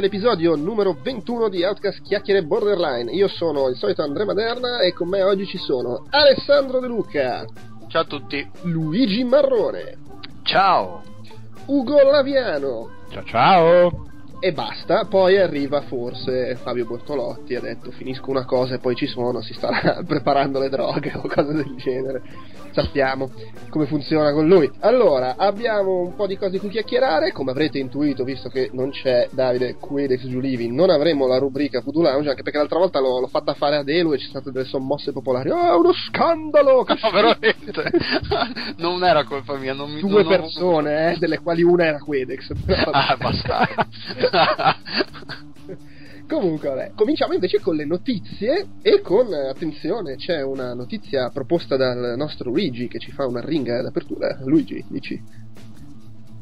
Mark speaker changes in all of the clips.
Speaker 1: all'episodio numero 21 di Outcast Chiacchiere Borderline. Io sono il solito Andrea Maderna e con me oggi ci sono Alessandro De Luca,
Speaker 2: Ciao a tutti.
Speaker 1: Luigi Marrone,
Speaker 2: Ciao.
Speaker 1: Ugo Laviano
Speaker 3: Ciao ciao!
Speaker 1: e basta. Poi arriva forse Fabio Bortolotti, ha detto finisco una cosa e poi ci sono, si starà preparando le droghe o cose del genere. Sappiamo come funziona con lui. Allora, abbiamo un po' di cose di cui chiacchierare. Come avrete intuito, visto che non c'è Davide Quedex Giulivi, non avremo la rubrica Voodoo Lounge, anche perché l'altra volta l'ho, l'ho fatta fare ad Elu e ci sono state delle sommosse popolari. Oh, uno scandalo! Che
Speaker 2: No, veramente. non era colpa mia, non mi
Speaker 1: Due
Speaker 2: non
Speaker 1: persone, eh, delle quali una era Quedex. Però-
Speaker 2: Ah, basta.
Speaker 1: Comunque, vabbè, cominciamo invece con le notizie e con, eh, attenzione, c'è una notizia proposta dal nostro Luigi che ci fa una ringa d'apertura. Luigi, dici?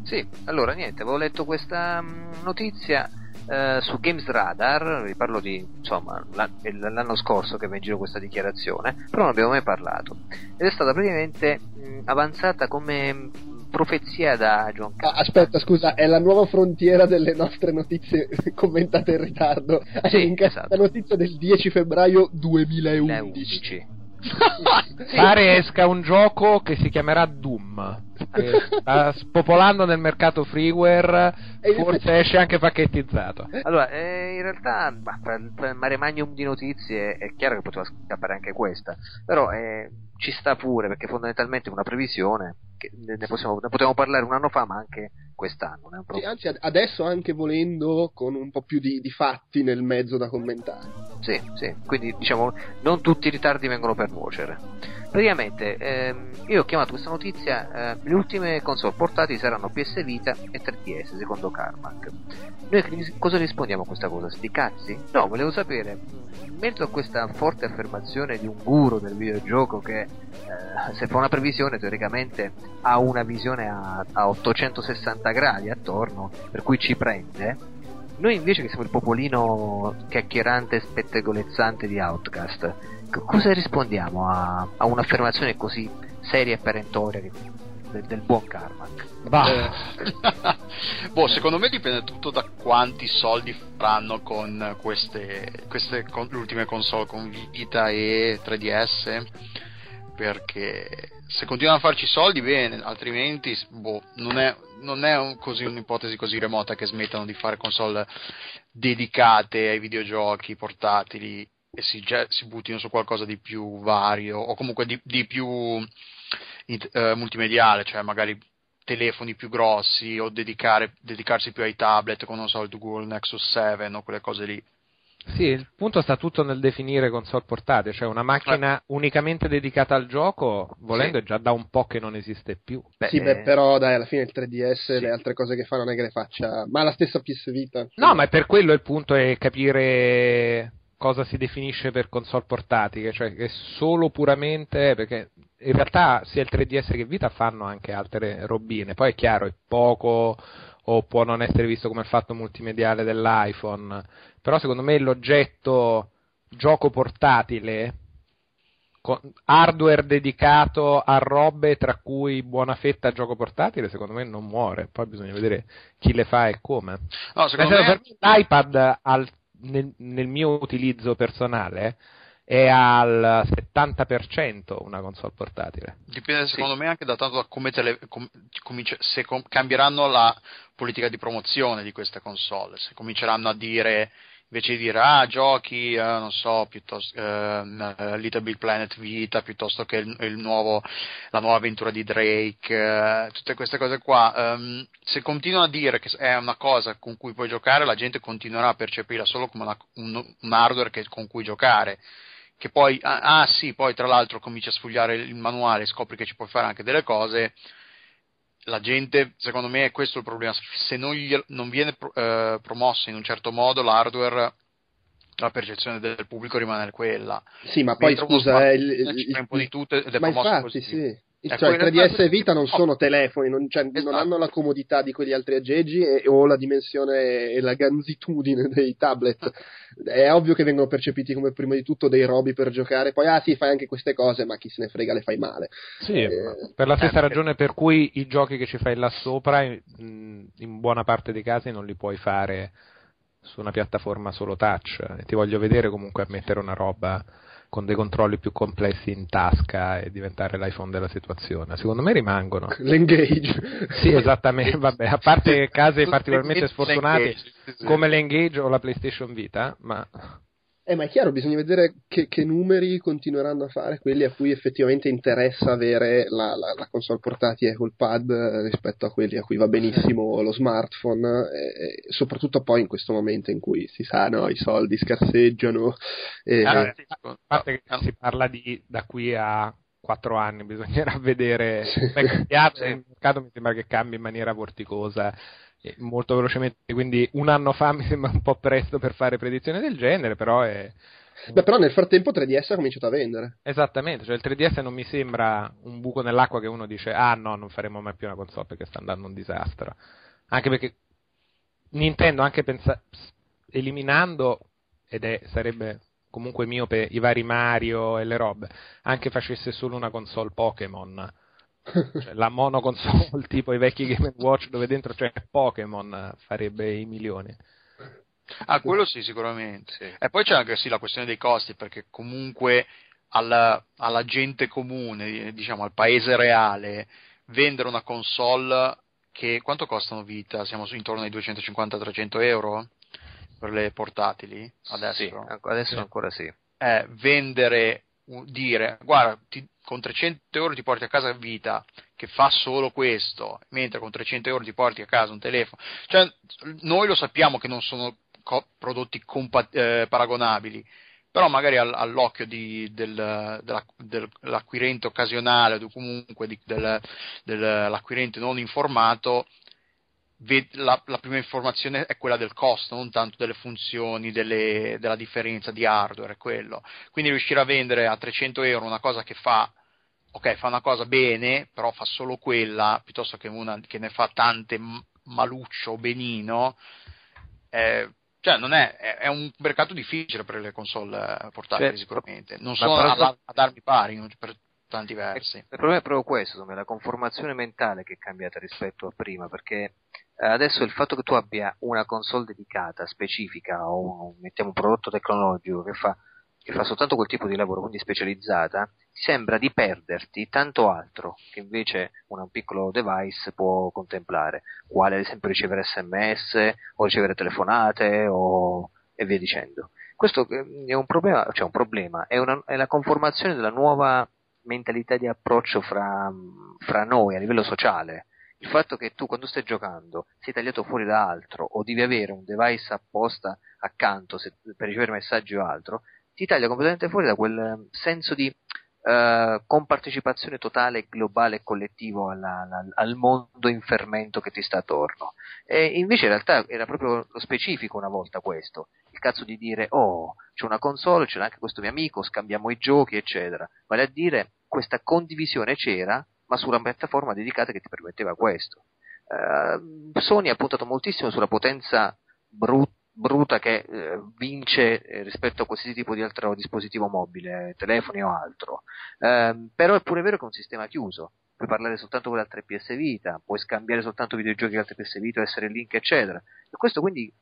Speaker 4: Sì, allora niente, avevo letto questa mm, notizia eh, su Games Radar, vi parlo di insomma l'anno scorso che va in giro questa dichiarazione, però non abbiamo mai parlato. Ed è stata praticamente mm, avanzata come mm, profezia da John
Speaker 1: Ah,
Speaker 4: Carter.
Speaker 1: aspetta, scusa, è la nuova frontiera delle nostre notizie commentate in ritardo.
Speaker 4: Sì, esatto.
Speaker 1: la notizia del 10 febbraio 2011.
Speaker 4: 2011.
Speaker 3: Pare esca un gioco che si chiamerà Doom. Eh, sta spopolando nel mercato freeware, forse esce anche pacchettizzato.
Speaker 4: Allora, eh, in realtà, bah, tra, tra il mare magnum di notizie è chiaro che poteva scappare anche questa, però eh, ci sta pure perché fondamentalmente è una previsione, ne, ne possiamo, ne potevamo parlare un anno fa, ma anche quest'anno. Un
Speaker 1: Sì, anzi, ad- adesso anche volendo con un po' più di, di fatti nel mezzo da commentare.
Speaker 4: Sì, sì, quindi diciamo non tutti i ritardi vengono per nuocere. Praticamente ehm, io ho chiamato questa notizia, eh, le ultime console portati saranno PS Vita e 3DS secondo Carmack. Noi cosa rispondiamo a questa cosa? Sti cazzi? No, volevo sapere, in merito a questa forte affermazione di un guru del videogioco che eh, se fa una previsione teoricamente ha una visione a, a 860 gradi attorno, per cui ci prende, noi invece che siamo il popolino chiacchierante e spettegolezzante di Outcast, cosa rispondiamo a, a un'affermazione così seria e perentoria che- del, del buon Carmack?
Speaker 3: Va.
Speaker 2: boh, secondo me dipende tutto da quanti soldi faranno con queste, queste con, le ultime console con Vita e 3DS. Perché se continuano a farci soldi, bene, altrimenti, boh, non è, non è un- così un'ipotesi così remota che smettano di fare console dedicate ai videogiochi portatili e si, si buttino su qualcosa di più vario o comunque di, di più eh, multimediale, cioè magari telefoni più grossi o dedicare, dedicarsi più ai tablet con non so il Google Nexus 7 o quelle cose lì.
Speaker 3: Sì, il punto sta tutto nel definire console portate, cioè una macchina unicamente dedicata al gioco, volendo
Speaker 4: Sì.
Speaker 3: è già da un po' che non esiste più.
Speaker 4: Beh,
Speaker 1: sì, beh,
Speaker 4: eh,
Speaker 1: però dai, alla fine il 3DS e
Speaker 4: sì.
Speaker 1: le altre cose che fa non è che le faccia, ma la stessa PS Vita.
Speaker 3: No, ma è per quello il punto è capire cosa si definisce per console portatili, cioè che solo puramente perché in realtà sia il 3DS che Vita fanno anche altre robine, poi è chiaro, è poco o può non essere visto come il fatto multimediale dell'iPhone, però secondo me l'oggetto gioco portatile con hardware dedicato a robe tra cui buona fetta gioco portatile secondo me non muore. Poi bisogna vedere chi le fa e come.
Speaker 2: No, secondo
Speaker 3: per me l'iPad al- nel, nel mio utilizzo personale è al 70% una console portatile.
Speaker 2: dipende
Speaker 4: Sì.
Speaker 2: secondo me anche da tanto da come te le- com- cominci- se com- cambieranno la politica di promozione di queste console, se cominceranno a dire invece di dire ah giochi eh, non so piuttosto ehm, eh, Little Big Planet Vita piuttosto che il, il nuovo, la nuova avventura di Drake eh, tutte queste cose qua ehm, se continuano a dire che è una cosa con cui puoi giocare la gente continuerà a percepirla solo come una- un, un hardware che- con cui giocare. Che poi ah, ah, sì poi tra l'altro cominci a sfogliare il manuale e scopri che ci puoi fare anche delle cose la gente, secondo me, è questo il problema. Se non, gli- non viene eh, promosso in un certo modo l'hardware, la percezione del pubblico rimane quella.
Speaker 1: Sì, ma poi
Speaker 2: Mentre
Speaker 1: scusa, eh, il, il-
Speaker 2: fai un po' di tutto ed è promosso
Speaker 1: infatti
Speaker 2: così.
Speaker 1: sì. Cioè, 3DS e Vita non sono telefoni, non, cioè, esatto. non, hanno la comodità di quegli altri aggeggi e, o la dimensione e la ganzitudine dei tablet. È ovvio che vengono percepiti come prima di tutto dei robi per giocare, poi ah sì, fai anche queste cose, ma chi se ne frega le fai male.
Speaker 3: Sì, eh, per la stessa eh, ragione per cui i giochi che ci fai là sopra, in, in buona parte dei casi non li puoi fare su una piattaforma solo touch. E ti voglio vedere comunque a mettere una roba con dei controlli più complessi in tasca e diventare l'iPhone della situazione. Secondo me rimangono.
Speaker 1: L'engage.
Speaker 3: Sì, esattamente, vabbè, a parte casi particolarmente sfortunati come l'engage o la PlayStation Vita, ma
Speaker 1: eh, ma è chiaro, bisogna vedere che, che, numeri continueranno a fare quelli a cui effettivamente interessa avere la, la, la console portatile col pad eh, rispetto a quelli a cui va benissimo lo smartphone, e, e soprattutto poi in questo momento in cui si sa, no, i soldi scarseggiano. E,
Speaker 3: ah, sì, a parte che si parla di da qui a quattro anni, bisognerà vedere. Sì. il mercato mi sembra che cambi in maniera vorticosa molto velocemente, quindi un anno fa mi sembra un po' presto per fare predizioni del genere, però è...
Speaker 1: Beh, però nel frattempo 3DS ha cominciato a vendere.
Speaker 3: Esattamente, cioè il 3DS non mi sembra un buco nell'acqua che uno dice ah no, non faremo mai più una console perché sta andando un disastro. Anche perché Nintendo, anche pensa- eliminando, ed è, sarebbe comunque miope, i vari Mario e le robe, anche facesse solo una console Pokémon cioè, la monoconsole tipo i vecchi Game Watch dove dentro c'è Pokémon farebbe i milioni.
Speaker 2: Ah, quello sì, sicuramente. Sì. E poi c'è anche sì, la questione dei costi, perché comunque alla, alla, gente comune, diciamo al paese reale, vendere una console che quanto costano vita? Siamo su, intorno ai 250-300 euro per le portatili adesso?
Speaker 4: Sì, adesso sì. ancora sì.
Speaker 2: Eh, vendere, dire guarda, ti, con 300 euro ti porti a casa vita che fa solo questo, mentre con 300 euro ti porti a casa un telefono. Cioè, noi lo sappiamo che non sono co- prodotti compa- eh, paragonabili, però magari all- all'occhio di, del, della, dell'acquirente occasionale o comunque di, del, dell'acquirente non informato, la, la, prima informazione è quella del costo, non tanto delle funzioni, delle, della differenza di hardware, quello. Quindi riuscire a vendere a 300 euro una cosa che fa ok, fa una cosa bene, però fa solo quella, piuttosto che una che ne fa tante maluccio o benino, eh, cioè non è, è, un mercato difficile per le console eh, portatili certo. sicuramente, non sono ad, ad armi pari per tanti versi. Il
Speaker 4: problema è proprio questo, la conformazione mentale che è cambiata rispetto a prima, perché eh, adesso il fatto che tu abbia una console dedicata, specifica, o mettiamo un prodotto tecnologico che fa che fa soltanto quel tipo di lavoro, quindi specializzata, ti sembra di perderti tanto altro che invece un piccolo device può contemplare, quale ad esempio ricevere sms o ricevere telefonate o... e via dicendo. Questo eh, è un problema, cioè un problema è, una, è la conformazione della nuova mentalità di approccio fra, fra noi a livello sociale il fatto che tu quando stai giocando sei tagliato fuori da altro o devi avere un device apposta accanto se, per ricevere messaggi o altro ti taglia completamente fuori da quel ehm, senso di uh, compartecipazione totale, globale e collettivo alla, alla, al mondo in fermento che ti sta attorno. E invece in realtà era proprio lo specifico una volta questo, il cazzo di dire oh c'è una console, c'è anche questo mio amico, scambiamo i giochi eccetera, vale a dire questa condivisione c'era ma su una piattaforma dedicata che ti permetteva questo. Uh, Sony ha puntato moltissimo sulla potenza brutta bruta che eh, vince eh, rispetto a qualsiasi tipo di altro dispositivo mobile, telefoni o altro. Eh, però è pure vero che è un sistema chiuso. Puoi parlare soltanto con altre PS Vita, puoi scambiare soltanto videogiochi con altre PS Vita, essere link, eccetera. E questo quindi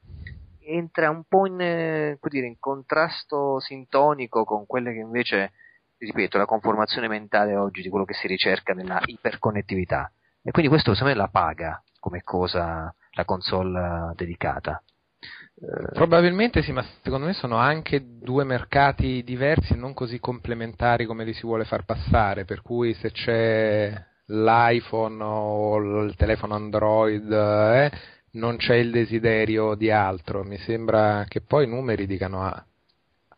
Speaker 4: entra un po' in, eh, dire, in contrasto sintonico con quelle che invece, ripeto, la conformazione mentale oggi di quello che si ricerca nella iperconnettività. E quindi questo secondo me la paga come cosa la console dedicata.
Speaker 3: Eh, Probabilmente sì, ma secondo me sono anche due mercati diversi e non così complementari come li si vuole far passare, per cui se c'è l'iPhone o il telefono Android eh, non c'è il desiderio di altro, mi sembra che poi i numeri dicano ah,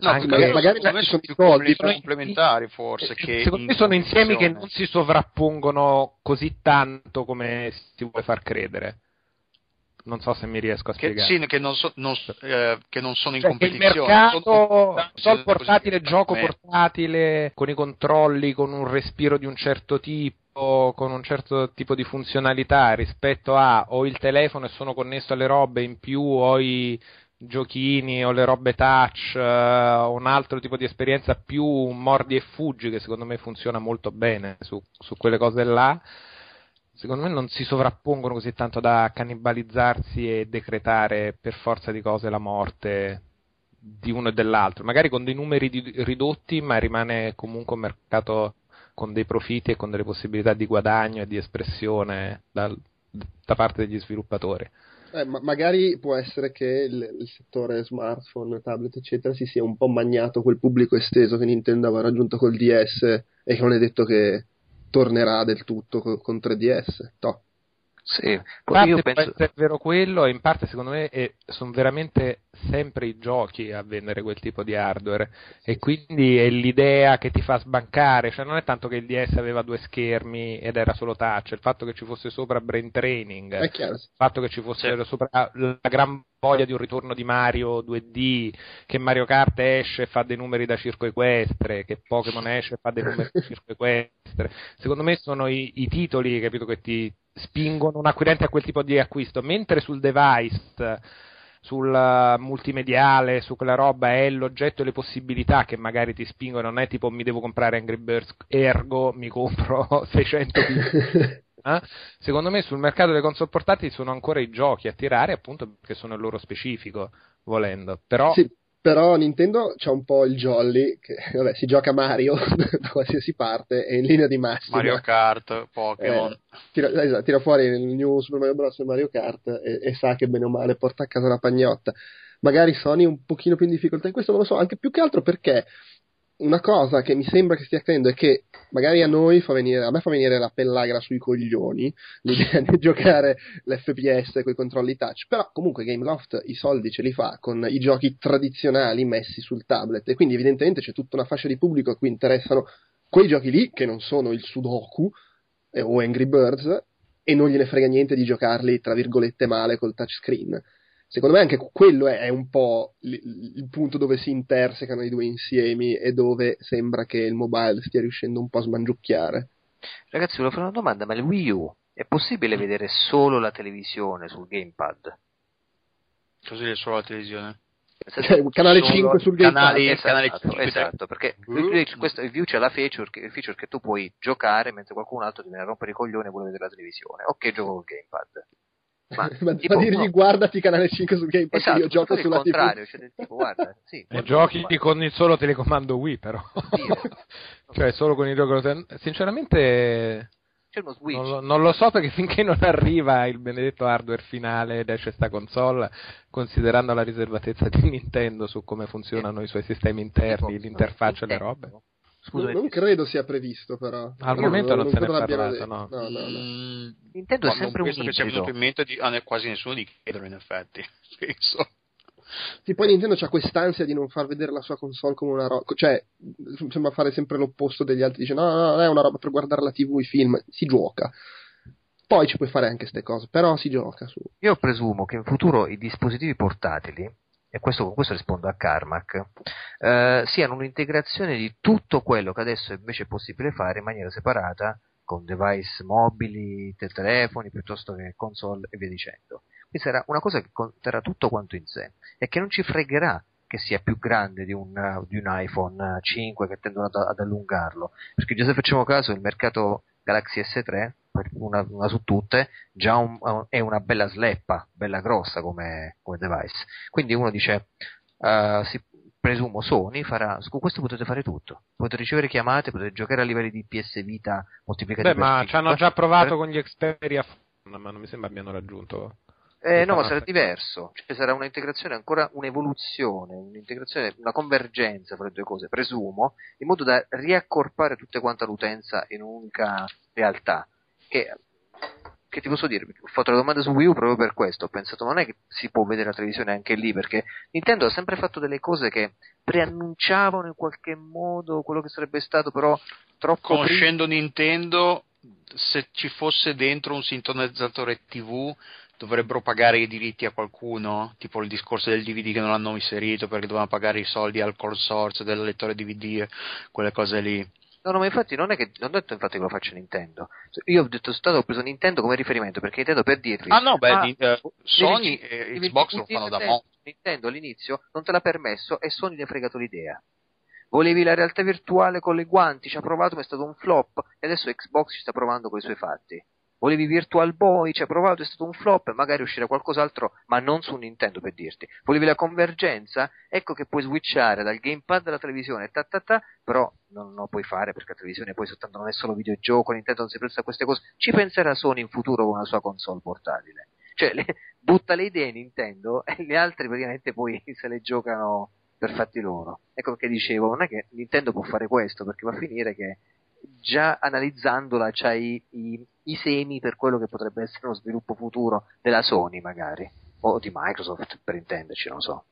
Speaker 2: No, anche magari, magari sono, sono più soldi, complementari forse.
Speaker 3: Che secondo me sono insiemi che non si sovrappongono così tanto come si vuole far credere Non so se mi riesco a
Speaker 2: Che,
Speaker 3: spiegare.
Speaker 2: sì, che non, so- non eh, che non sono in
Speaker 3: Cioè, che il
Speaker 2: competizione.
Speaker 3: mercato
Speaker 2: sono-
Speaker 3: console portatile, gioco
Speaker 2: Eh,
Speaker 3: portatile, con i controlli, con un respiro di un certo tipo, con un certo tipo di funzionalità rispetto a ho il telefono e sono connesso alle robe, in più ho i giochini o le robe touch, eh, o un altro tipo di esperienza più mordi e fuggi che secondo me funziona molto bene su, su quelle cose là. Secondo me non si sovrappongono così tanto da cannibalizzarsi e decretare per forza di cose la morte di uno e dell'altro, magari con dei numeri di- ridotti, ma rimane comunque un mercato con dei profitti e con delle possibilità di guadagno e di espressione dal- da parte degli sviluppatori.
Speaker 1: Eh, ma magari può essere che il, il settore smartphone, tablet, eccetera, si sia un po' magnato quel pubblico esteso che Nintendo aveva raggiunto col DS e che non è detto che tornerà del tutto co- con 3DS. Toh.
Speaker 4: Sì,
Speaker 3: In parte
Speaker 4: io
Speaker 3: può
Speaker 4: penso...
Speaker 3: essere vero quello, e in parte secondo me è- sono veramente sempre i giochi a vendere quel tipo di hardware e quindi è l'idea che ti fa sbancare, cioè non è tanto che il DS aveva due schermi ed era solo touch, il fatto che ci fosse sopra brain training,
Speaker 1: È chiaro.
Speaker 3: il fatto che ci fosse
Speaker 2: Sì.
Speaker 3: sopra la gran voglia di un ritorno di Mario 2D, che Mario Kart esce e fa dei numeri da circo equestre, che Pokémon esce e fa dei numeri da circo equestre. Secondo me sono i, i titoli, capito, che ti spingono un acquirente a quel tipo di acquisto, mentre sul device sul eh, multimediale, su quella roba è l'oggetto e le possibilità che magari ti spingono, non è tipo mi devo comprare Angry Birds, ergo mi compro 600 bit. Eh? Secondo me sul mercato delle console portatili sono ancora i giochi a tirare, appunto perché sono il loro specifico, volendo. Però
Speaker 1: Sì, però Nintendo c'ha un po' il jolly, che vabbè, si gioca Mario da qualsiasi parte e in linea di massima.
Speaker 2: Mario Kart, Pokémon.
Speaker 1: Eh, tira, esatto, tira fuori il new Super Mario Bros. e Mario Kart e, e sa che bene o male porta a casa una pagnotta. Magari Sony è un pochino più in difficoltà in questo, non lo so, anche più che altro perché una cosa che mi sembra che stia accadendo è che magari a noi fa venire, a me fa venire la pellagra sui coglioni l'idea di giocare l'FPS con i controlli touch, però comunque Gameloft i soldi ce li fa con i giochi tradizionali messi sul tablet e quindi evidentemente c'è tutta una fascia di pubblico a cui interessano quei giochi lì che non sono il Sudoku eh, o Angry Birds e non gliene frega niente di giocarli tra virgolette male col touchscreen. Secondo me anche quello è, è un po' il, il punto dove si intersecano i due insiemi e dove sembra che il mobile stia riuscendo un po' a smangiucchiare.
Speaker 4: Ragazzi, volevo fare una domanda, ma il Wii U è possibile vedere solo la televisione sul gamepad?
Speaker 2: Così è solo la televisione.
Speaker 1: Cioè, canale
Speaker 2: Solo
Speaker 1: 5 sul
Speaker 2: canali-
Speaker 1: gamepad.
Speaker 2: canale
Speaker 4: esatto,
Speaker 2: 5,
Speaker 4: esatto, perché
Speaker 2: Uh.
Speaker 4: questo, il View c'è la feature, che- feature che tu puoi giocare mentre qualcun altro ti viene a rompere i coglioni e vuole vedere la televisione. Ok, gioco col gamepad. Ma,
Speaker 1: Ma,
Speaker 4: tipo,
Speaker 1: ma dirgli
Speaker 4: no.
Speaker 1: guardati canale 5 sul gamepad
Speaker 4: esatto,
Speaker 1: che io gioco
Speaker 4: fare il
Speaker 1: sulla TV.
Speaker 4: contrario, cioè tipo, guarda, sì,
Speaker 3: e giochi
Speaker 4: guarda.
Speaker 3: con il solo telecomando Wii, però.
Speaker 4: Dire.
Speaker 3: cioè, solo con il gioco. Sinceramente,
Speaker 4: C'è uno switch.
Speaker 3: non lo, non lo so perché finché non arriva il benedetto hardware finale ed esce sta console, considerando la riservatezza di Nintendo su come funzionano i suoi sistemi interni,
Speaker 4: Tipo,
Speaker 3: l'interfaccia e le
Speaker 4: Nintendo.
Speaker 3: robe.
Speaker 4: Scusa,
Speaker 1: non credo sia previsto però.
Speaker 3: Al
Speaker 1: No,
Speaker 3: momento non se ne è parlato,
Speaker 1: detto.
Speaker 3: no.
Speaker 1: no, no, no.
Speaker 2: Mm,
Speaker 4: Nintendo è
Speaker 2: non
Speaker 4: sempre un
Speaker 2: penso che sia
Speaker 4: ibrido.
Speaker 2: venuto in mente di, a ne- quasi nessuno di chiederlo in effetti. Penso.
Speaker 1: Sì, poi Nintendo ha quest'ansia di non far vedere la sua console come una roba, cioè sembra fare sempre l'opposto degli altri, dice no, no, no, non è una roba per guardare la TV, i film, si gioca. Poi ci puoi fare anche queste cose, però si gioca su.
Speaker 4: Io presumo che in futuro i dispositivi portatili, e questo, con questo rispondo a Carmack, eh, siano un'integrazione di tutto quello che adesso invece è possibile fare in maniera separata con device mobili, te- telefoni, piuttosto che console e via dicendo. Quindi sarà una cosa che conterrà tutto quanto in sé e che non ci fregherà che sia più grande di un, di un iPhone 5 che tendono ad, ad allungarlo. Perché già se facciamo caso il mercato Galaxy S3, per una, una su tutte, già un- è una bella sleppa, bella grossa come, come device. Quindi uno dice, uh, si, presumo Sony farà, su questo potete fare tutto, potete ricevere chiamate, potete giocare a livelli di PS Vita moltiplicati
Speaker 3: Beh,
Speaker 4: per
Speaker 3: ma
Speaker 4: 5.
Speaker 3: ci hanno già provato con gli Xperia, ma non mi sembra abbiano raggiunto.
Speaker 4: Eh, no, ma sarà diverso, cioè sarà un'integrazione ancora, un'evoluzione, un'integrazione, una convergenza fra le due cose, presumo, in modo da riaccorpare tutte quante l'utenza in un'unica realtà. Che, che ti posso dire? Ho fatto la domanda su Wii U proprio per questo, ho pensato non è che si può vedere la televisione anche lì, perché Nintendo ha sempre fatto delle cose che preannunciavano in qualche modo quello che sarebbe stato, però troppo prima.
Speaker 2: Conoscendo Nintendo, se ci fosse dentro un sintonizzatore TV, dovrebbero pagare i diritti a qualcuno, tipo il discorso del DVD che non hanno inserito perché dovevano pagare i soldi al consorzio del lettore DVD, quelle cose lì.
Speaker 4: No, no, ma infatti non è che non ho detto infatti che lo faccia Nintendo. Io ho detto stato ho preso Nintendo come riferimento perché Nintendo per dirvi
Speaker 2: Ah no, beh,
Speaker 4: ah,
Speaker 2: eh, Sony e Xbox lo fanno da mo'.
Speaker 4: Nintendo all'inizio non te l'ha permesso e Sony gli ha fregato l'idea. Volevi la realtà virtuale con le guanti, ci ha provato, ma è stato un flop e adesso Xbox ci sta provando con i suoi fatti. Volevi Virtual Boy, ci ha provato, è stato un flop, magari uscirà qualcos'altro, ma non su Nintendo per dirti. Volevi la convergenza? Ecco che puoi switchare dal gamepad alla televisione, ta ta ta, però non lo puoi fare perché la televisione poi soltanto non è solo videogioco, Nintendo non si presta a queste cose. Ci penserà Sony in futuro con la sua console portatile. Cioè, le- butta le idee Nintendo e gli altri praticamente poi se le giocano per fatti loro. Ecco perché dicevo, non è che Nintendo può fare questo, perché va a finire che già analizzandola c'hai i, i semi per quello che potrebbe essere lo sviluppo futuro della Sony magari, o di Microsoft per intenderci, non so.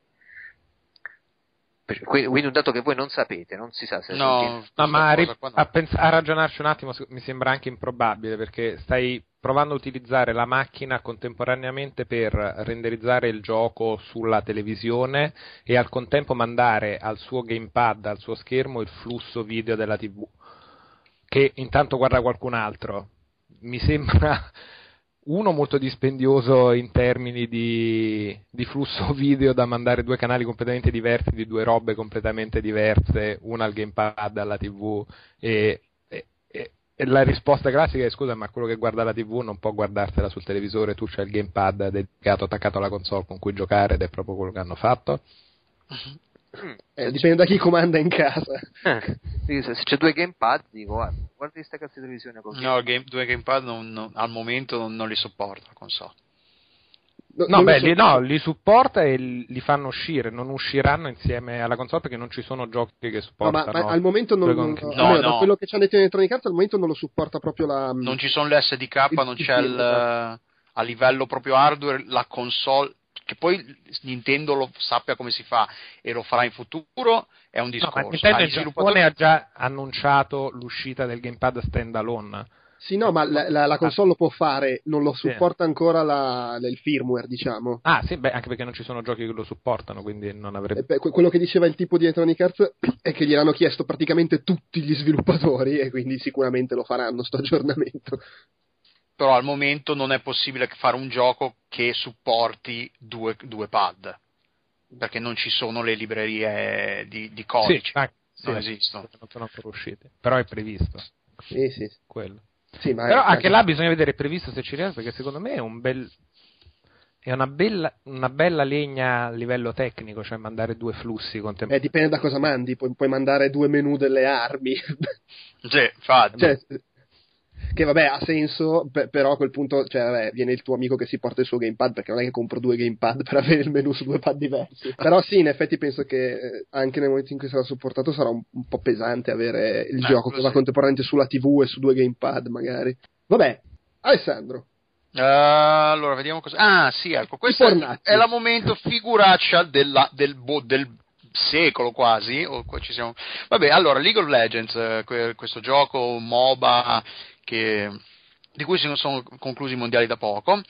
Speaker 4: Quindi un dato che voi non sapete, non si sa se
Speaker 2: No,
Speaker 3: No, ma
Speaker 2: cosa
Speaker 3: a, pens- a ragionarci un attimo mi sembra anche improbabile perché stai provando a utilizzare la macchina contemporaneamente per renderizzare il gioco sulla televisione e al contempo mandare al suo gamepad, al suo schermo, il flusso video della TV che intanto guarda qualcun altro. Mi sembra uno molto dispendioso in termini di, di flusso video da mandare due canali completamente diversi di due robe completamente diverse, una al gamepad, alla TV e, e- e- e la risposta classica è scusa ma quello che guarda la TV non può guardarsela sul televisore, tu c'hai il gamepad dedicato attaccato alla console con cui giocare ed è proprio quello che hanno fatto.
Speaker 1: Eh, dipende da chi comanda in casa.
Speaker 4: Eh, se c'è due gamepad dico guarda, guarda questa cazzo di televisione così.
Speaker 2: No, il game- due gamepad non- non- al momento non, non li sopporta la console.
Speaker 1: No,
Speaker 3: No, beh, li, no, li supporta e li fanno uscire, non usciranno insieme alla console perché non ci sono giochi che
Speaker 1: No,
Speaker 3: supportano.
Speaker 1: ma, ma al momento non, non-
Speaker 2: No,
Speaker 1: almeno da
Speaker 2: no.
Speaker 1: quello che ci hanno detto in Electronic Arts al momento non lo supporta proprio la
Speaker 2: Non ci sono le SDK,
Speaker 1: Il-
Speaker 2: non
Speaker 1: il
Speaker 2: c'è
Speaker 1: film,
Speaker 2: il,
Speaker 1: esatto.
Speaker 2: a livello proprio hardware la console che poi Nintendo lo sappia come si fa e lo farà in futuro è un
Speaker 3: No,
Speaker 2: discorso.
Speaker 3: ma Nintendo in
Speaker 2: gli
Speaker 3: Giappone
Speaker 2: sviluppatori-
Speaker 3: ha già annunciato l'uscita del gamepad standalone.
Speaker 1: Sì, no, ma la, la- la console lo può fare, non lo
Speaker 3: Sì.
Speaker 1: supporta ancora la, il firmware, diciamo.
Speaker 3: Ah, sì, beh, anche perché non ci sono giochi che lo supportano, quindi non avrebbe.
Speaker 1: E beh, que- quello che diceva il tipo di Electronic Arts è che gliel'hanno chiesto praticamente tutti gli sviluppatori e quindi sicuramente lo faranno sto aggiornamento.
Speaker 2: Però al momento non è possibile fare un gioco che supporti due, due pad perché non ci sono le librerie di, di codici.
Speaker 3: Sì, ah,
Speaker 2: non
Speaker 3: sì,
Speaker 2: esistono.
Speaker 3: Non sono ancora uscite. Però è previsto
Speaker 1: Sì, sì.
Speaker 3: quello.
Speaker 1: Sì, ma
Speaker 3: Però
Speaker 1: è-
Speaker 3: anche là bisogna vedere è previsto se ci riesce, perché secondo me è un bel. È una bella, una bella legna a livello tecnico, cioè mandare due flussi
Speaker 1: eh,
Speaker 3: contemporanei.
Speaker 1: dipende da cosa mandi, puoi, puoi mandare due menu delle armi.
Speaker 2: Sì, infatti.
Speaker 1: Cioè, che vabbè ha senso, pe- però a quel punto cioè, vabbè, viene il tuo amico che si porta il suo gamepad perché non è che compro due gamepad per avere il menu su due pad diversi. Però sì, in effetti penso che eh, anche nel momento in cui sarà supportato sarà un, un po' pesante avere il
Speaker 2: Eh,
Speaker 1: gioco che va
Speaker 2: sì.
Speaker 1: contemporaneamente sulla TV e su due gamepad magari. Vabbè, Alessandro.
Speaker 2: Eh, allora, vediamo cosa. Ah, sì, ecco, questo è, è la momento figuraccia della- del, boh, del secolo quasi. o qua ci siamo- Vabbè, allora, League of Legends, eh, que- questo gioco MOBA che- di cui si sono conclusi i mondiali da poco.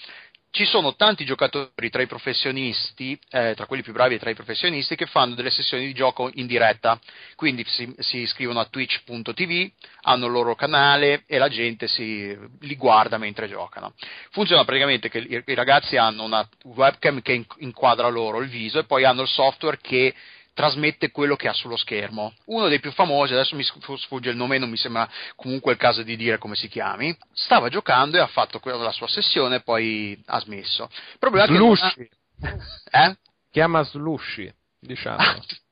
Speaker 2: Ci sono tanti giocatori tra i professionisti, eh, tra quelli più bravi e tra i professionisti, che fanno delle sessioni di gioco in diretta. Quindi si, si iscrivono a twitch.tv, hanno il loro canale e la gente si, li guarda mentre giocano. Funziona praticamente che i, i ragazzi hanno una webcam che in- inquadra loro il viso e poi hanno il software che trasmette quello che ha sullo schermo. Uno dei più famosi, adesso mi sf- sfugge il nome non mi sembra comunque il caso di dire come si chiami, stava giocando e ha fatto la sua sessione e poi ha smesso. Il problema non ha- eh?
Speaker 3: Chiama Slushy, diciamo.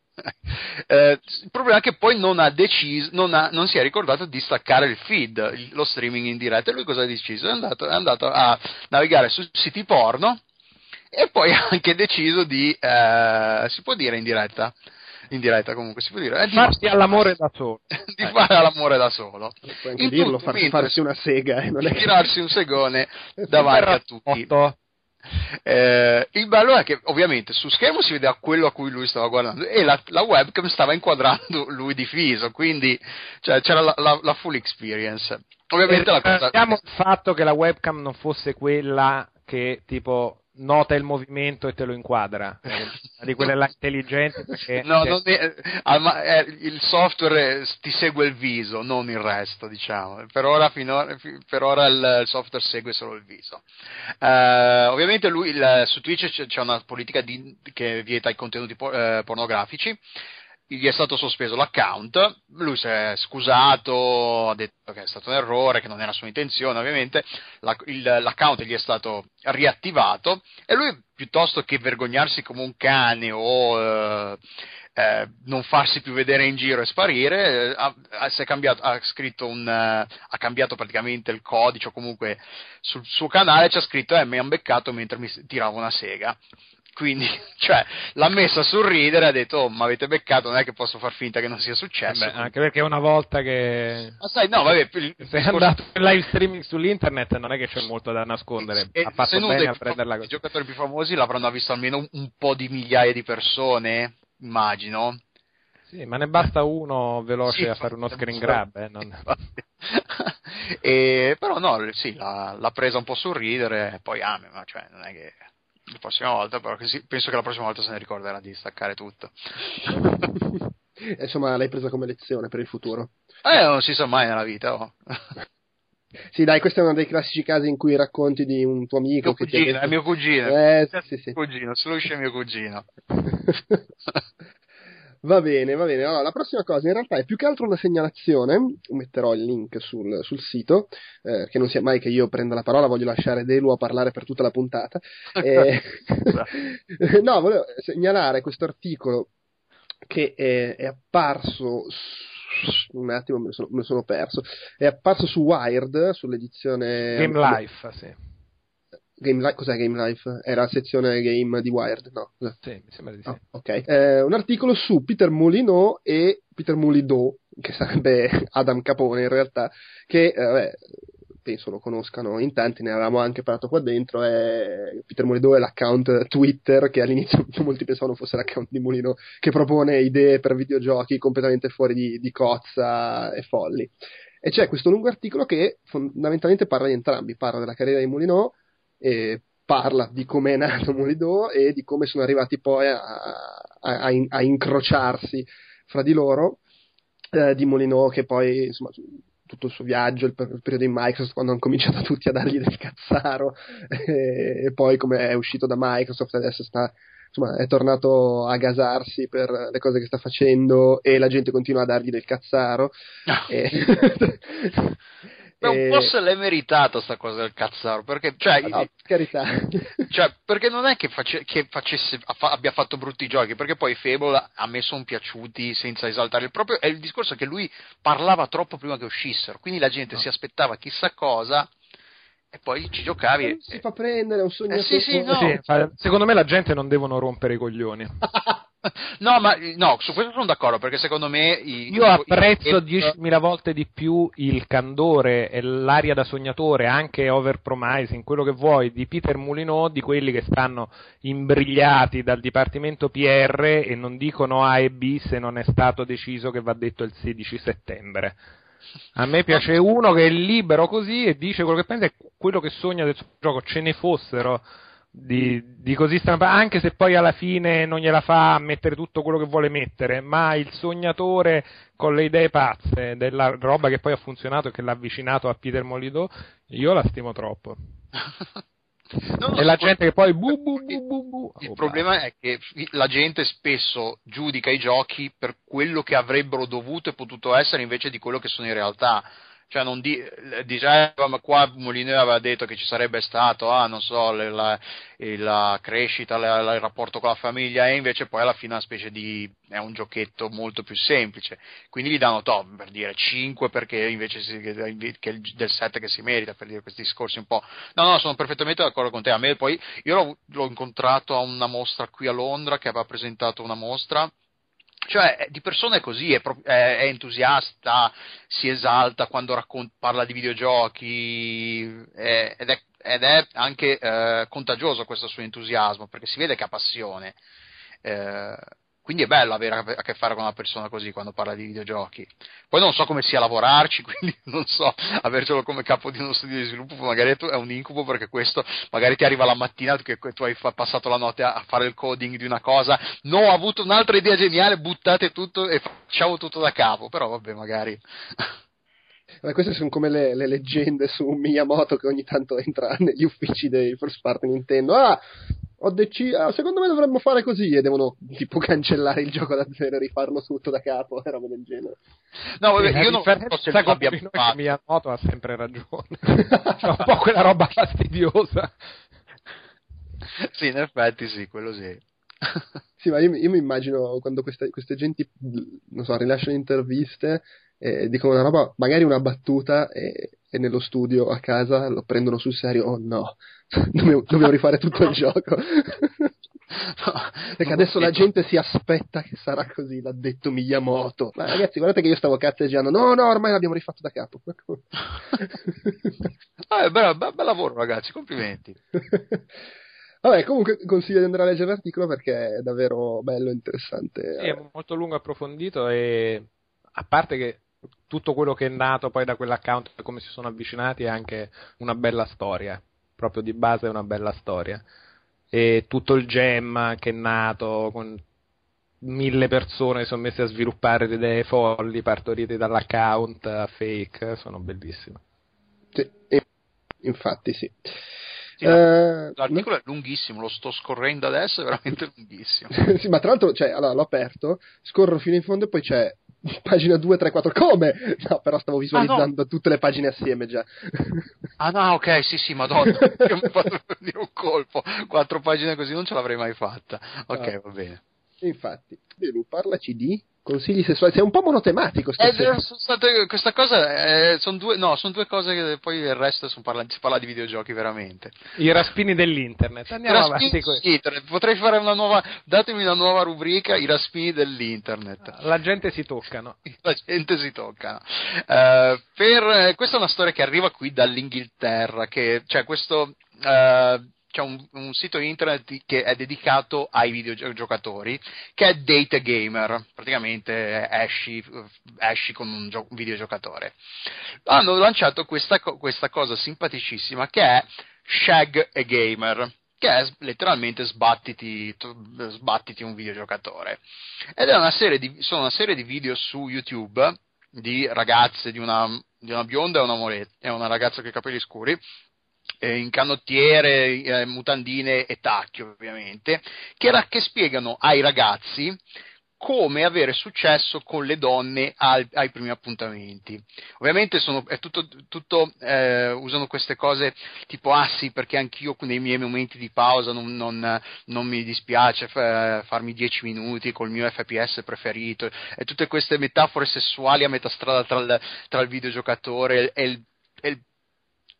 Speaker 2: Eh, il problema è che poi non ha deciso, non, ha- non si è ricordato di staccare il feed, lo streaming in diretta. E lui cosa ha deciso? È andato, è andato a navigare su siti porno e poi ha anche deciso di, eh, si può dire in diretta? In diretta comunque si può dire, eh, di,
Speaker 3: Farsi all'amore da solo.
Speaker 2: di fare l'amore da solo.
Speaker 1: Puoi anche
Speaker 2: In
Speaker 1: dirlo,
Speaker 2: tutto,
Speaker 1: far- farsi una sega. eh, non è
Speaker 2: tirarsi un segone davanti a tutti. Eh, il bello è che ovviamente su schermo si vedeva quello a cui lui stava guardando e la, la webcam stava inquadrando lui di fiso, quindi cioè, c'era la, la- la full experience. Ovviamente la cosa...
Speaker 3: Il fatto che la webcam non fosse quella che tipo nota il movimento e te lo inquadra. Eh, di quelle là intelligenti perché
Speaker 2: No, è- ah, ma, eh, il software eh, ti segue il viso, non il resto, diciamo. Per ora, finora- fi- per ora il, software segue solo il viso. Eh, ovviamente lui il- su Twitch c'è, una politica di- che vieta i contenuti po- eh, pornografici. Gli è stato sospeso l'account, lui si è scusato, ha detto che è stato un errore, che non era sua intenzione, ovviamente la- il- l'account gli è stato riattivato e lui piuttosto che vergognarsi come un cane o eh, eh, non farsi più vedere in giro e sparire, eh, ha, ha- cambiato, ha un, eh, ha cambiato praticamente il codice o comunque sul suo canale c'è scritto eh, mi hanno beccato mentre mi tiravo una sega. Quindi, cioè, l'ha messa a sorridere e ha detto, oh, mi avete beccato, non è che posso far finta che non sia successo.
Speaker 3: vabbè, anche perché una volta che
Speaker 2: Ma sai, no, vabbè, il discorso-
Speaker 3: andato in live streaming sull'internet non è che c'è molto da nascondere.
Speaker 2: E
Speaker 3: ha fatto
Speaker 2: se
Speaker 3: bene a prenderla
Speaker 2: I giocatori più famosi l'avranno visto almeno un, po' di migliaia di persone, immagino.
Speaker 3: Sì, ma ne basta uno veloce
Speaker 2: Sì,
Speaker 3: a fare uno screen grab. eh, non-
Speaker 2: e, però no, sì, l'ha, l'ha presa un po' sul ridere, poi ame, ma cioè, non è che la prossima volta, però che sì, penso che la prossima volta se ne ricorderà di staccare tutto.
Speaker 1: Eh, Insomma, l'hai presa come lezione per il futuro.
Speaker 2: Eh, non si sa mai nella vita, oh.
Speaker 1: Sì, dai, questo è uno dei classici casi in cui racconti di un tuo amico
Speaker 2: mio
Speaker 1: che ti ha
Speaker 2: cugino,
Speaker 1: detto-
Speaker 2: è mio cugino.
Speaker 1: Eh, sì, sì.
Speaker 2: Cugino, se lo uscì è mio cugino.
Speaker 1: Va bene, va bene. Allora, la prossima cosa in realtà è più che altro una segnalazione. Metterò il link sul, sul sito, eh, che non sia mai che io prenda la parola, voglio lasciare Delu a parlare per tutta la puntata. Eh, no, volevo segnalare questo articolo che è, è apparso. su- Un attimo, me lo, sono, sono perso. È apparso su Wired, sull'edizione.
Speaker 3: Game Life, sì.
Speaker 1: Game Life, cos'è Game Life? Era la sezione game di Wired, no?
Speaker 3: Sì, mi sembra di sì.
Speaker 1: Ah, ok. Eh, un articolo su Peter Molyneux e Peter Molyneux, che sarebbe Adam Capone in realtà, che eh, vabbè, penso lo conoscano in tanti, ne avevamo anche parlato qua dentro. È... Peter Molyneux è l'account Twitter che all'inizio molti pensavano fosse l'account di Molyneux, che propone idee per videogiochi completamente fuori di, di cozza e folli. E c'è questo lungo articolo che fondamentalmente parla di entrambi, parla della carriera di Molyneux e parla di come è nato Molidò e di come sono arrivati poi a, a- a in- a incrociarsi fra di loro eh, di Molino che poi insomma tutto il suo viaggio, il, il periodo in Microsoft quando hanno cominciato tutti a dargli del cazzaro e, e poi come è uscito da Microsoft adesso sta insomma è tornato a gasarsi per le cose che sta facendo e la gente continua a dargli del cazzaro. E,
Speaker 2: Beh, un
Speaker 1: e-
Speaker 2: po' se l'è meritata sta cosa del cazzaro, perché, cioè,
Speaker 1: no, per carità
Speaker 2: cioè, perché non è che, face- che facesse, fa- abbia fatto brutti giochi, perché poi Fable a me sono piaciuti senza esaltare il proprio. È il discorso che lui parlava troppo prima che uscissero, quindi la gente si aspettava chissà cosa e poi ci giocavi. e-
Speaker 1: si fa prendere è un sogno
Speaker 2: Eh, sì, sì, no.
Speaker 3: Sì, secondo me la gente non devono rompere i coglioni.
Speaker 2: no, ma no, su questo sono d'accordo, perché secondo me. i-
Speaker 3: Io apprezzo
Speaker 2: i-
Speaker 3: 10.000 volte di più il candore e l'aria da sognatore, anche overpromising, quello che vuoi, di Peter Mulino, di quelli che stanno imbrigliati dal Dipartimento PR e non dicono A e B se non è stato deciso che va detto il 16 settembre. A me piace uno che è libero così e dice quello che pensa e quello che sogna del suo gioco. Ce ne fossero di, di così stampa, anche se poi alla fine non gliela fa mettere tutto quello che vuole mettere, ma il sognatore con le idee pazze della roba che poi ha funzionato e che l'ha avvicinato a Peter Molidò, io la stimo troppo. E la gente che poi bu bu bu bu bu.
Speaker 2: Il
Speaker 3: Oh,
Speaker 2: problema è che la gente spesso giudica i giochi per quello che avrebbero dovuto e potuto essere invece di quello che sono in realtà. Cioè non di, eh, ma qua Molineux aveva detto che ci sarebbe stato, ah, non so, la, e la crescita, la- la- il rapporto con la famiglia e invece poi alla fine è una specie di, è un giochetto molto più semplice. Quindi gli danno top per dire 5 perché invece si, che, del 7 che si merita, per dire questi discorsi un po'. No, no, sono perfettamente d'accordo con te. A me poi, io l'ho, l'ho incontrato a una mostra qui a Londra che aveva presentato una mostra cioè è- di persona è così, è, pro- è- entusiasta, si esalta quando raccon- parla di videogiochi è- ed, è, ed è anche eh, contagioso questo suo entusiasmo perché si vede che ha passione. Eh, quindi è bello avere a che fare con una persona così quando parla di videogiochi. Poi non so come sia lavorarci, quindi non so, avercelo come capo di uno studio di sviluppo magari è un incubo perché questo magari ti arriva la mattina che tu hai passato la notte a fare il coding di una cosa, no, ho avuto un'altra idea geniale, buttate tutto e facciamo tutto da capo, però vabbè magari...
Speaker 1: Beh, queste sono come le, le, leggende su Miyamoto che ogni tanto entra negli uffici dei first party Nintendo. Ah, ho deciso, ah, secondo me dovremmo fare così e devono tipo cancellare il gioco da zero e rifarlo tutto da capo e roba del genere.
Speaker 3: No, vabbè, io non so se abbia fatto. Miyamoto ha sempre ragione. C'è un po' quella roba fastidiosa.
Speaker 2: sì, in effetti sì, quello sì.
Speaker 1: sì, ma io, io mi immagino quando queste, queste genti, non so, rilasciano interviste e dicono una roba, magari una battuta e, e nello studio a casa lo prendono sul serio, oh no, dobbiamo, dobbiamo rifare tutto il gioco. No, perché adesso la gente si aspetta che sarà così, l'ha detto Miyamoto. Ma ragazzi, guardate che io stavo cazzeggiando. No, no, ormai l'abbiamo rifatto da capo.
Speaker 2: ah, bel, bel, bel lavoro, ragazzi, complimenti.
Speaker 1: Vabbè, comunque consiglio di andare a leggere l'articolo perché è davvero bello e interessante.
Speaker 3: Sì, è molto lungo approfondito e a parte che tutto quello che è nato poi da quell'account e come si sono avvicinati è anche una bella storia, proprio di base è una bella storia. E tutto il gem che è nato con mille persone che sono messe a sviluppare le idee folli partorite dall'account fake, sono bellissime.
Speaker 1: Sì, infatti sì.
Speaker 2: Sì, eh, l'articolo no? è lunghissimo, lo sto scorrendo adesso, è veramente lunghissimo.
Speaker 1: sì, ma tra l'altro, cioè, allora, l'ho aperto, scorro fino in fondo e poi c'è pagina 2, 3, 4, come? No, però stavo visualizzando ah, no. tutte le pagine assieme già.
Speaker 2: ah no, ok, sì, sì, madonna, io mi ho fatto venire un colpo, quattro pagine così non ce l'avrei mai fatta. Ok, ah. va bene.
Speaker 1: Infatti, Belu, parlaci di consigli sessuali. Sei un po' monotematico.
Speaker 2: Eh, state, questa cosa eh, sono due, no, sono due cose che poi il resto parla, si parla di videogiochi veramente.
Speaker 3: I raspini dell'internet. Andiamo avanti. Dell'internet.
Speaker 2: Potrei fare una nuova. Datemi una nuova rubrica: i raspini dell'internet.
Speaker 3: La gente si toccano.
Speaker 2: La gente si toccano. Uh, per, questa è una storia che arriva qui dall'Inghilterra. Che, cioè, questo. Uh, c'è un, un, sito internet che è dedicato ai videogiocatori che è Data Gamer, praticamente esci, esci con un, gio- un, videogiocatore. Hanno lanciato questa, questa cosa simpaticissima che è Shag a Gamer che è letteralmente sbattiti, sbattiti, un videogiocatore. Ed è una serie di, sono una serie di video su YouTube di ragazze, di una, di una bionda e una, moretta, e una ragazza con i capelli scuri, eh, in canottiere, eh, mutandine e tacchi ovviamente, che, ra- che, spiegano ai ragazzi come avere successo con le donne al- ai primi appuntamenti. Ovviamente sono, tutto, tutto eh, usano queste cose tipo ah sì perché anch'io nei miei momenti di pausa non, non, non mi dispiace f- farmi 10 minuti col mio FPS preferito e tutte queste metafore sessuali a metà strada tra il, tra il videogiocatore e il, e il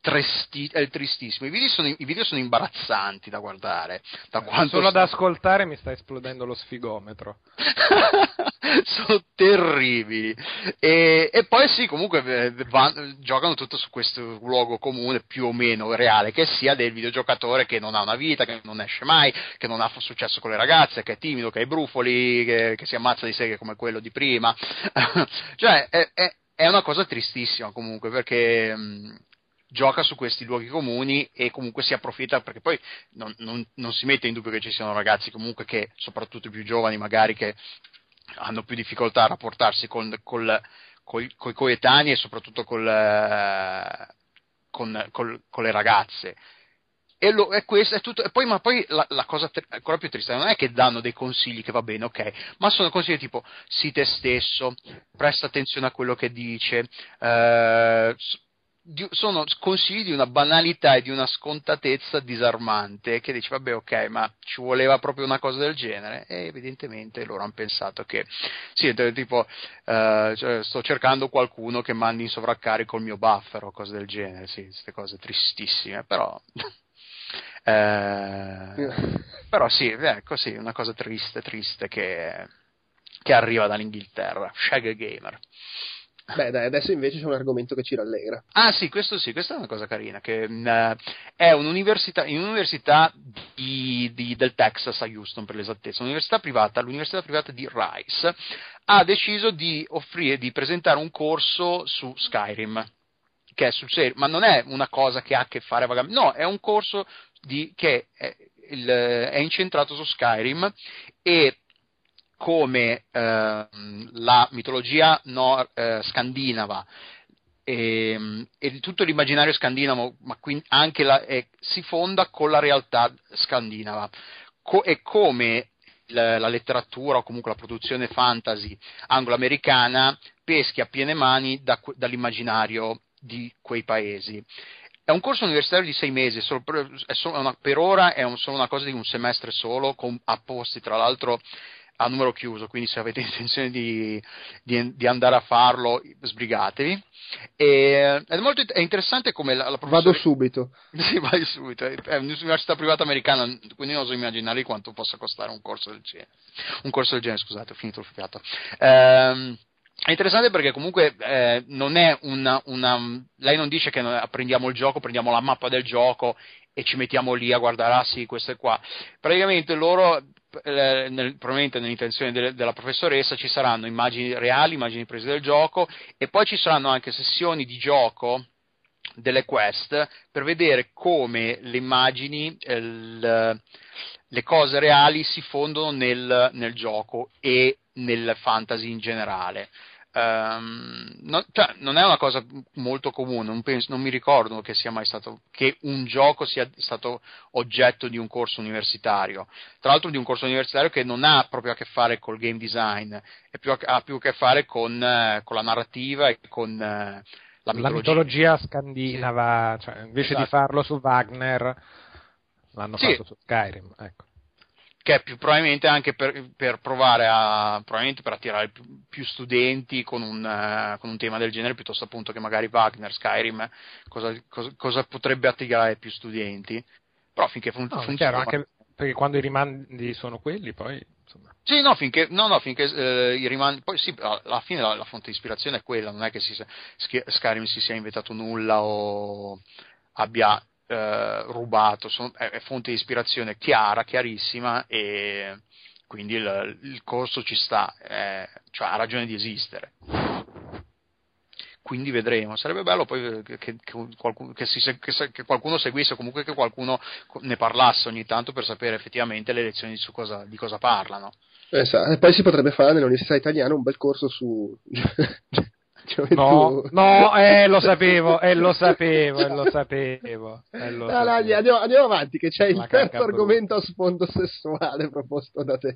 Speaker 2: Tresti, è tristissimo. I video, sono, I video, sono, imbarazzanti da guardare. Da
Speaker 3: eh, solo ad ascoltare mi sta esplodendo lo sfigometro.
Speaker 2: sono terribili. E, e, poi sì, comunque eh, van, giocano tutto su questo luogo comune più o meno reale, che sia del videogiocatore che non ha una vita, che non esce mai, che non ha successo con le ragazze, che è timido, che ha i brufoli, che, che si ammazza di seghe come quello di prima. cioè, è, è, è, una cosa tristissima comunque, perché mh, gioca su questi luoghi comuni e comunque si approfitta perché poi non, non, non, si mette in dubbio che ci siano ragazzi comunque che soprattutto i più giovani magari che hanno più difficoltà a rapportarsi con, col, coi, coi coetanei e soprattutto col, con, col, con, le ragazze e, lo, e, questo è tutto. E poi, ma poi la, la, cosa ancora più triste non è che danno dei consigli che va bene, ok, ma sono consigli tipo sii te stesso, presta attenzione a quello che dice, eh, di, sono consigli di una banalità e di una scontatezza disarmante che dici vabbè ok ma ci voleva proprio una cosa del genere? E evidentemente loro hanno pensato che sì tipo eh, cioè, sto cercando qualcuno che mandi in sovraccarico il mio buffer o cose del genere. Sì queste cose tristissime però eh, però sì ecco sì una cosa triste triste che, che arriva dall'Inghilterra. Shag Gamer
Speaker 1: Beh, dai, adesso invece c'è un argomento che ci rallegra.
Speaker 2: Ah sì, questo sì, questa è una cosa carina, che mh, è un'università, un'università di, di, del Texas a Houston per l'esattezza, un'università privata, l'università privata di Rice, ha deciso di offrire, di presentare un corso su Skyrim, che è sul serio, ma non è una cosa che ha a che fare vagamente, no, è un corso di, che è, il, è incentrato su Skyrim e come eh, la mitologia nor- eh, scandinava e, e, tutto l'immaginario scandinavo, ma anche la, eh, si fonda con la realtà scandinava. Co- e come la, la, letteratura o comunque la produzione fantasy anglo-americana peschi a piene mani da, dall'immaginario di quei paesi. È un corso universitario di sei mesi, per, una, per ora è un, solo una cosa di un semestre solo, con apposti tra l'altro a numero chiuso, quindi se avete intenzione di, di, di andare a farlo, sbrigatevi. E, è molto è interessante come la, la
Speaker 1: Vado subito.
Speaker 2: Sì, vai subito. È un'università privata americana, quindi non oso immaginare quanto possa costare un corso del genere. Un corso del genere, scusate, ho finito il fiato. Ehm, è interessante perché comunque eh, non è una, una, Lei non dice che prendiamo il gioco, prendiamo la mappa del gioco e ci mettiamo lì a guardare, ah sì, questo è qua. Praticamente loro eh, nel, probabilmente nell'intenzione de, della professoressa ci saranno immagini reali, immagini prese del gioco e poi ci saranno anche sessioni di gioco delle quest per vedere come le immagini, eh, le, le cose reali si fondono nel, nel gioco e nel fantasy in generale. Um, no, cioè, non è una cosa molto comune, non, penso, non, mi ricordo che sia mai stato che un gioco sia stato oggetto di un corso universitario. Tra l'altro di un corso universitario che non ha proprio a che fare col game design, più, ha più a che fare con, eh, con la narrativa e con eh, la mitologia.
Speaker 3: La mitologia scandinava, sì. cioè, invece esatto. di farlo su Wagner, l'hanno sì. fatto su Skyrim. Ecco
Speaker 2: che è più probabilmente anche per, per provare a probabilmente per attirare più, più studenti con un, uh, con un, tema del genere piuttosto appunto che magari Wagner, Skyrim cosa, cosa, cosa potrebbe attirare più studenti però finché fun-
Speaker 3: no,
Speaker 2: funziona
Speaker 3: chiaro, anche perché quando i rimandi sono quelli poi insomma
Speaker 2: sì, no, finché, no, no, finché eh, i rimandi. Poi sì, alla fine la, la, fonte di ispirazione è quella, non è che si, Skyrim si sia inventato nulla o abbia eh, rubato, sono, è, è, fonte di ispirazione chiara, chiarissima e quindi il, il corso ci sta, è, cioè ha ragione di esistere. Quindi vedremo, sarebbe bello poi che, che, qualcuno, che, si, che, qualcuno seguisse, comunque che qualcuno ne parlasse ogni tanto per sapere effettivamente le lezioni su cosa, di cosa parlano.
Speaker 1: Esatto. E poi si potrebbe fare nell'università italiana un bel corso su
Speaker 3: Gioventù. No, no, eh, lo sapevo, eh, lo sapevo, eh, lo sapevo. Eh, lo
Speaker 1: no, no, andiamo, andiamo, avanti, che c'è La il terzo argomento a sfondo sessuale proposto da te.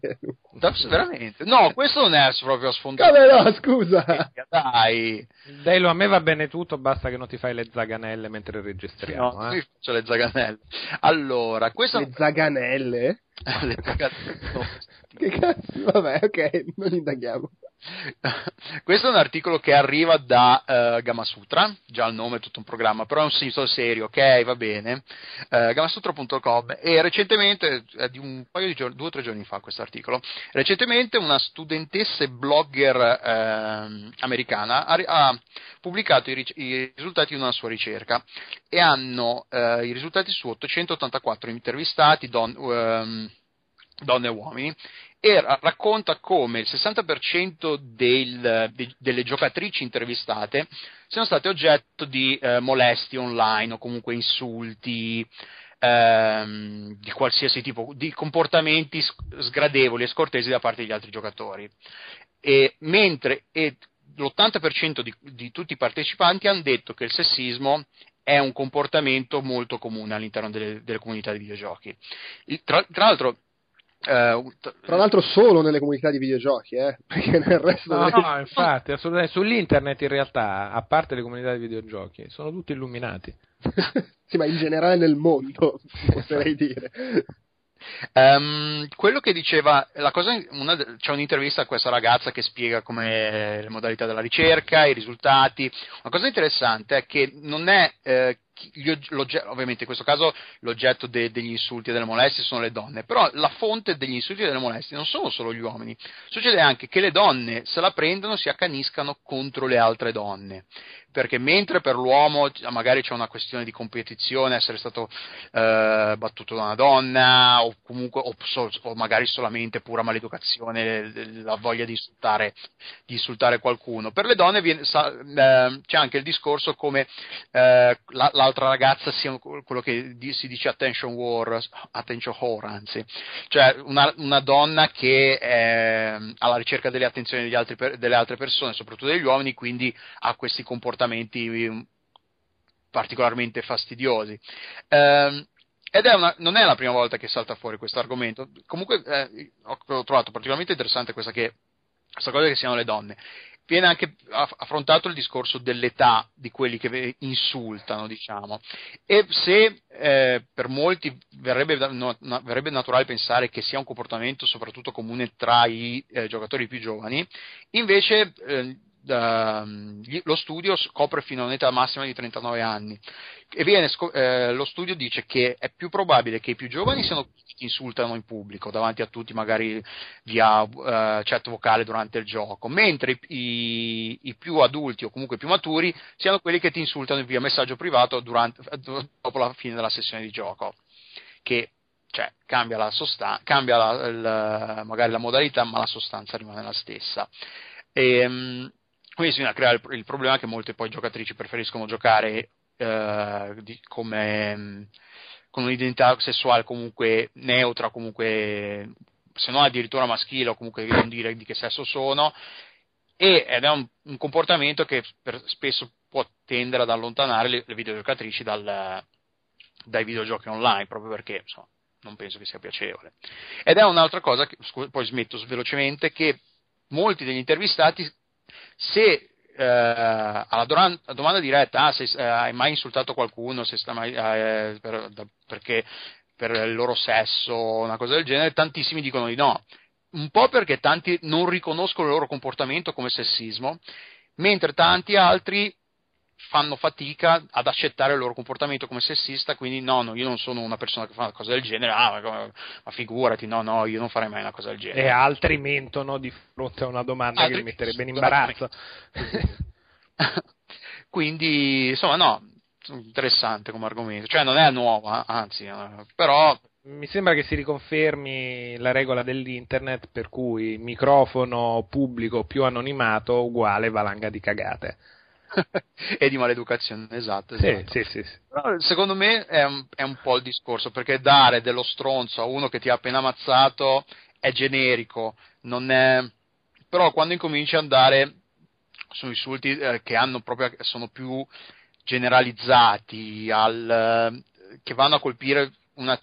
Speaker 2: Veramente? No, questo non è proprio a sfondo
Speaker 1: Come no, scusa.
Speaker 2: Dai.
Speaker 3: Dai, a me va bene tutto, basta che non ti fai le zaganelle mentre registriamo.
Speaker 2: No,
Speaker 3: eh.
Speaker 2: io faccio le zaganelle. Allora, questo...
Speaker 1: Le zaganelle?
Speaker 2: le zaganelle.
Speaker 1: che cazzo, vabbè, ok, non indaghiamo.
Speaker 2: Questo è un articolo che arriva da uh, Gamasutra, già il nome è tutto un programma, però è un sito serio, ok, va bene, uh, gamasutra.com e recentemente, è di giorni, due o tre giorni fa questo articolo, recentemente una studentessa blogger uh, americana ha, ha pubblicato i, i, risultati di una sua ricerca e hanno uh, i risultati su 884 intervistati, don, um, donne e uomini, e racconta come il 60% del, de, delle giocatrici intervistate siano state oggetto di eh, molestie online o comunque insulti ehm, di qualsiasi tipo, di comportamenti sgradevoli e scortesi da parte degli altri giocatori. E, mentre e l'80% di, di tutti i partecipanti hanno detto che il sessismo è un comportamento molto comune all'interno delle, delle comunità di videogiochi. Tra, tra l'altro,
Speaker 1: Uh, Tra l'altro solo nelle comunità di videogiochi, eh? perché nel resto...
Speaker 3: No, delle... no infatti, assolutamente. Sull'internet in realtà, a parte le comunità di videogiochi, sono tutti illuminati.
Speaker 1: sì, ma in generale nel mondo, potrei dire.
Speaker 2: Um, quello che diceva, cosa, una, c'è un'intervista a questa ragazza che spiega come le modalità della ricerca, i risultati. Una cosa interessante è che non è eh, ovviamente in questo caso l'oggetto de, degli insulti e delle molestie sono le donne, però la fonte degli insulti e delle molestie non sono solo gli uomini, succede anche che le donne se la prendono si accaniscano contro le altre donne perché mentre per l'uomo magari c'è una questione di competizione, essere stato eh, battuto da una donna o comunque o, o, magari solamente pura maleducazione, la voglia di insultare, di insultare qualcuno, per le donne viene, sa, eh, c'è anche il discorso come eh, la, l'altra ragazza sia quello che si dice attention war, attention whore anzi, cioè una, una donna che è alla ricerca delle attenzioni altri, delle altre persone, soprattutto degli uomini, quindi ha questi comportamenti comportamenti particolarmente fastidiosi. Eh, ed è una, non è la prima volta che salta fuori questo argomento. Comunque eh, ho trovato particolarmente interessante questa, che, questa cosa che siano le donne. Viene anche affrontato il discorso dell'età di quelli che insultano, diciamo. E se eh, per molti verrebbe, no, verrebbe, naturale pensare che sia un comportamento soprattutto comune tra i eh, giocatori più giovani, invece eh, uh, lo studio scopre fino a un'età massima di 39 anni e viene, eh, lo studio dice che è più probabile che i più giovani siano quelli che insultano in pubblico davanti a tutti magari via uh, chat vocale durante il gioco mentre i, i, più adulti o comunque più maturi siano quelli che ti insultano via messaggio privato durante, dopo la fine della sessione di gioco che cioè, cambia, la sostanza, cambia la, il, magari la modalità, ma la sostanza rimane la stessa. E, quindi si a creare il, problema che molte poi giocatrici preferiscono giocare eh, di, come, con un'identità sessuale comunque neutra, comunque se non addirittura maschile o comunque non dire di che sesso sono. Ed è un, un comportamento che per, spesso può tendere ad allontanare le, le videogiocatrici dal, dai videogiochi online proprio perché insomma, non penso che sia piacevole. Ed è un'altra cosa che, poi smetto velocemente che molti degli intervistati se eh, alla doran- domanda diretta ah, se eh, hai mai insultato qualcuno mai, eh, per, da, perché per il loro sesso o una cosa del genere, tantissimi dicono di no. Un po' perché tanti non riconoscono il loro comportamento come sessismo, mentre tanti altri fanno fatica ad accettare il loro comportamento come sessista, quindi no, no, io non sono una persona che fa una cosa del genere, ah, ma, ma figurati, no, no, io non farei mai una cosa del genere.
Speaker 3: E altri mentono di fronte a una domanda altri, che li metterebbe in imbarazzo.
Speaker 2: quindi, insomma, no, interessante come argomento, cioè non è nuova, anzi, eh, però
Speaker 3: mi sembra che si riconfermi la regola dell'internet per cui microfono pubblico più anonimato uguale valanga di cagate.
Speaker 2: e di maleducazione, esatto. esatto.
Speaker 3: Sì, sì, sì,
Speaker 2: secondo me è un, è un, po' il discorso, perché dare dello stronzo a uno che ti ha appena ammazzato è generico, non è... però quando incominci ad andare su insulti eh, che proprio, sono più generalizzati, al, eh, che vanno a colpire una,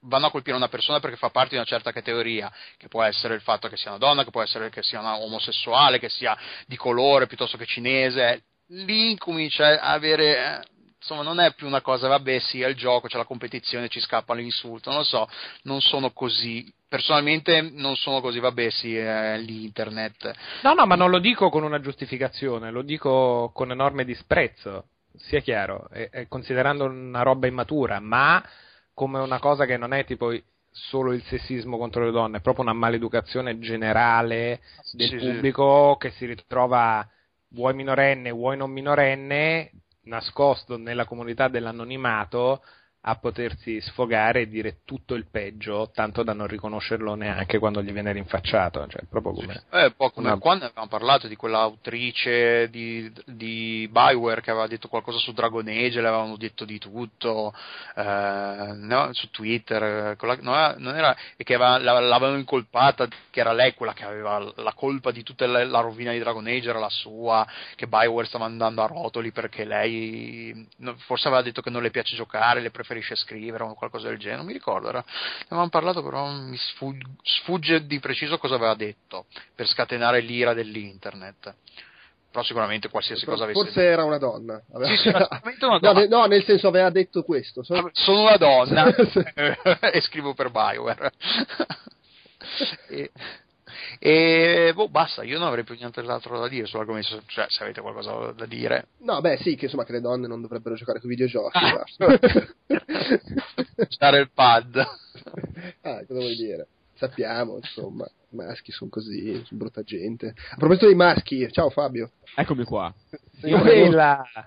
Speaker 2: vanno a colpire una persona perché fa parte di una certa categoria, che può essere il fatto che sia una donna, che può essere che sia una omosessuale, che sia di colore piuttosto che cinese, lì comincia a avere eh, insomma non è più una cosa vabbè sì è il gioco c'è la competizione ci scappa l'insulto non lo so non sono così personalmente non sono così vabbè sì è l'internet
Speaker 3: no no ma non lo dico con una giustificazione lo dico con enorme disprezzo sia chiaro è, è considerando una roba immatura ma come una cosa che non è tipo solo il sessismo contro le donne è proprio una maleducazione generale del sì, pubblico sì. che si ritrova vuoi minorenne, vuoi non minorenne, nascosto nella comunità dell'anonimato, a potersi sfogare e dire tutto il peggio, tanto da non riconoscerlo neanche quando gli viene rinfacciato. Cioè, proprio come,
Speaker 2: eh, poi come una... quando avevamo parlato di quell'autrice di, di Bioware che aveva detto qualcosa su Dragon Age, le avevano detto di tutto eh, no, su Twitter, quella, non era, non era, e che aveva, l'avevano incolpata, che era lei quella che aveva la colpa di tutta la, la rovina di Dragon Age, era la sua, che Bioware stava andando a rotoli perché lei forse aveva detto che non le piace giocare, le preferisce preferisce scrivere o qualcosa del genere, non mi ricordo, era, ne avevamo parlato però mi sfugge, di preciso cosa aveva detto per scatenare l'ira dell'internet. Però sicuramente qualsiasi cosa avesse
Speaker 1: forse
Speaker 2: detto.
Speaker 1: era una donna.
Speaker 2: Aveva... sì, sicuramente una donna.
Speaker 1: No, no, nel senso aveva detto questo
Speaker 2: sono, sono una donna. E scrivo per Bioware. E, E boh, basta, io non avrei più nient'altro da dire sull'argomento, cioè se avete qualcosa da dire.
Speaker 1: No, beh, sì, che insomma che le donne non dovrebbero giocare con i videogiochi.
Speaker 2: Ah.
Speaker 1: basta.
Speaker 2: Usare il pad.
Speaker 1: ah, cosa vuoi dire? Sappiamo, insomma, i maschi sono così, sono brutta gente. A proposito dei maschi, ciao Fabio.
Speaker 5: Eccomi qua. Io.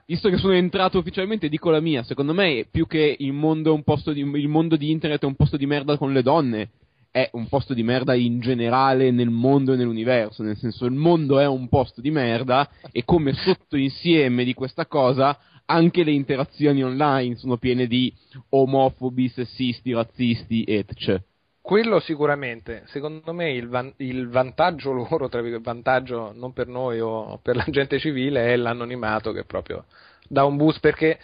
Speaker 5: Visto che sono entrato ufficialmente, dico la mia. Secondo me, più che il mondo, è un posto di, il mondo di internet è un posto di merda con le donne, è un posto di merda in generale nel mondo e nell'universo. Nel senso, il mondo è un posto di merda e come sottoinsieme di questa cosa, anche le interazioni online sono piene di omofobi, sessisti, razzisti, etc.
Speaker 3: Quello sicuramente, secondo me il, van- il vantaggio loro, tra virgolette, vantaggio non per noi o per la gente civile, è l'anonimato che proprio dà un boost perché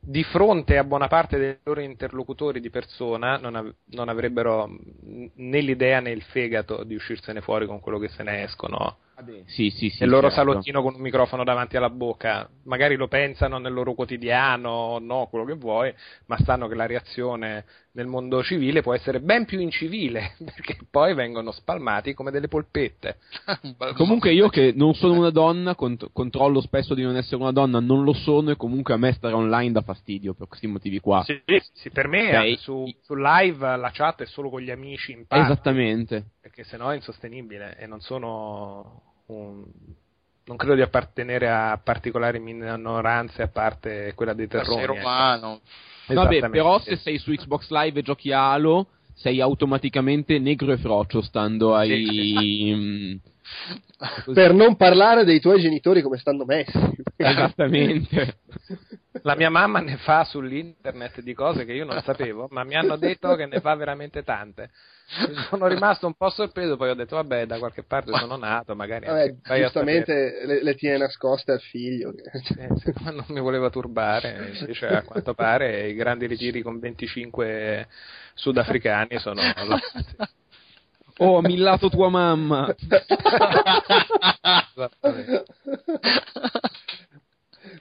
Speaker 3: di fronte a buona parte dei loro interlocutori di persona non, av- non avrebbero né l'idea né il fegato di uscirsene fuori con quello che se ne escono
Speaker 5: Sì, sì, sì.
Speaker 3: nel loro
Speaker 5: certo.
Speaker 3: salottino con un microfono davanti alla bocca. Magari lo pensano nel loro quotidiano, no, quello che vuoi, ma sanno che la reazione nel mondo civile può essere ben più incivile, perché poi vengono spalmati come delle polpette.
Speaker 5: Comunque io che non sono una donna, cont- controllo spesso di non essere una donna, non lo sono e comunque a me stare online dà fastidio per questi motivi qua.
Speaker 3: Sì, sì, per me
Speaker 5: Ok.
Speaker 3: anche su, su live la chat è solo con gli amici in parte,
Speaker 5: Esattamente.
Speaker 3: perché sennò è insostenibile e non sono un... Non credo di appartenere a particolari minoranze a parte quella dei
Speaker 2: sei
Speaker 3: terroni. ecco.
Speaker 2: romano.
Speaker 5: Vabbè,
Speaker 3: Esattamente.
Speaker 5: però se sei su Xbox Live e giochi a Halo, sei automaticamente negro e frocio stando ai...
Speaker 1: Per non parlare dei tuoi genitori come stanno messi.
Speaker 5: Esattamente.
Speaker 3: La mia mamma ne fa sull'internet di cose che io non sapevo, ma mi hanno detto che ne fa veramente tante. Sono rimasto un po' sorpreso, poi ho detto, vabbè, da qualche parte sono nato, magari
Speaker 1: Vabbè, giustamente le, le tiene nascoste al figlio.
Speaker 3: Eh, siccome non mi voleva turbare, invece a quanto pare i grandi ritiri con 25 sudafricani sono
Speaker 5: Oh, ho millato tua mamma.
Speaker 3: Esattamente.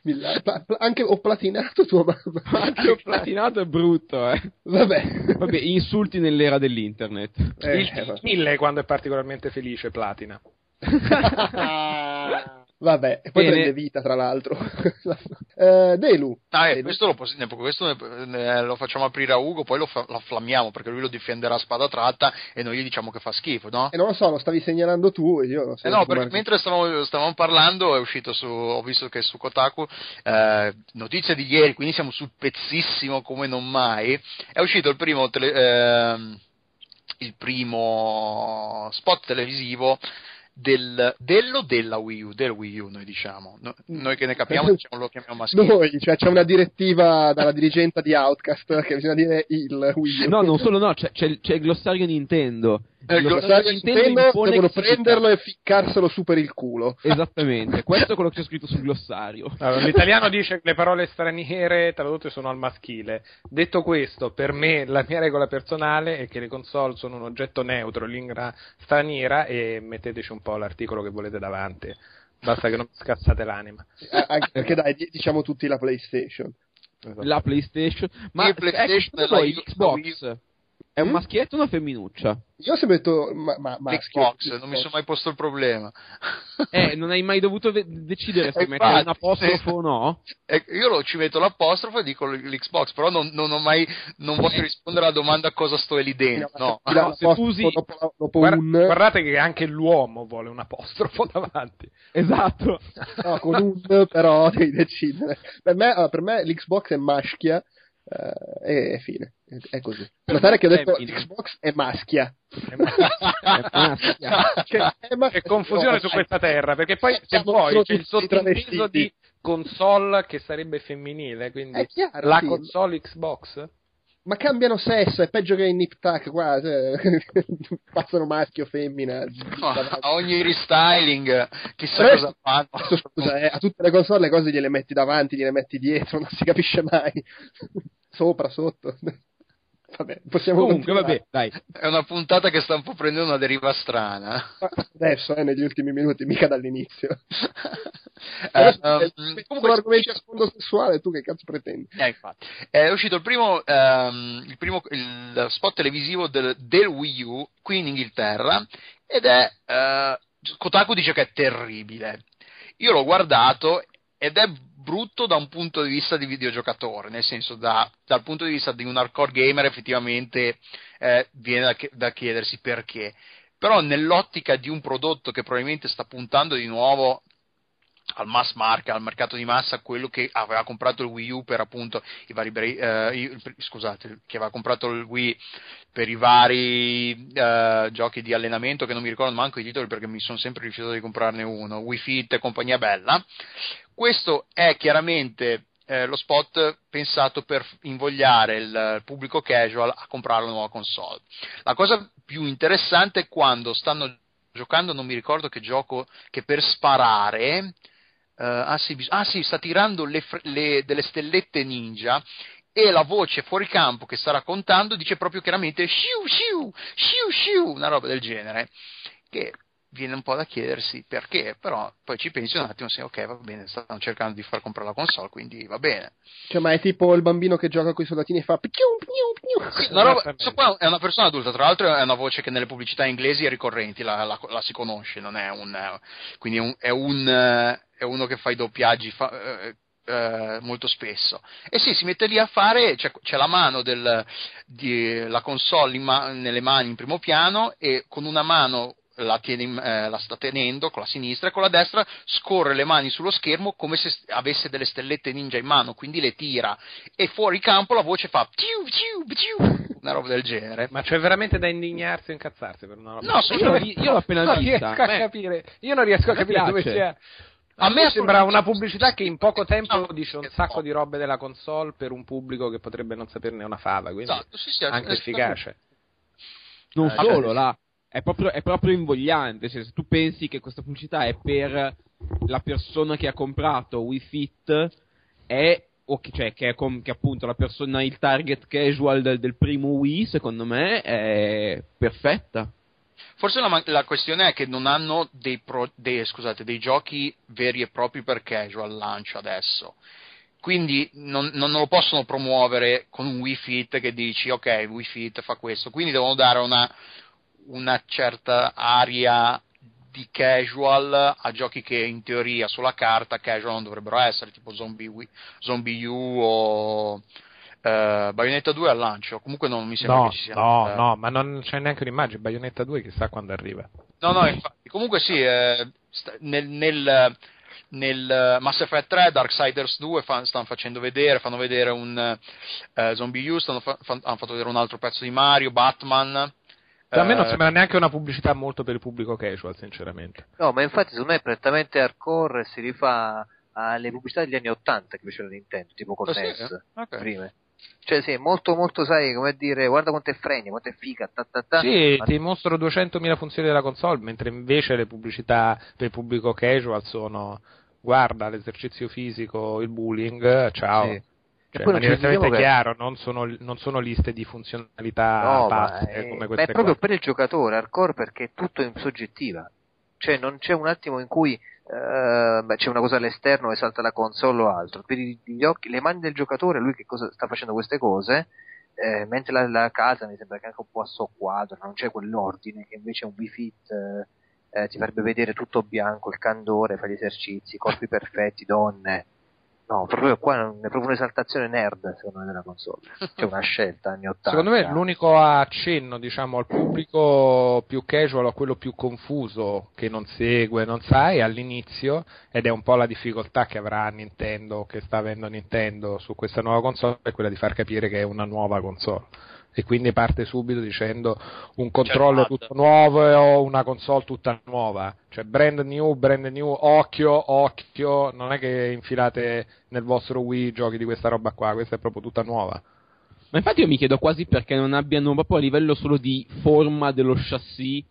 Speaker 1: Milla- pla- pla- anche ho platinato tua mamma.
Speaker 5: Anche ho platinato è brutto, eh.
Speaker 1: Vabbè.
Speaker 5: Vabbè, insulti nell'era dell'internet.
Speaker 1: Eh,
Speaker 3: Il mille quando è particolarmente felice, platina.
Speaker 1: Vabbè, e poi
Speaker 5: Bene.
Speaker 1: prende vita, tra l'altro. Eh, Delu.
Speaker 2: Ah, eh,
Speaker 1: Delu.
Speaker 2: questo, lo, poss- ne- questo ne- ne- lo facciamo aprire a Ugo, poi lo, fa- lo afflammiamo perché lui lo difenderà a spada tratta e noi gli diciamo che fa schifo, no?
Speaker 1: E non lo so, lo stavi segnalando tu e io so
Speaker 2: Eh no, perché mentre stavamo, stavamo parlando è uscito su, ho visto che su Kotaku, eh, notizia di ieri, quindi siamo sul pezzissimo come non mai, è uscito il primo, tele- ehm, il primo spot televisivo del, dello della Wii U, del Wii U noi diciamo, No- noi che ne capiamo diciamo, lo chiamiamo maschile.
Speaker 1: Noi, cioè c'è una direttiva dalla dirigente di Outcast che bisogna dire il Wii U.
Speaker 5: No, non solo no, c'è, c'è c'è il glossario Nintendo.
Speaker 2: Eh,
Speaker 5: Il
Speaker 2: il
Speaker 1: Lo
Speaker 5: glossario
Speaker 1: sai,
Speaker 5: Nintendo
Speaker 1: devono prenderlo e ficcarselo su per il culo.
Speaker 5: Esattamente, questo è quello che c'è scritto sul glossario.
Speaker 3: Allora, l'italiano dice che le parole straniere tradotte sono al maschile. Detto questo, per me la mia regola personale è che le console sono un oggetto neutro, lingua straniera e metteteci un po' l'articolo che volete davanti. Basta che non scassate l'anima.
Speaker 1: Eh, Anche perché dai, di- diciamo tutti la PlayStation.
Speaker 5: La PlayStation. Ma
Speaker 2: PlayStation
Speaker 5: ecco,
Speaker 2: e la
Speaker 5: poi
Speaker 2: Xbox.
Speaker 5: È un
Speaker 1: Mm?
Speaker 5: maschietto o una femminuccia?
Speaker 1: Io ho sempre detto ma, ma, maschio,
Speaker 2: Xbox, non mi sono mai posto il problema.
Speaker 5: Eh, non hai mai dovuto ve- decidere se
Speaker 2: Eh,
Speaker 5: mettere un apostrofo o no?
Speaker 2: Eh, io lo, ci metto l'apostrofo e dico l- l'Xbox, però non, non ho mai, non voglio rispondere alla domanda cosa sto lì dentro. No.
Speaker 1: Dà
Speaker 5: No, se tu usi-
Speaker 1: dopo, dopo
Speaker 3: Guarda-
Speaker 1: un
Speaker 3: guardate che anche l'uomo vuole un apostrofo davanti.
Speaker 5: Esatto.
Speaker 1: no, con un però devi decidere. Per me, per me l'Xbox è maschia eh, e è fine. È, è così. Notare che ho detto
Speaker 5: femmina.
Speaker 1: Xbox è maschia.
Speaker 5: È maschia.
Speaker 1: Cioè, è mas-
Speaker 3: C'è confusione
Speaker 1: no,
Speaker 3: su questa terra, perché poi se vuoi c'è il sottinteso di console che sarebbe femminile, quindi
Speaker 1: È chiaro,
Speaker 3: la
Speaker 1: sì.
Speaker 3: console Xbox?
Speaker 1: Ma cambiano sesso, è peggio che in Nip Tuck qua, cioè, passano maschio, femmina.
Speaker 2: a ogni restyling, chissà
Speaker 1: Adesso-
Speaker 2: cosa fanno.
Speaker 1: Scusa, eh, a tutte le console le cose gliele metti davanti, gliele metti dietro, non si capisce mai. Sopra, sotto. Vabbè, possiamo
Speaker 5: Comunque,
Speaker 1: continuare.
Speaker 5: vabbè, dai.
Speaker 2: È una puntata che sta un po' prendendo una deriva strana.
Speaker 1: Adesso, eh, negli ultimi minuti, mica dall'inizio.
Speaker 2: Eh, ehm,
Speaker 1: eh,
Speaker 2: comunque,
Speaker 1: argomenti a sfondo sessuale, tu che cazzo pretendi?
Speaker 2: Eh, infatti. È uscito il primo, ehm, il primo il spot televisivo del, del Wii U qui in Inghilterra ed è eh, Kotaku dice che è terribile. Io l'ho guardato ed è brutto da un punto di vista di videogiocatore, nel senso da, dal punto di vista di un hardcore gamer effettivamente eh, viene da, da chiedersi perché. Però nell'ottica di un prodotto che probabilmente sta puntando di nuovo al mass market, al mercato di massa, quello che aveva comprato il Wii U per appunto i vari eh, scusate, che aveva comprato il Wii per i vari eh, giochi di allenamento che non mi ricordo manco i titoli perché mi sono sempre rifiutato di comprarne uno, Wii Fit e compagnia bella. Questo è chiaramente eh, lo spot pensato per invogliare il pubblico casual a comprare la nuova console. La cosa più interessante è quando stanno giocando, non mi ricordo che gioco, che per sparare Uh, ah, sì, ah, sì, sta tirando le, le, delle stellette ninja e la voce fuori campo che sta raccontando dice proprio chiaramente shiu shiu, shiu shiu, una roba del genere, che viene un po' da chiedersi perché, però poi ci pensi un attimo, sì, ok, va bene, stanno cercando di far comprare la console, quindi va bene.
Speaker 1: Cioè, ma è tipo il bambino che gioca con i soldatini e fa piu, piu, piu.
Speaker 2: Sì, una roba, qua è una persona adulta, tra l'altro è una voce che nelle pubblicità inglesi è ricorrente, la, la, la si conosce, non è un, quindi è, un, è, un, è uno che fa i doppiaggi, fa, eh, eh, molto spesso. E sì, si mette lì a fare, c'è, c'è la mano del, di, la console ma, nelle mani in primo piano e con una mano la, tiene, eh, la, sta tenendo con la sinistra e con la destra scorre le mani sullo schermo come se avesse delle stellette ninja in mano, quindi le tira e fuori campo la voce fa tiu, tiu, tiu, una roba del genere.
Speaker 3: Ma c'è veramente da indignarsi o incazzarsi per una roba?
Speaker 2: No,
Speaker 5: io, io l'ho appena
Speaker 3: non
Speaker 5: vista.
Speaker 3: Riesco a capire, io non riesco a capire dove sia a me sembra una pubblicità che in poco tempo no, dice un sacco di robe della console per un pubblico che potrebbe non saperne una fava, quindi esatto, sì, sì, anche efficace.
Speaker 5: Non eh, solo, là, è, proprio, è proprio invogliante, cioè, se tu pensi che questa pubblicità è per la persona che ha comprato Wii Fit, è che, cioè, che, è com- che appunto la persona, il target casual del, del primo Wii, secondo me è perfetta.
Speaker 2: Forse la, la, questione è che non hanno dei, pro, dei, scusate, dei, giochi veri e propri per casual lancio adesso. Quindi non, non, lo possono promuovere con un Wii Fit che dici ok, Wii Fit fa questo. Quindi devono dare una, una certa aria di casual a giochi che in teoria sulla carta casual non dovrebbero essere, tipo Zombie, Wii, Zombie U o Uh, Bayonetta 2 al lancio, comunque non mi sembra
Speaker 3: no,
Speaker 2: che ci sia.
Speaker 3: No, no, ma non c'è neanche un'immagine. Bayonetta 2 chissà quando arriva.
Speaker 2: No, no, infatti. Comunque sì, eh, nel, nel, nel, Mass Effect 3 Darksiders 2 fan, stanno facendo vedere, fanno vedere un uh, Zombie U, stanno fa, hanno fatto vedere un altro pezzo di Mario, Batman.
Speaker 3: A me non uh, sembra neanche una pubblicità molto per il pubblico casual, sinceramente.
Speaker 4: No, ma infatti secondo me è prettamente hardcore si rifà alle pubblicità degli anni 80 che faceva Nintendo, tipo con NES, sì, eh? okay. prima. Cioè, sì, molto, molto, sai, come dire, guarda quanto è fregno, quanto è figa, ta, ta, ta.
Speaker 3: Sì, ma... ti mostro 200.000 funzioni della console, mentre invece le pubblicità per il pubblico casual sono, guarda, l'esercizio fisico, il bullying, ciao. Sì. Cioè, manifestamente che... chiaro, non sono, non sono, liste di funzionalità no, passe è, come queste.
Speaker 4: Ma è proprio qua. per il giocatore hardcore perché è tutto in soggettiva. Cioè, non c'è un attimo in cui beh, c'è una cosa all'esterno e salta la console o altro. Per gli occhi, le mani del giocatore, lui che cosa sta facendo queste cose, eh, mentre la, la, casa mi sembra che anche un po' a soqquadro, non c'è quell'ordine che invece un Wii-Fit eh, eh, ti farebbe vedere tutto bianco, il candore, fa gli esercizi, corpi perfetti, donne. No, proprio qua è proprio un'esaltazione nerd, secondo me, della console. C'è una scelta anni 80.
Speaker 3: Secondo me l'unico accenno, diciamo, al pubblico più casual, a quello più confuso, che non segue, non sa, è all'inizio, ed è un po' la difficoltà che avrà Nintendo, che sta avendo Nintendo su questa nuova console, è quella di far capire che è una nuova console e quindi parte subito dicendo un controller tutto nuovo o una console tutta nuova, cioè brand new, brand new, occhio, occhio, non è che infilate nel vostro Wii giochi di questa roba qua, questa è proprio tutta nuova.
Speaker 5: Ma infatti io mi chiedo quasi perché non abbiano proprio a livello solo di forma dello chassis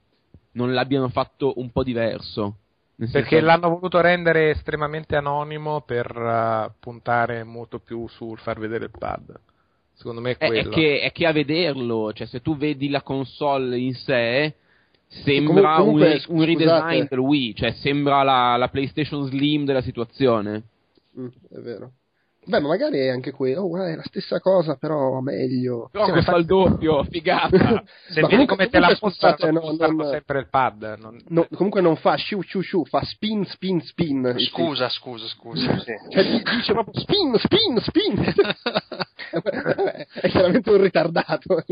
Speaker 5: non l'abbiano fatto un po' diverso.
Speaker 3: Perché senso... l'hanno voluto rendere estremamente anonimo per uh, puntare molto più sul far vedere il pad. Secondo me è quello.
Speaker 5: È, che, è che a vederlo, cioè se tu vedi la console in sé, sembra comunque, un, un redesign del Wii, cioè sembra la, la, PlayStation Slim della situazione.
Speaker 1: Mm, è vero. Beh, ma magari è anche quello. Oh, è la stessa cosa, però meglio.
Speaker 5: Però
Speaker 3: Sì,
Speaker 5: questo
Speaker 3: ma
Speaker 5: al doppio, figata.
Speaker 3: Se vedi
Speaker 1: comunque-
Speaker 3: come te la
Speaker 1: scusate, no, non-
Speaker 3: sempre il pad. non-
Speaker 1: No, comunque non fa sciu sciu sciu, fa spin spin spin. il film.
Speaker 2: Scusa, scusa, scusa.
Speaker 4: Sì.
Speaker 1: Cioè, di- dice proprio spin spin spin. è chiaramente un ritardato.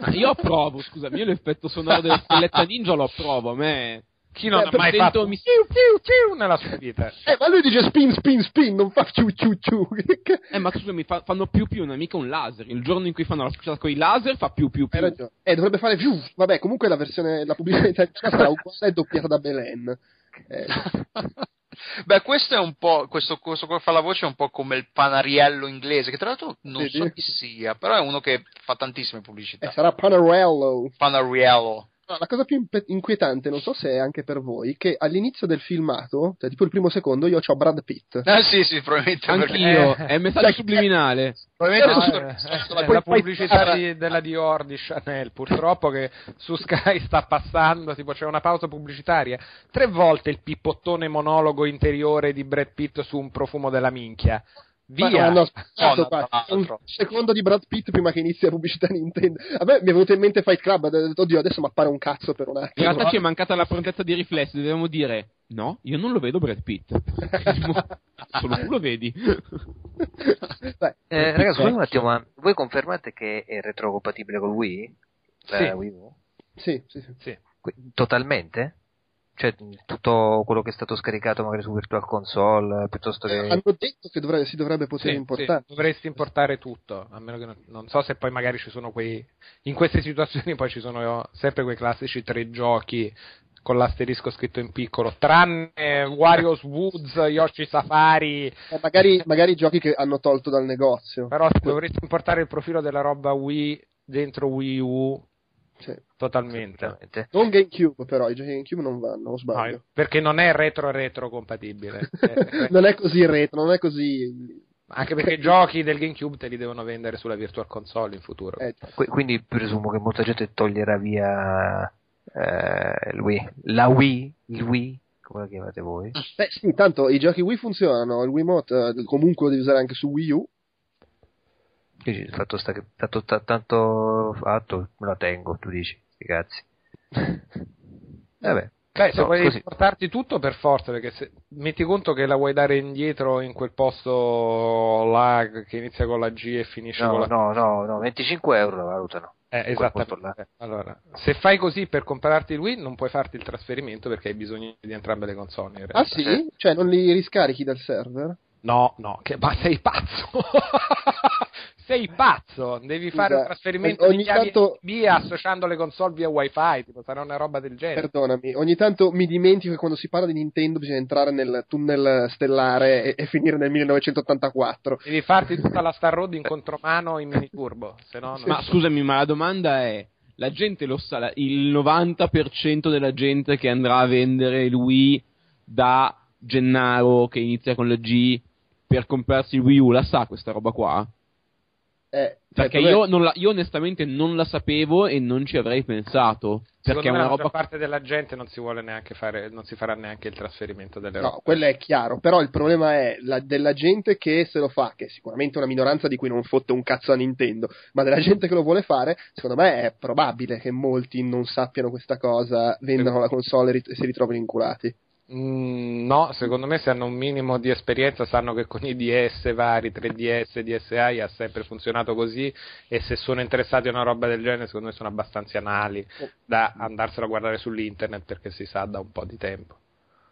Speaker 5: Ma io approvo, scusami, io l'effetto sonoro della stelletta ninja lo approvo, a me...
Speaker 3: Chi non
Speaker 1: Eh,
Speaker 3: ha mai fatto
Speaker 5: mi-
Speaker 3: ciu, ciu, ciu nella sua vita?
Speaker 1: Eh, ma lui dice spin spin spin, non fa ciu ciu ciu.
Speaker 5: Eh, ma scusami, fa- fanno più più, non è mica un laser. Il giorno in cui fanno la scusa con i laser fa più più più.
Speaker 1: Hai ragione. Eh, dovrebbe fare più. Vabbè, comunque la versione, la pubblicità italiana sarà uguale e doppiata da Belen. Eh,
Speaker 2: Beh, questo è un po'. Questo, questo qua fa la voce è un po' come il panariello inglese, che tra l'altro non
Speaker 1: Vedi?
Speaker 2: so chi sia, però è uno che fa tantissime
Speaker 1: eh,
Speaker 2: pubblicità.
Speaker 1: sarà Panarello.
Speaker 2: Panariello.
Speaker 1: No, la cosa più inquietante, non so se è anche per voi, che all'inizio del filmato, cioè tipo il primo secondo, io ho Brad Pitt.
Speaker 2: Ah, sì, sì, probabilmente.
Speaker 5: Anch'io,
Speaker 3: Eh,
Speaker 5: è il messaggio subliminale.
Speaker 2: Probabilmente su-
Speaker 3: Eh, eh, eh, la pubblicità di- della Dior di Chanel purtroppo che su Sky sta passando tipo c'è una pausa pubblicitaria tre volte il pippottone monologo interiore di Brad Pitt su un profumo della minchia via
Speaker 1: hanno aspettato
Speaker 2: No,
Speaker 1: qua.
Speaker 2: no, no,
Speaker 1: un secondo di Brad Pitt prima che inizi la pubblicità Nintendo. A me mi è venuto in mente Fight Club, ho detto, oddio, adesso mi appare un cazzo per un
Speaker 5: In
Speaker 1: attimo.
Speaker 5: realtà ci è mancata la prontezza di riflessi, dovevamo dire no, io non lo vedo Brad Pitt. Solo tu lo vedi.
Speaker 1: Dai,
Speaker 4: Eh, ragazzi, scusate un attimo, ma voi confermate che è retrocompatibile con Wii? La
Speaker 3: Sì.
Speaker 4: Wii
Speaker 1: sì, sì, sì.
Speaker 4: Totalmente? Cioè, tutto quello che è stato scaricato magari su Virtual Console, eh, piuttosto che...
Speaker 1: Hanno detto che dovrebbe- si dovrebbe poter
Speaker 3: Sì,
Speaker 1: importare.
Speaker 3: sì, dovresti importare tutto, a meno che non, non so se poi magari ci sono quei in queste situazioni poi ci sono sempre quei classici tre giochi con l'asterisco scritto in piccolo, tranne Wario's Woods, Yoshi Safari,
Speaker 1: Eh, magari, magari giochi che hanno tolto dal negozio.
Speaker 3: però dovresti importare il profilo della roba Wii dentro Wii U
Speaker 1: Sì.
Speaker 3: totalmente.
Speaker 1: Non GameCube, però, i giochi GameCube non vanno, o
Speaker 3: No,
Speaker 1: sbaglio.
Speaker 3: perché non è retro retro compatibile.
Speaker 1: Non è così retro, non è così.
Speaker 3: Anche perché i giochi del GameCube te li devono vendere sulla Virtual Console in futuro.
Speaker 1: Eh,
Speaker 4: Qu- quindi presumo che molta gente toglierà via eh, Wii. La Wii? Il Wii? Come la chiamate voi?
Speaker 1: Beh, sì, tanto i giochi Wii funzionano, il Wiimote eh, comunque lo devi usare anche su Wii U.
Speaker 4: Dici, il fatto sta che tanto, ta- tanto fatto, me la tengo, tu dici, sti cazzi. Vabbè.
Speaker 3: Beh, se
Speaker 4: No,
Speaker 3: vuoi
Speaker 4: così.
Speaker 3: portarti tutto per forza, perché se metti conto che la vuoi dare indietro in quel posto là che inizia con la G e finisce con
Speaker 4: No,
Speaker 3: la
Speaker 4: no, no, no, 25 euro la valutano.
Speaker 3: Eh, esattamente. Allora, se fai così per comprarti il Wii, non puoi farti il trasferimento perché hai bisogno di entrambe le console.
Speaker 1: Ah sì? Cioè non li riscarichi dal server?
Speaker 3: No, no, che, ma sei pazzo! sei pazzo! Devi fare
Speaker 1: Scusa,
Speaker 3: un trasferimento
Speaker 1: ogni
Speaker 3: di chiavi
Speaker 1: tanto-
Speaker 3: USB associando le console via wifi, tipo sarà una roba del genere.
Speaker 1: Perdonami, ogni tanto mi dimentico che quando si parla di Nintendo bisogna entrare nel tunnel stellare e, e finire nel 1984.
Speaker 3: Devi farti tutta la Star Road in contromano in mini turbo, se no non-
Speaker 5: Ma scusami, ma la domanda è: la gente lo sa, il 90% della gente che andrà a vendere il Wii da Gennaro, che inizia con la G, per comprarsi il Wii U, la sa questa roba qua?
Speaker 1: Eh,
Speaker 5: Perché
Speaker 1: cioè,
Speaker 5: io, non la- io onestamente non la sapevo e non ci avrei pensato. Perché una roba.
Speaker 3: parte della gente non si vuole neanche fare, non si farà neanche il trasferimento delle
Speaker 1: No,
Speaker 3: robe.
Speaker 1: quello è chiaro, però il problema è la- della gente che se lo fa, che è sicuramente una minoranza di cui non fotte un cazzo a Nintendo, ma della gente che lo vuole fare, secondo me è probabile che molti non sappiano questa cosa, vendano la console e rit- e si ritrovino inculati.
Speaker 3: Mm, no, secondo me se hanno un minimo di esperienza sanno che con i DS vari, 3DS, DSi ha sempre funzionato così e se sono interessati a una roba del genere secondo me sono abbastanza anali da andarselo a guardare sull'internet perché si sa da un po' di tempo.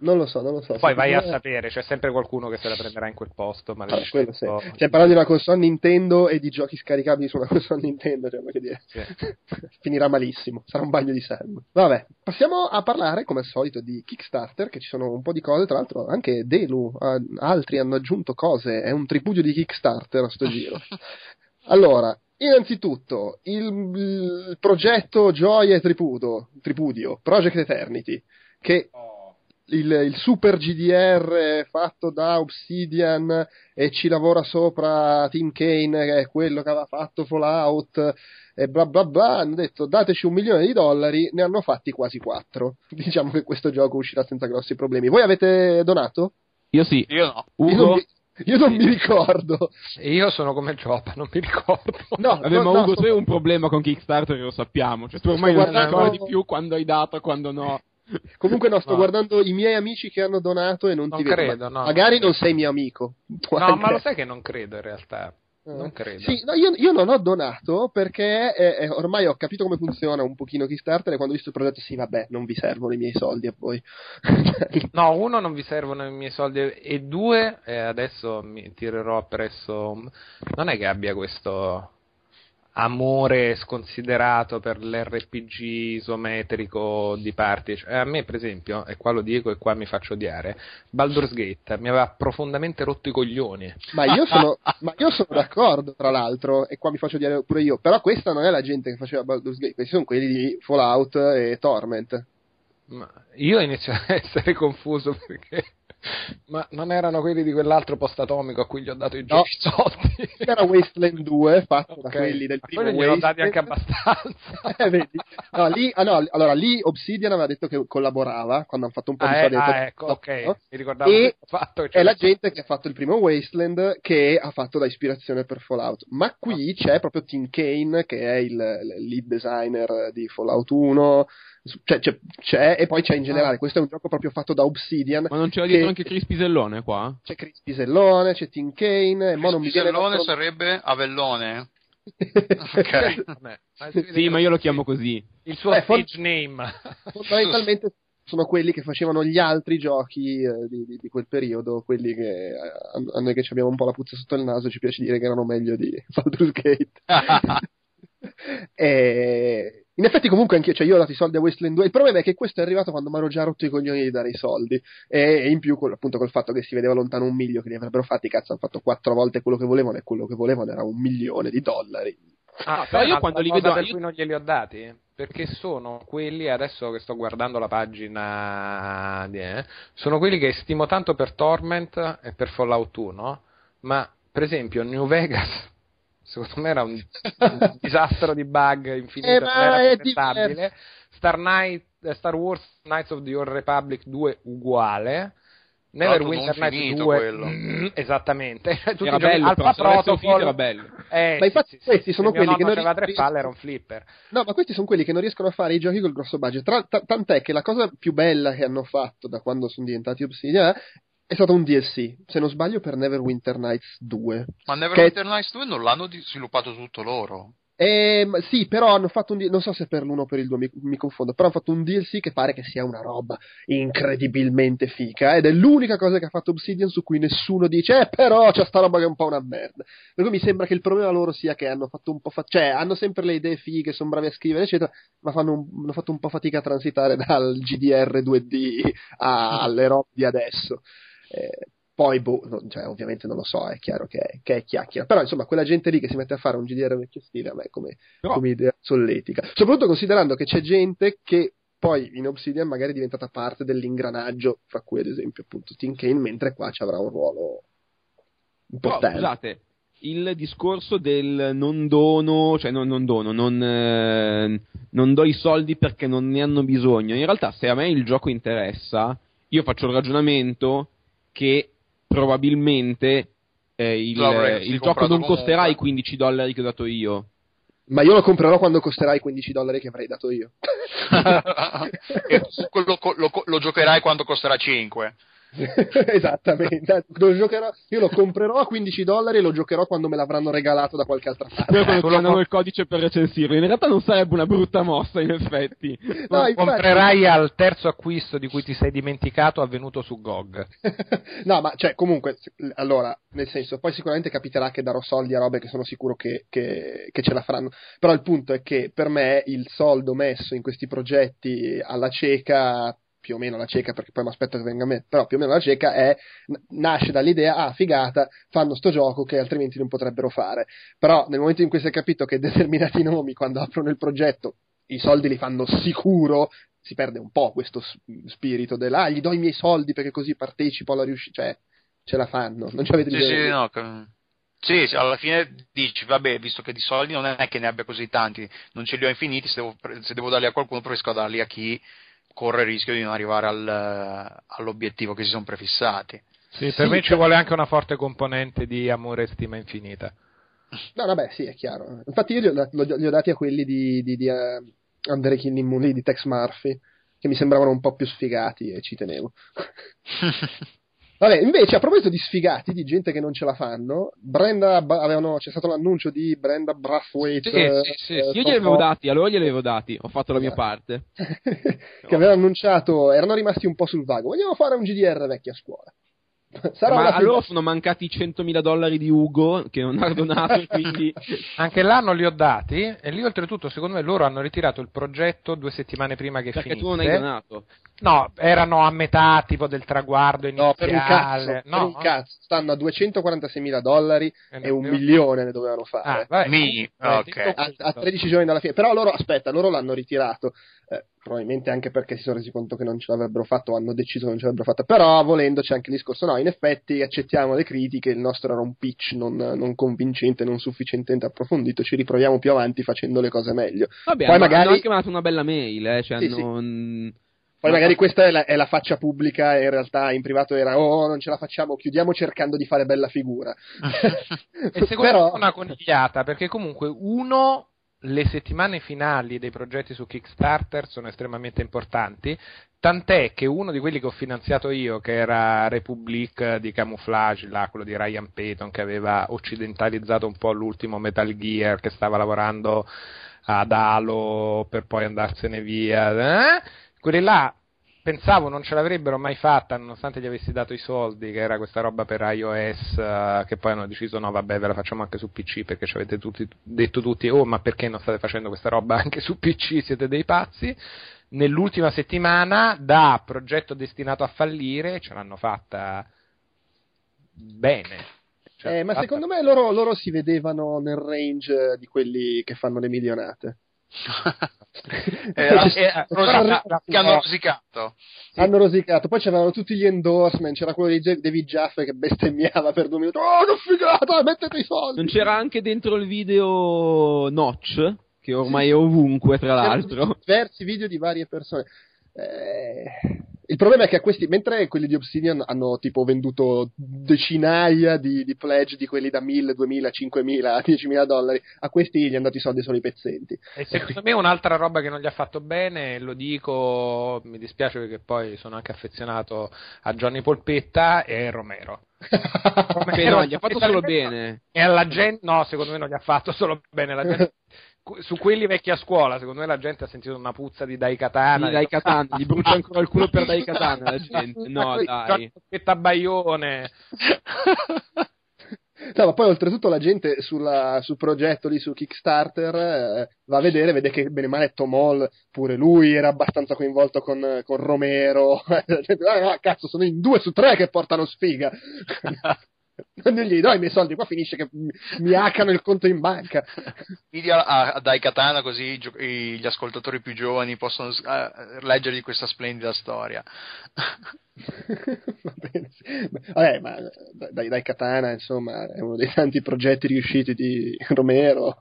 Speaker 1: Non lo so, non lo so.
Speaker 3: Poi vai a sapere, c'è sempre qualcuno che se la prenderà in quel posto, ma
Speaker 1: Ah, quello sì. Stiamo parlando di una console Nintendo e di giochi scaricabili su una console Nintendo, cioè, voglio dire,
Speaker 3: Sì.
Speaker 1: finirà malissimo, sarà un bagno di sangue. Vabbè, passiamo a parlare come al solito di Kickstarter, che ci sono un po' di cose, tra l'altro anche Delu, eh, altri hanno aggiunto cose, è un tripudio di Kickstarter a sto giro. Allora, innanzitutto, il, il progetto Gioia e Tripudo, Tripudio, Project Eternity, che il, il super GDR fatto da Obsidian e ci lavora sopra Tim Kane, che è quello che aveva fatto Fallout e bla bla bla, hanno detto dateci un milione di dollari, ne hanno fatti quasi quattro. Diciamo che questo gioco uscirà senza grossi problemi. Voi avete donato?
Speaker 5: Io sì.
Speaker 2: Io no.
Speaker 1: Io non
Speaker 5: Ugo,
Speaker 1: vi, Io non mi ricordo.
Speaker 3: Io sono come Gioppa, non mi ricordo.
Speaker 1: No,
Speaker 5: Vabbè,
Speaker 1: no,
Speaker 5: ma
Speaker 1: no,
Speaker 5: Ugo,
Speaker 1: sto-
Speaker 5: tu hai un problema con Kickstarter, lo sappiamo. Cioè, tu ormai non ti
Speaker 1: guardando-
Speaker 5: ricordi più quando hai dato e quando no.
Speaker 1: Comunque no, sto
Speaker 3: No.
Speaker 1: guardando i miei amici che hanno donato e non,
Speaker 3: Non
Speaker 1: ti vedo.
Speaker 3: credo,
Speaker 1: Ma-
Speaker 3: no.
Speaker 1: Magari non sei mio amico.
Speaker 3: No,
Speaker 1: anche
Speaker 3: ma lo sai che non credo in realtà. Non credo.
Speaker 1: Sì, no, io, io non ho donato perché eh, eh, ormai ho capito come funziona un pochino Kickstarter e quando ho visto il progetto, sì, vabbè, non vi servono i miei soldi a voi.
Speaker 3: No, uno, non vi servono i miei soldi e due, eh, adesso mi tirerò appresso. Non è che abbia questo amore sconsiderato per l'RPG isometrico di party. Cioè, a me, per esempio, e qua lo dico e qua mi faccio odiare, Baldur's Gate mi aveva profondamente rotto i coglioni.
Speaker 1: ma, io sono, ma io sono d'accordo, tra l'altro, e qua mi faccio dire pure io, però questa non è la gente che faceva Baldur's Gate, questi sono quelli di Fallout e Torment.
Speaker 3: Ma io inizio a essere confuso perché. Ma non erano quelli di quell'altro post atomico a cui gli ho dato i
Speaker 1: No.
Speaker 3: soldi?
Speaker 1: Era Wasteland 2 fatto da
Speaker 3: Ok.
Speaker 1: quelli del primo
Speaker 3: quelli gliel'ho dati
Speaker 1: Wasteland.
Speaker 3: anche abbastanza.
Speaker 1: Eh? No, lì, ah, no, allora lì Obsidian aveva detto che collaborava quando hanno fatto un po' di
Speaker 3: Ah, eh,
Speaker 1: soldi.
Speaker 3: ah, ecco, ok.
Speaker 1: no?
Speaker 3: Mi ricordavo
Speaker 1: E
Speaker 3: fatto.
Speaker 1: è la gente che ha fatto il primo Wasteland che ha fatto da ispirazione per Fallout. Ma qui c'è proprio Tim Kane che è il, il lead designer di Fallout 1. Cioè, c'è, c'è- e poi c'è in generale. Questo è un gioco proprio fatto da Obsidian.
Speaker 5: Ma non c'era dietro
Speaker 1: Che-
Speaker 5: anche Chris Pisellone qua?
Speaker 1: C'è Chris Pisellone, c'è Tim Kane. Mo non mi viene
Speaker 2: Pisellone
Speaker 1: l'altro-
Speaker 2: sarebbe Avellone. Ok.
Speaker 3: Vabbè,
Speaker 5: Sì, ma io lo chiamo così.
Speaker 3: Il suo
Speaker 1: Beh, for-
Speaker 3: stage name.
Speaker 1: Fondamentalmente sono quelli che facevano gli altri giochi eh, di, di- di quel periodo, quelli che eh, a, a noi che ci abbiamo un po' la puzza sotto il naso ci piace dire che erano meglio di Baldur's Gate. E in effetti comunque anche cioè io ho dato i soldi a Wasteland 2 il problema è che questo è arrivato quando mi ero già rotto i coglioni di dare i soldi. E, e in più col- appunto col fatto che si vedeva lontano un miglio che li avrebbero fatti cazzo hanno fatto quattro volte quello che volevano e quello che volevano era un milione di dollari.
Speaker 3: Ah,
Speaker 5: però io quando li vedo-
Speaker 3: per
Speaker 5: io-
Speaker 3: cui non glieli ho dati perché sono quelli adesso che sto guardando la pagina di, eh, sono quelli che stimo tanto per Torment e per Fallout 1 ma per esempio New Vegas secondo me era un, un disastro di bug infinito
Speaker 1: Eh,
Speaker 3: era. Star, Night- eh, Star Wars Knights of the Old Republic 2 uguale Neverwinter Nights
Speaker 2: finito
Speaker 3: 2
Speaker 2: quello.
Speaker 3: mm, esattamente Tutti
Speaker 5: Era bello,
Speaker 3: Alpha Protocol
Speaker 5: era bello.
Speaker 3: eh,
Speaker 1: Ma infatti questi sono
Speaker 3: Se mio
Speaker 1: quelli che non
Speaker 3: aveva tre
Speaker 1: riescono-
Speaker 3: palle era un flipper
Speaker 1: No, ma questi sono quelli che non riescono a fare i giochi col grosso budget. Tra- t- tant'è che la cosa più bella che hanno fatto da quando sono diventati Obsidian è stato un DLC, se non sbaglio, per Neverwinter Nights 2.
Speaker 2: Ma
Speaker 1: Che-
Speaker 2: Neverwinter Nights 2 non l'hanno sviluppato tutto loro.
Speaker 1: Ehm, sì, però hanno fatto un D- non so se per l'uno o per il 2 mi, mi confondo, però hanno fatto un DLC che pare che sia una roba incredibilmente fica ed è l'unica cosa che ha fatto Obsidian su cui nessuno dice "Eh, però c'è sta roba che è un po' una merda". Per cui mi sembra che il problema loro sia che hanno fatto un po' fa- cioè hanno sempre le idee fighe, sono bravi a scrivere, eccetera, ma fanno un- hanno fatto un po' fatica a transitare dal GDR 2D a- alle robe di adesso. Eh, poi, boh, non- cioè, ovviamente non lo so, è chiaro che è, che è chiacchiera. Però, insomma, quella gente lì che si mette a fare un GDR vecchio stile, a me come,
Speaker 5: Però-
Speaker 1: come idea solletica. Soprattutto considerando che c'è gente che poi in Obsidian magari è diventata parte dell'ingranaggio, fra cui ad esempio appunto Tim Kane, mentre qua ci avrà un ruolo importante.
Speaker 5: scusate, il discorso del non dono, cioè non, non dono, non, eh, non do i soldi perché non ne hanno bisogno. In realtà, se a me il gioco interessa, io faccio il ragionamento che probabilmente eh, il, il gioco non costerà
Speaker 2: comunque.
Speaker 5: i 15 dollari che ho dato io.
Speaker 1: Ma io lo comprerò quando costerà i 15 dollari che avrei dato io.
Speaker 2: lo, co- lo giocherai quando costerà 5.
Speaker 1: Esattamente, lo giocherò, io lo comprerò a 15 dollari e lo giocherò quando me l'avranno regalato da qualche altra parte.
Speaker 5: Poi quando ti il codice per recensirlo, in realtà non sarebbe una brutta mossa, in effetti.
Speaker 1: No, infatti-
Speaker 3: comprerai al terzo acquisto di cui ti sei dimenticato avvenuto su GOG
Speaker 1: no, ma cioè, comunque, allora, nel senso, poi sicuramente capiterà che darò soldi a robe che sono sicuro che, che- che ce la faranno. Però il punto è che per me il soldo messo in questi progetti alla cieca, più o meno alla cieca, perché poi mi aspetto che venga a me, però più o meno alla cieca è, nasce dall'idea, ah, figata, fanno sto gioco che altrimenti non potrebbero fare. Però nel momento in cui si è capito che determinati nomi, quando aprono il progetto, i soldi li fanno sicuro, si perde un po' questo spirito del ah, gli do i miei soldi perché così partecipo alla riuscita, cioè ce la fanno, non ci avete
Speaker 2: Sì, sì, no, sì, alla fine dici, vabbè, visto che di soldi non è che ne abbia così tanti, non ce li ho infiniti, se devo, se devo darli a qualcuno preferisco darli a chi corre il rischio di non arrivare al- all'obiettivo che si sono prefissati.
Speaker 3: Sì, per
Speaker 1: Sì,
Speaker 3: me ci
Speaker 1: cioè-
Speaker 3: vuole anche una forte componente di amore e stima infinita.
Speaker 1: No, vabbè, sì, è chiaro. Infatti io li ho, li ho- dati a quelli di, di, di Under the Killing Moon, di Tex Murphy, che mi sembravano un po' più sfigati e ci tenevo. Vabbè, invece, a proposito di sfigati, di gente che non ce la fanno, Brenda, avevano, c'è stato l'annuncio di Brenda Brathwaite.
Speaker 5: Sì,
Speaker 1: eh,
Speaker 5: sì, sì,
Speaker 1: eh,
Speaker 5: Io glieli avevo dati, a loro glieli avevo dati, ho fatto la mia parte.
Speaker 1: che aveva annunciato, erano rimasti un po' sul vago. Vogliamo fare un GDR vecchia scuola. Sarà
Speaker 5: Ma a loro sono mancati i 100.000 dollari di Ugo che non ha donato, quindi
Speaker 3: Anche là non li ho dati e lì oltretutto secondo me loro hanno ritirato il progetto due settimane prima che
Speaker 5: perché
Speaker 3: finisse.
Speaker 5: tu non hai donato.
Speaker 3: No, erano a metà tipo del traguardo iniziale.
Speaker 1: No, per un cazzo, per
Speaker 3: No,
Speaker 1: un cazzo. Stanno a 246 mila dollari
Speaker 3: Eh,
Speaker 1: e un milione ne dovevano fare.
Speaker 3: Ah, vabbè,
Speaker 2: Mi-
Speaker 3: comunque,
Speaker 2: ok.
Speaker 3: detto
Speaker 1: a, a 13 giorni dalla fine. Però loro, aspetta, loro l'hanno ritirato. eh, probabilmente anche perché si sono resi conto che non ce l'avrebbero fatto, o hanno deciso che non ce l'avrebbero fatta. Però, volendo, c'è anche il discorso: no, in effetti accettiamo le critiche. Il nostro era un pitch non, non convincente, non sufficientemente approfondito. Ci riproviamo più avanti facendo le cose meglio.
Speaker 5: Vabbè,
Speaker 1: Poi
Speaker 5: hanno,
Speaker 1: magari-
Speaker 5: hanno anche mandato una bella mail, eh, cioè
Speaker 1: Sì,
Speaker 5: hanno... mm,
Speaker 1: Poi
Speaker 5: Ma-
Speaker 1: magari questa è la, è la faccia pubblica e in realtà in privato era oh non ce la facciamo, chiudiamo cercando di fare bella figura.
Speaker 3: E secondo
Speaker 1: Però-
Speaker 3: me è una conigliata, perché comunque uno, le settimane finali dei progetti su Kickstarter sono estremamente importanti, tant'è che uno di quelli che ho finanziato io, che era Republic di Camouflage, là, quello di Ryan Payton, che aveva occidentalizzato un po' l'ultimo Metal Gear, che stava lavorando ad Halo per poi andarsene via, eh? Quelli là pensavo non ce l'avrebbero mai fatta nonostante gli avessi dato i soldi che era questa roba per iOS eh, che poi hanno deciso no vabbè ve la facciamo anche su PC perché ci avete tutti, detto tutti oh ma perché non state facendo questa roba anche su PC siete dei pazzi. Nell'ultima settimana da progetto destinato a fallire ce l'hanno fatta bene. Cioè,
Speaker 1: Eh, ma
Speaker 3: fatta-
Speaker 1: secondo me loro, loro si vedevano nel range di quelli che fanno le milionate.
Speaker 2: Eh, la-
Speaker 1: Cioè,
Speaker 2: eh, che hanno rosicato.
Speaker 1: Hanno rosicato, poi c'erano tutti gli endorsement, c'era quello di David Jaffe che bestemmiava per due minuti, oh che figata, mettete i soldi!
Speaker 5: Non c'era anche dentro il video Notch, che ormai è ovunque, tra
Speaker 1: C'erano
Speaker 5: l'altro.
Speaker 1: diversi video di varie persone. Eh, il problema è che a questi, mentre quelli di Obsidian hanno tipo venduto decinaia di, di pledge di quelli da 1000, 2000, 5000, 10.000 dollari, a questi gli hanno dato i soldi solo i pezzenti.
Speaker 3: E secondo me un'altra roba che non gli ha fatto bene, lo dico, mi dispiace perché poi sono anche affezionato a Johnny Polpetta e Romero.
Speaker 5: Beh, no, gli ha fatto solo bene.
Speaker 3: E alla gente, no, secondo me non gli ha fatto solo bene. La gente, su quelli vecchi a scuola, secondo me la gente ha sentito una puzza di Daikatana.
Speaker 5: Di Daikatana, gli brucia ancora il culo per Daikatana la gente. No, dai.
Speaker 3: Polpetta Baione.
Speaker 1: No, ma poi oltretutto la gente sulla- sul progetto lì su Kickstarter eh, va a vedere, vede che bene male Tomol, pure lui era abbastanza coinvolto con, con Romero. "Ah, cazzo, sono in due su tre che portano sfiga. Non gli do i miei soldi, qua finisce che mi, hackano il conto in banca.
Speaker 2: Video a, a Daikatana così gli ascoltatori più giovani possono leggere di questa splendida storia.
Speaker 1: Sì. Vabbè, ma dai, dai Katana, insomma, è uno dei tanti progetti riusciti di Romero.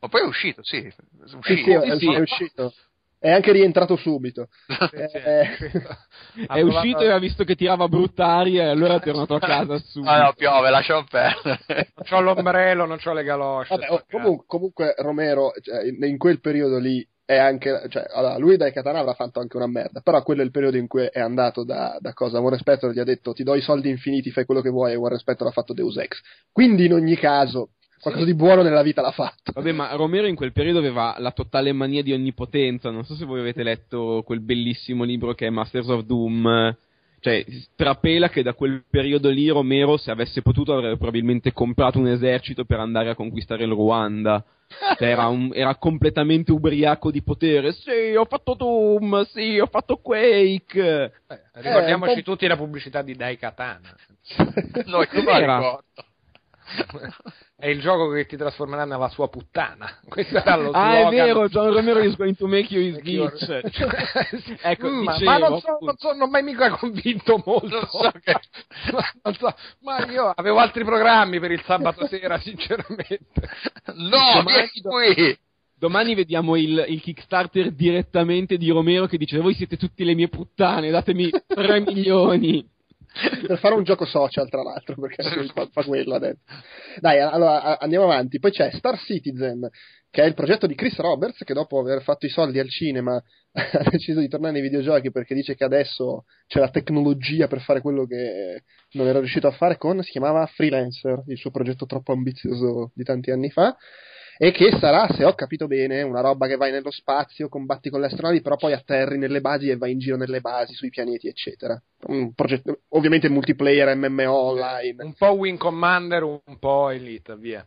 Speaker 2: Ma poi è uscito, sì. È
Speaker 1: Sì,
Speaker 2: uscito.
Speaker 1: sì, è,
Speaker 5: sì.
Speaker 1: è uscito. È anche rientrato subito. Eh,
Speaker 5: È uscito e ha visto che tirava brutta aria e allora è tornato a casa su.
Speaker 2: Ah no, piove, lasciamo perdere.
Speaker 3: Non c'ho l'ombrello, non c'ho le galosce.
Speaker 1: Vabbè, oh, comunque, comunque Romero cioè, in, quel periodo lì è anche cioè, allora, lui dai Katana avrà fatto anche una merda però quello è il periodo in cui è andato da, da cosa One Respector gli ha detto ti do i soldi infiniti fai quello che vuoi e One Respector ha fatto Deus Ex quindi in ogni caso qualcosa di buono nella vita l'ha fatto
Speaker 5: Vabbè, ma Romero in quel periodo aveva la totale mania di onnipotenza. Non so se voi avete letto quel bellissimo libro che è Masters of Doom. Cioè, strapela che da quel periodo lì Romero, se avesse potuto, avrebbe probabilmente comprato un esercito per andare a conquistare il Ruanda. Cioè, era, un- era completamente ubriaco di potere. Sì, ho fatto Doom, sì, ho fatto Quake.
Speaker 3: Eh, ricordiamoci
Speaker 1: Eh,
Speaker 3: tutti la pubblicità di Daikatana.
Speaker 2: No, io non la ricordo.
Speaker 3: È il gioco che ti trasformerà nella sua puttana. Questo era lo
Speaker 5: Ah, è vero, John Romero is going to make you his bitch. ecco,
Speaker 3: Mm, ma,
Speaker 5: dicevo,
Speaker 3: ma non, so,
Speaker 5: appunto.
Speaker 3: non sono mai mica convinto molto.
Speaker 2: Non so che-
Speaker 3: ma, non so, ma io avevo altri programmi per il sabato sera, sinceramente.
Speaker 2: No,
Speaker 5: Domani
Speaker 2: vieni qui!
Speaker 5: Domani vediamo il, il Kickstarter direttamente di Romero che dice voi siete tutte le mie puttane, datemi 3 milioni.
Speaker 1: Per fare un gioco social, tra l'altro, perché fa, fa quello adesso. Dai, allora andiamo avanti. Poi c'è Star Citizen, che è il progetto di Chris Roberts, che dopo aver fatto i soldi al cinema ha deciso di tornare nei videogiochi perché dice che adesso c'è la tecnologia per fare quello che non era riuscito a fare con, si chiamava Freelancer, il suo progetto troppo ambizioso di tanti anni fa e che sarà, se ho capito bene, una roba che vai nello spazio, combatti con le astronavi, però poi atterri nelle basi e vai in giro nelle basi, sui pianeti, eccetera. Un progetto, ovviamente multiplayer, MMO online.
Speaker 3: Un po' Wing Commander, un po' Elite, via.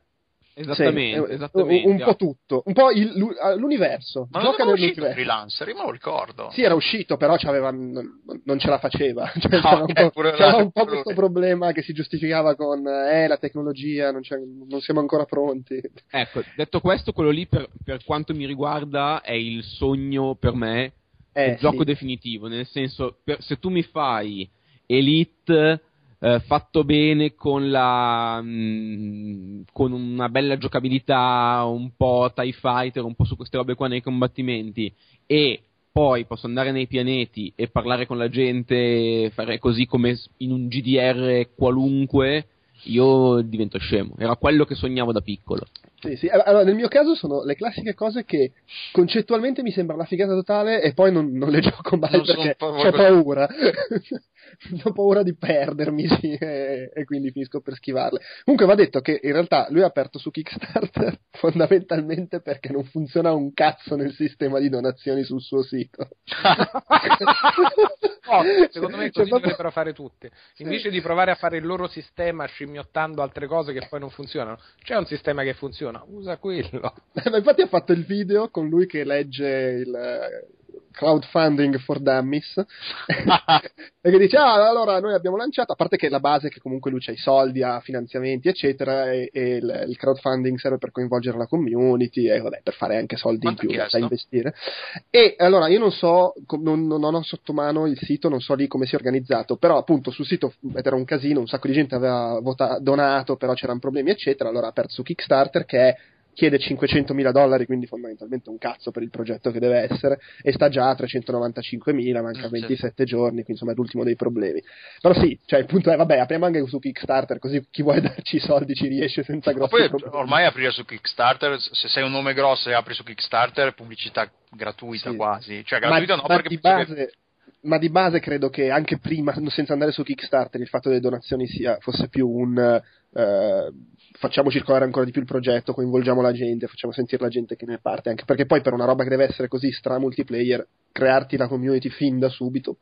Speaker 5: Esattamente,
Speaker 1: sì,
Speaker 5: esattamente.
Speaker 1: Un, un po' tutto, un po' il, l'universo.
Speaker 2: Ma
Speaker 1: Gioca
Speaker 2: non era uscito freelancer, io me lo ricordo.
Speaker 1: Sì, era uscito, però non, non ce la faceva. Cioè,
Speaker 2: No,
Speaker 1: c'era un po',
Speaker 2: pure
Speaker 1: c'era un po'
Speaker 2: pure
Speaker 1: questo problema che si giustificava con eh, la tecnologia, non, c'è- non siamo ancora pronti.
Speaker 5: Ecco, detto questo, quello lì per, per quanto mi riguarda è il sogno per me,
Speaker 1: Eh,
Speaker 5: il gioco
Speaker 1: sì.
Speaker 5: definitivo, nel senso, per- se tu mi fai Elite eh, fatto bene con la mm, con una bella giocabilità, un po' TIE Fighter, un po' su queste robe qua nei combattimenti e poi posso andare nei pianeti e parlare con la gente, fare così come in un GDR qualunque, io divento scemo. Era quello che sognavo da piccolo.
Speaker 1: Sì, sì. Allora, nel mio caso sono le classiche cose che concettualmente mi sembra una figata totale e poi non, non le gioco mai
Speaker 2: Non
Speaker 1: perché
Speaker 2: così.
Speaker 1: paura. ho paura di perdermi sì, e, e quindi finisco per schivarle. Comunque va detto che in realtà lui ha aperto su Kickstarter fondamentalmente perché non funziona un cazzo nel sistema di donazioni sul suo sito.
Speaker 3: Oh, secondo me così dovrebbero fare tutti. Invece di provare a fare il loro sistema scimmiottando altre cose che poi non funzionano, c'è un sistema che funziona, usa quello.
Speaker 1: Ma infatti ha fatto il video con lui che legge il crowdfunding for dummies. E che dice ah allora noi abbiamo lanciato a parte che la base è che comunque lui c'ha i soldi ha finanziamenti eccetera e, e il, il crowdfunding serve per coinvolgere la community e vabbè per fare anche soldi
Speaker 2: Quanto
Speaker 1: in più
Speaker 2: ha
Speaker 1: da investire. E allora io non so non, non ho sotto mano il sito non so lì come si è organizzato però appunto sul sito era un casino un sacco di gente aveva vota- donato però c'erano problemi eccetera allora ha aperto su Kickstarter che è chiede 500 mila dollari, quindi fondamentalmente un cazzo per il progetto che deve essere, e sta già a 395 mila, manca
Speaker 2: Eh,
Speaker 1: 27 giorni, quindi insomma è l'ultimo dei problemi. Però sì, cioè il punto è, vabbè, apriamo anche su Kickstarter, così chi vuole darci i soldi ci riesce senza
Speaker 2: Ma
Speaker 1: grossi
Speaker 2: poi
Speaker 1: problemi.
Speaker 2: ormai aprire su Kickstarter, se sei un nome grosso e apri su Kickstarter, pubblicità gratuita
Speaker 1: Sì.
Speaker 2: quasi. Cioè
Speaker 1: ma,
Speaker 2: gratuita no,
Speaker 1: ma
Speaker 2: perché
Speaker 1: di
Speaker 2: che-
Speaker 1: base, ma di base credo che anche prima, senza andare su Kickstarter, il fatto delle donazioni sia, fosse più un eh, facciamo circolare ancora di più il progetto, coinvolgiamo la gente, facciamo sentire la gente che ne è parte, anche perché poi per una roba che deve essere così stra multiplayer, crearti la community fin da subito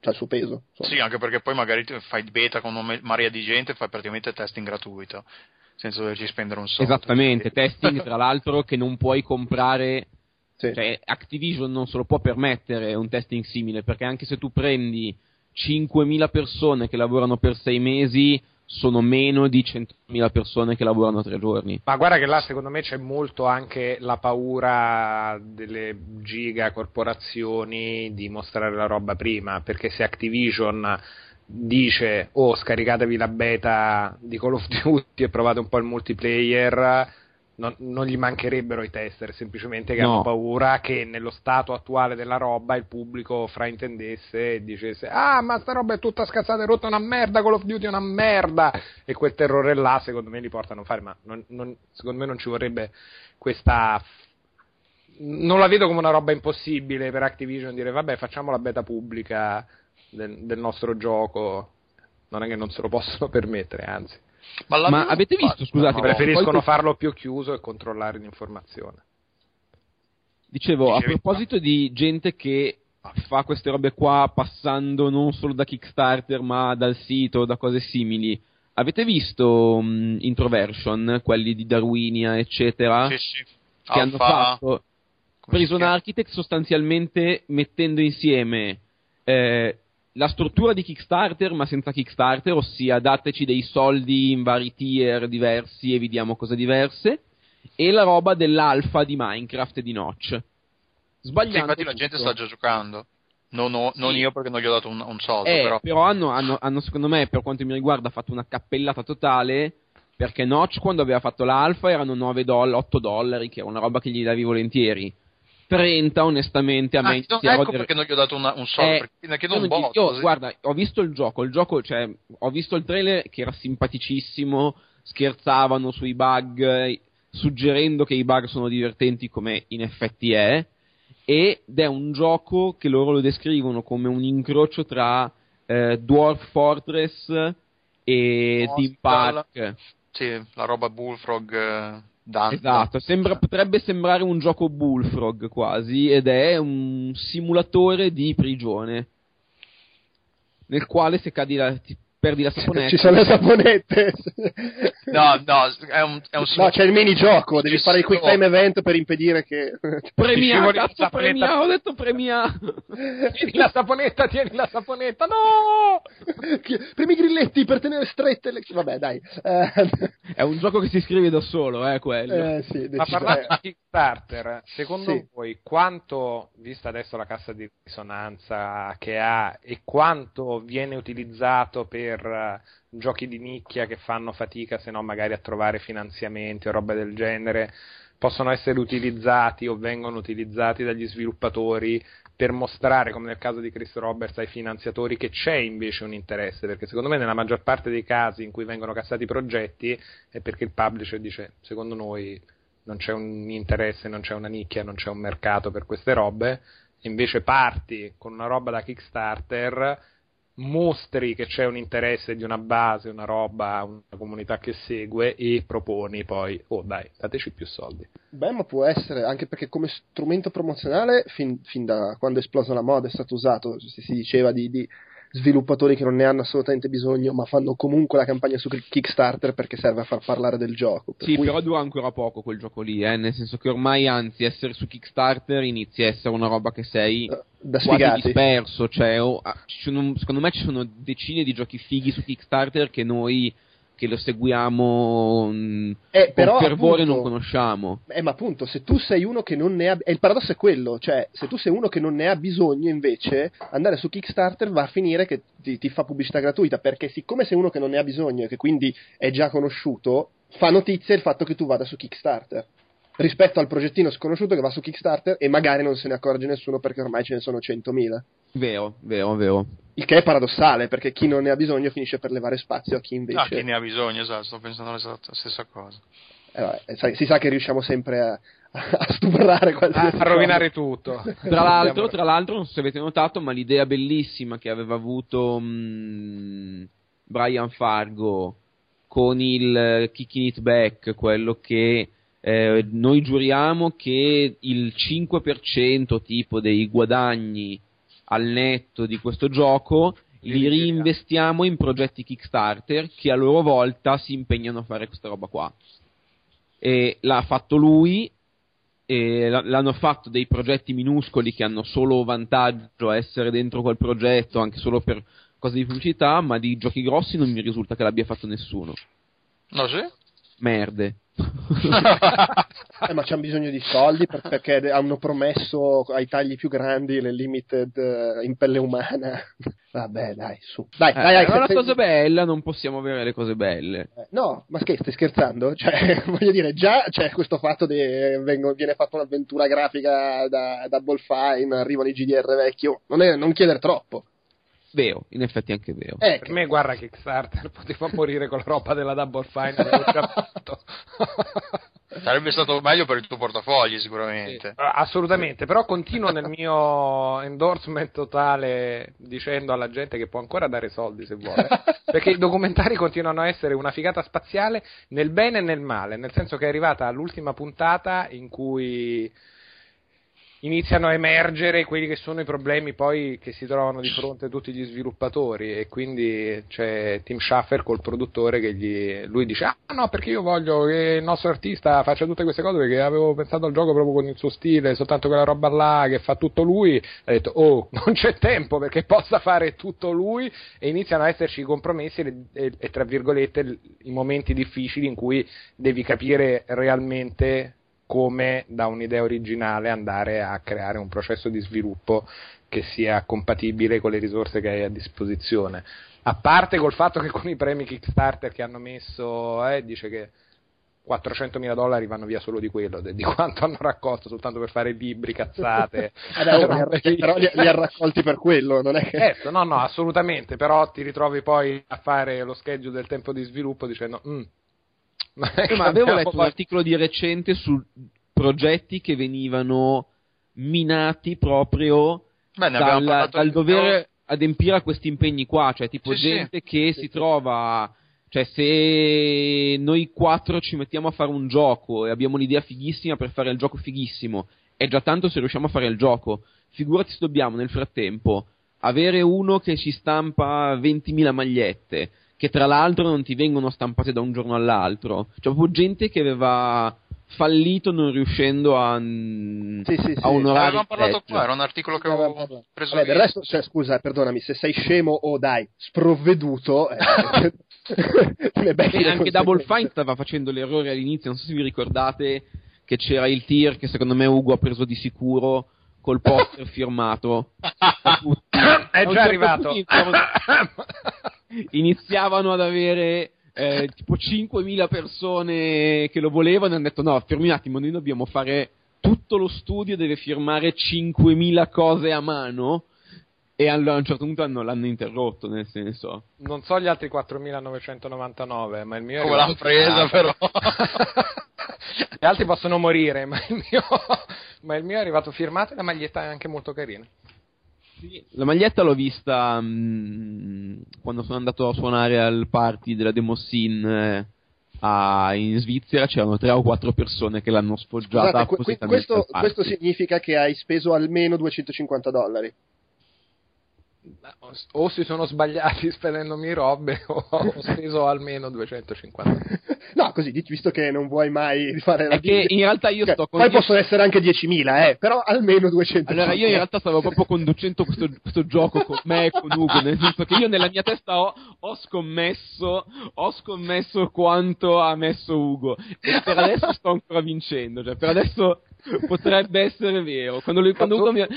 Speaker 1: c'ha il suo peso. insomma.
Speaker 2: Sì, anche perché poi magari fai beta con una marea di gente e fai praticamente testing gratuito, senza doverci spendere un soldo.
Speaker 5: Esattamente, testing tra l'altro che non puoi comprare
Speaker 1: Sì.
Speaker 5: Cioè, Activision non se lo può permettere un testing simile, perché anche se tu prendi 5.000 persone che lavorano per 6 mesi, sono meno di 100.000 persone che lavorano 3 giorni.
Speaker 3: Ma guarda che là secondo me c'è molto anche la paura delle giga corporazioni di mostrare la roba prima, perché se Activision dice oh scaricatevi la beta di Call of Duty e provate un po' il multiplayer non, non gli mancherebbero i tester semplicemente che
Speaker 5: No.
Speaker 3: hanno paura che nello stato attuale della roba il pubblico fraintendesse e dicesse ah ma sta roba è tutta scazzata e rotta è una merda Call of Duty è una merda. E quel terrore là secondo me li portano a fare ma non- non- secondo me non ci vorrebbe questa non la vedo come una roba impossibile per Activision dire vabbè facciamo la beta pubblica del, del nostro gioco. Non è che non se lo possono permettere anzi
Speaker 2: Ma,
Speaker 5: Ma avete
Speaker 2: fatto,
Speaker 5: visto, scusate,
Speaker 2: no?
Speaker 5: Preferisco-
Speaker 3: preferiscono
Speaker 5: poi-
Speaker 3: farlo più chiuso e controllare l'informazione
Speaker 5: Dicevo, a
Speaker 2: Dicevi-
Speaker 5: proposito di gente che fa queste robe qua passando non solo da Kickstarter ma dal sito, da cose simili, avete visto mh, Introversion, quelli di Darwinia, eccetera?
Speaker 2: Sì, sì.
Speaker 5: che hanno
Speaker 2: Alpha-
Speaker 5: fatto
Speaker 2: come si
Speaker 5: Prison? Architect sostanzialmente mettendo insieme eh, la struttura di Kickstarter ma senza Kickstarter, ossia dateci dei soldi in vari tier diversi e vi diamo cose diverse, e la roba dell'alfa di Minecraft e di Notch.
Speaker 2: Sì,
Speaker 5: Sbagliando
Speaker 2: infatti la gente
Speaker 5: tutto.
Speaker 2: sta già giocando. Non, ho- non
Speaker 5: Sì.
Speaker 2: io perché non gli ho dato un, un soldo,
Speaker 5: Eh,
Speaker 2: però.
Speaker 5: però, hanno, hanno- hanno, secondo me, per quanto mi riguarda, fatto una cappellata totale. Perché Notch, quando aveva fatto l'alfa, erano 9 doll- 8 dollari, che era una roba che gli davi volentieri. 30 onestamente a
Speaker 2: Ah,
Speaker 5: me
Speaker 2: no, ecco
Speaker 5: dire-
Speaker 2: perché non gli ho dato una- un soldo,
Speaker 5: Eh,
Speaker 2: perché un
Speaker 5: non
Speaker 2: botto.
Speaker 5: io,
Speaker 2: così.
Speaker 5: guarda, ho visto il gioco, il gioco, cioè, ho visto il trailer che era simpaticissimo, scherzavano sui bug, eh, suggerendo che i bug sono divertenti come in effetti è, ed è un gioco che loro lo descrivono come un incrocio tra eh, Dwarf Fortress e. Theme Park.
Speaker 2: Sì, la roba Bullfrog eh, Dante.
Speaker 5: Esatto, sembra- potrebbe sembrare un gioco Bullfrog quasi, ed è un simulatore di prigione. Nel quale se cadi la, ti perdi la saponetta.
Speaker 1: Ci sono le saponette.
Speaker 2: No, no, è un, è un
Speaker 1: No, c'è il minigioco, devi fare il quick time event per impedire che...
Speaker 5: Premia, cazzo,
Speaker 3: la
Speaker 5: premia,
Speaker 3: saponetta.
Speaker 5: ho detto premia.
Speaker 3: Tieni la saponetta, tieni la saponetta, no!
Speaker 1: Premi i grilletti per tenere strette le... Vabbè, dai. Eh,
Speaker 5: È un gioco che si scrive da solo, eh, quello.
Speaker 1: eh, sì,
Speaker 3: Ma parlando di Kickstarter, secondo
Speaker 1: Sì.
Speaker 3: voi quanto, vista adesso la cassa di risonanza che ha, e quanto viene utilizzato per eh, giochi di nicchia che fanno fatica, se no magari a trovare finanziamenti o roba del genere, possono essere utilizzati o vengono utilizzati dagli sviluppatori per mostrare, come nel caso di Chris Roberts, ai finanziatori che c'è invece un interesse, perché secondo me nella maggior parte dei casi in cui vengono cassati i progetti è perché il publisher dice, secondo noi non c'è un interesse, non c'è una nicchia, non c'è un mercato per queste robe, invece parti con una roba da Kickstarter, mostri che c'è un interesse di una base, una roba, una comunità che segue e proponi poi, oh dai, dateci più soldi.
Speaker 1: Beh, ma può essere, anche perché come strumento promozionale, fin, fin da quando è esplosa la moda, è stato usato, si, diceva di, di sviluppatori che non ne hanno assolutamente bisogno, ma fanno comunque la campagna su Kickstarter perché serve a far parlare del gioco. Per
Speaker 5: Sì,
Speaker 1: cui-
Speaker 5: però dura ancora poco quel gioco lì, eh, nel senso che ormai, anzi, essere su Kickstarter inizia a essere una roba che sei
Speaker 1: eh, da
Speaker 5: quasi
Speaker 1: sfigati.
Speaker 5: disperso, cioè, oh, ah, sono- secondo me ci sono decine di giochi fighi su Kickstarter che noi che lo seguiamo mm,
Speaker 1: Eh, però,
Speaker 5: con fervore
Speaker 1: appunto-
Speaker 5: non conosciamo.
Speaker 1: Eh, ma appunto, se tu sei uno che non ne ha. E il paradosso è quello, cioè, se tu sei uno che non ne ha bisogno, invece, andare su Kickstarter va a finire che ti, ti fa pubblicità gratuita, perché siccome sei uno che non ne ha bisogno e che quindi è già conosciuto, fa notizia il fatto che tu vada su Kickstarter. Rispetto al progettino sconosciuto che va su Kickstarter e magari non se ne accorge nessuno perché ormai ce ne sono 100.000.
Speaker 5: Vero, vero, vero.
Speaker 1: Il che è paradossale, perché chi non ne ha bisogno finisce per levare spazio a chi invece.
Speaker 2: Ah, chi ne ha bisogno, esatto, sto pensando alla stessa cosa.
Speaker 1: Eh, vabbè, sai, si sa che riusciamo sempre a, a stuprare
Speaker 3: A,
Speaker 1: qualsiasi
Speaker 3: a rovinare
Speaker 1: cosa.
Speaker 3: tutto.
Speaker 5: Tra l'altro, tra l'altro, non so se avete notato, ma l'idea bellissima che aveva avuto mm, Brian Fargo con il eh, Kicking It Back, quello che eh, noi giuriamo che il 5% tipo dei guadagni al netto di questo gioco li reinvestiamo in progetti Kickstarter che a loro volta si impegnano a fare questa roba qua. E l'ha fatto lui, l'hanno fatto dei progetti minuscoli che hanno solo vantaggio a essere dentro quel progetto, anche solo per cose di pubblicità, ma di giochi grossi non mi risulta che l'abbia fatto nessuno.
Speaker 2: No, sì?
Speaker 5: Merde.
Speaker 1: Eh, ma c'hanno bisogno di soldi per- perché hanno promesso ai tagli più grandi le limited eh, in pelle umana. Vabbè, dai, su. Dai,
Speaker 5: Eh,
Speaker 1: dai, dai.
Speaker 5: è una cosa bella, non possiamo avere le cose belle.
Speaker 1: eh, No, ma che stai scherzando? Cioè, voglio dire, già c'è questo fatto di vengo- viene fatta un'avventura grafica da Double Fine, arrivano i GDR vecchio. Non, è, non chiedere troppo.
Speaker 5: Vero, in effetti è anche vero.
Speaker 1: Eh,
Speaker 3: Per me, guarda, Kickstarter poteva morire con la roba della Double Fine. avevo già fatto.
Speaker 2: Sarebbe stato meglio per il tuo portafogli, sicuramente.
Speaker 3: Eh, Assolutamente, però continuo nel mio endorsement totale dicendo alla gente che può ancora dare soldi se vuole, perché i documentari continuano a essere una figata spaziale nel bene e nel male, nel senso che è arrivata l'ultima puntata in cui iniziano a emergere quelli che sono i problemi poi che si trovano di fronte tutti gli sviluppatori e quindi c'è Tim Schaffer col produttore che gli, lui dice ah no perché io voglio che il nostro artista faccia tutte queste cose perché avevo pensato al gioco proprio con il suo stile soltanto quella roba là che fa tutto lui. Ha detto oh non c'è tempo perché possa fare tutto lui. E iniziano a esserci i compromessi e, e- e, tra virgolette i momenti difficili in cui devi capire realmente come da un'idea originale andare a creare un processo di sviluppo che sia compatibile con le risorse che hai a disposizione. A parte col fatto che con i premi Kickstarter che hanno messo, eh, dice che 400.000 dollari vanno via solo di quello, di quanto hanno raccolto soltanto per fare libri, cazzate.
Speaker 1: Vabbè, però, li, però li, li ha raccolti per quello, non è che...
Speaker 3: Certo, no, no, assolutamente, però ti ritrovi poi a fare lo schedule del tempo di sviluppo dicendo... Mm,
Speaker 5: ma, ma avevo letto un articolo di recente su progetti che venivano minati proprio
Speaker 2: Beh,
Speaker 5: dal, dal dover adempiere a questi impegni qua, cioè tipo
Speaker 2: Sì,
Speaker 5: gente che si trova, cioè se noi quattro ci mettiamo a fare un gioco e abbiamo un'idea fighissima per fare il gioco fighissimo, è già tanto se riusciamo a fare il gioco, figurati se dobbiamo nel frattempo avere uno che ci stampa 20.000 magliette, che tra l'altro non ti vengono stampate da un giorno all'altro, cioè proprio gente che aveva fallito non riuscendo a,
Speaker 1: Sì, sì, sì.
Speaker 5: a onorare
Speaker 2: avevamo parlato qua, era un articolo che avevo preso
Speaker 1: Vabbè, del resto, cioè, scusa, perdonami, se sei scemo o dai, sprovveduto, eh,
Speaker 5: E anche Double. Fine stava facendo l'errore all'inizio, non so se vi ricordate che c'era il tier che secondo me Ugo ha preso di sicuro col poster firmato.
Speaker 3: È già
Speaker 5: certo
Speaker 3: arrivato.
Speaker 5: punto iniziavano, ad avere eh, tipo 5.000 persone che lo volevano e hanno detto no, fermi un attimo, noi dobbiamo fare tutto lo studio, deve firmare 5.000 cose a mano e allora a un certo punto hanno- l'hanno interrotto, nel senso...
Speaker 3: non so gli altri 4.999, ma il mio è
Speaker 2: Come l'ha
Speaker 3: arrivato
Speaker 2: presa, però.
Speaker 3: Gli altri possono morire, ma il, mio, ma il mio è arrivato firmato e la maglietta è anche molto carina.
Speaker 5: La maglietta l'ho vista mm, quando sono andato a suonare al party della Demossin eh, a- in Svizzera. C'erano tre o quattro persone che l'hanno sfoggiata
Speaker 1: Scusate, questo, questo significa che hai speso almeno 250 dollari.
Speaker 3: O si sono sbagliati spendendomi robe o ho speso almeno 250.
Speaker 1: No, così, visto che non vuoi mai fare la
Speaker 5: È che in realtà io
Speaker 1: Cioè,
Speaker 5: sto con...
Speaker 1: Poi
Speaker 5: io-
Speaker 1: possono essere anche 10.000, eh, però almeno 200.
Speaker 5: Allora io in realtà stavo proprio conducendo questo, questo gioco con me e con Ugo, nel senso che io nella mia testa ho, ho scommesso, ho scommesso quanto ha messo Ugo e per adesso sto ancora vincendo, cioè per adesso potrebbe essere vero. Quando, lui, quando Ugo mi ha,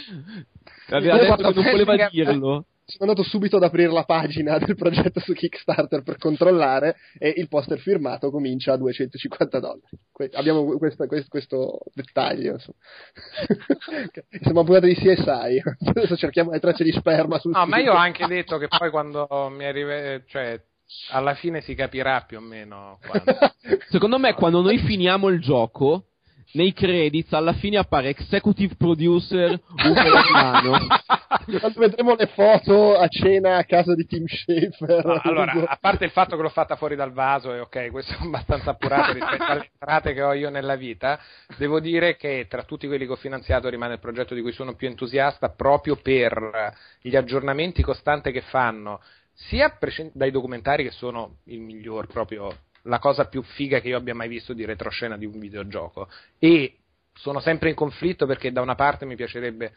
Speaker 5: aveva detto che non voleva
Speaker 3: Felsinger-
Speaker 5: dirlo,
Speaker 1: Sono andato subito ad aprire la pagina del progetto su Kickstarter per controllare e il poster firmato comincia a 250 dollari. Que- abbiamo questa- questo, questo dettaglio. insomma. Siamo a puntata di CSI. Adesso cerchiamo le tracce di sperma sul
Speaker 3: No, ma
Speaker 1: sito.
Speaker 3: io ho anche detto che poi quando mi arriva, cioè alla fine si capirà più o meno quando.
Speaker 5: secondo me quando noi finiamo il gioco, nei credits alla fine appare executive producer Ugo Romano.
Speaker 1: Quando vedremo le foto a cena a casa di Tim Schafer.
Speaker 3: No, allora, a parte il fatto che l'ho fatta fuori dal vaso, e ok, questo è abbastanza appurato rispetto alle entrate che ho io nella vita, devo dire che tra tutti quelli che ho finanziato rimane il progetto di cui sono più entusiasta proprio per gli aggiornamenti costanti che fanno, sia dai documentari che sono il miglior, proprio la cosa più figa che io abbia mai visto di retroscena di un videogioco, e sono sempre in conflitto perché da una parte mi piacerebbe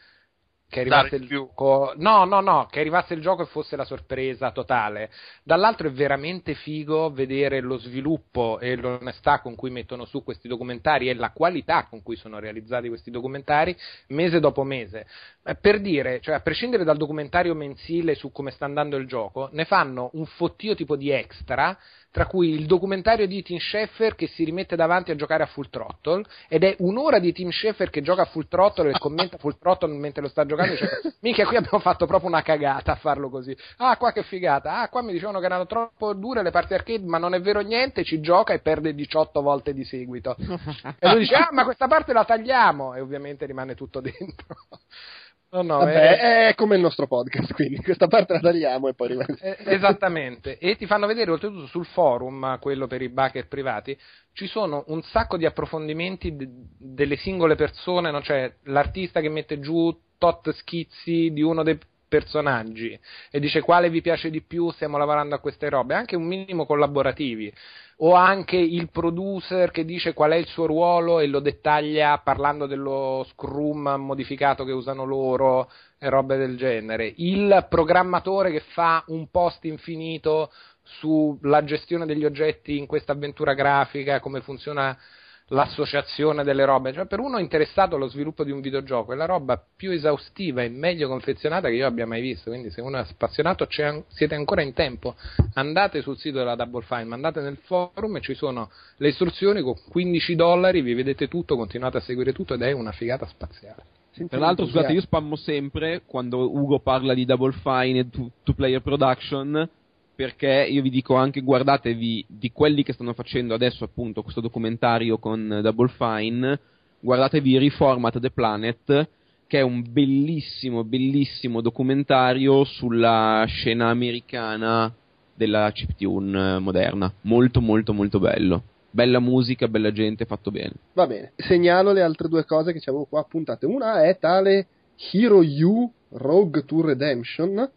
Speaker 3: che arrivasse il gioco. No, no, no, che arrivasse il gioco e fosse la sorpresa totale. Dall'altro è veramente figo vedere lo sviluppo e l'onestà con cui mettono su questi documentari e la qualità con cui sono realizzati questi documentari mese dopo mese. Eh, Per dire, cioè a prescindere dal documentario mensile su come sta andando il gioco, ne fanno un fottio tipo di extra tra cui il documentario di Tim Schafer che si rimette davanti a giocare a full throttle ed è un'ora di Tim Schafer che gioca a full throttle e commenta full throttle mentre lo sta giocando e dice minchia qui abbiamo fatto proprio una cagata a farlo così. Ah qua che figata. Ah qua mi dicevano che erano troppo dure le parti arcade ma non è vero niente ci gioca e perde 18 volte di seguito. E lui dice ah ma questa parte la tagliamo. E ovviamente rimane tutto dentro no no è-
Speaker 1: Vabbè, è come il nostro podcast, quindi questa parte la tagliamo e poi rimane.
Speaker 3: eh, esattamente, e ti fanno vedere oltretutto sul forum, quello per i backer privati, ci sono un sacco di approfondimenti de- delle singole persone, no? cioè l'artista che mette giù tot schizzi di uno dei personaggi e dice quale vi piace di più, stiamo lavorando a queste robe, anche un minimo collaborativi, o anche il producer che dice qual è il suo ruolo e lo dettaglia parlando dello scrum modificato che usano loro e robe del genere, il programmatore che fa un post infinito sulla gestione degli oggetti in questa avventura grafica, come funziona l'associazione delle robe. Cioè, per uno interessato allo sviluppo di un videogioco è la roba più esaustiva e meglio confezionata che io abbia mai visto. Quindi, se uno è appassionato, siete ancora in tempo. Andate sul sito della Double Fine, andate nel forum e ci sono le istruzioni con 15 dollari, vi vedete tutto, continuate a seguire tutto ed è una figata spaziale.
Speaker 5: Tra l'altro, scusate, io spammo sempre quando Ugo parla di Double Fine e Two Player Production perché io vi dico anche guardatevi di quelli che stanno facendo adesso appunto questo documentario con Double Fine, guardatevi Reformat the Planet, che è un bellissimo, bellissimo documentario sulla scena americana della chiptune moderna. Molto, molto, molto bello. Bella musica, bella gente, fatto bene.
Speaker 1: Va bene, segnalo le altre due cose che avevo qua appuntate. Una è tale Hero U Rogue to Redemption,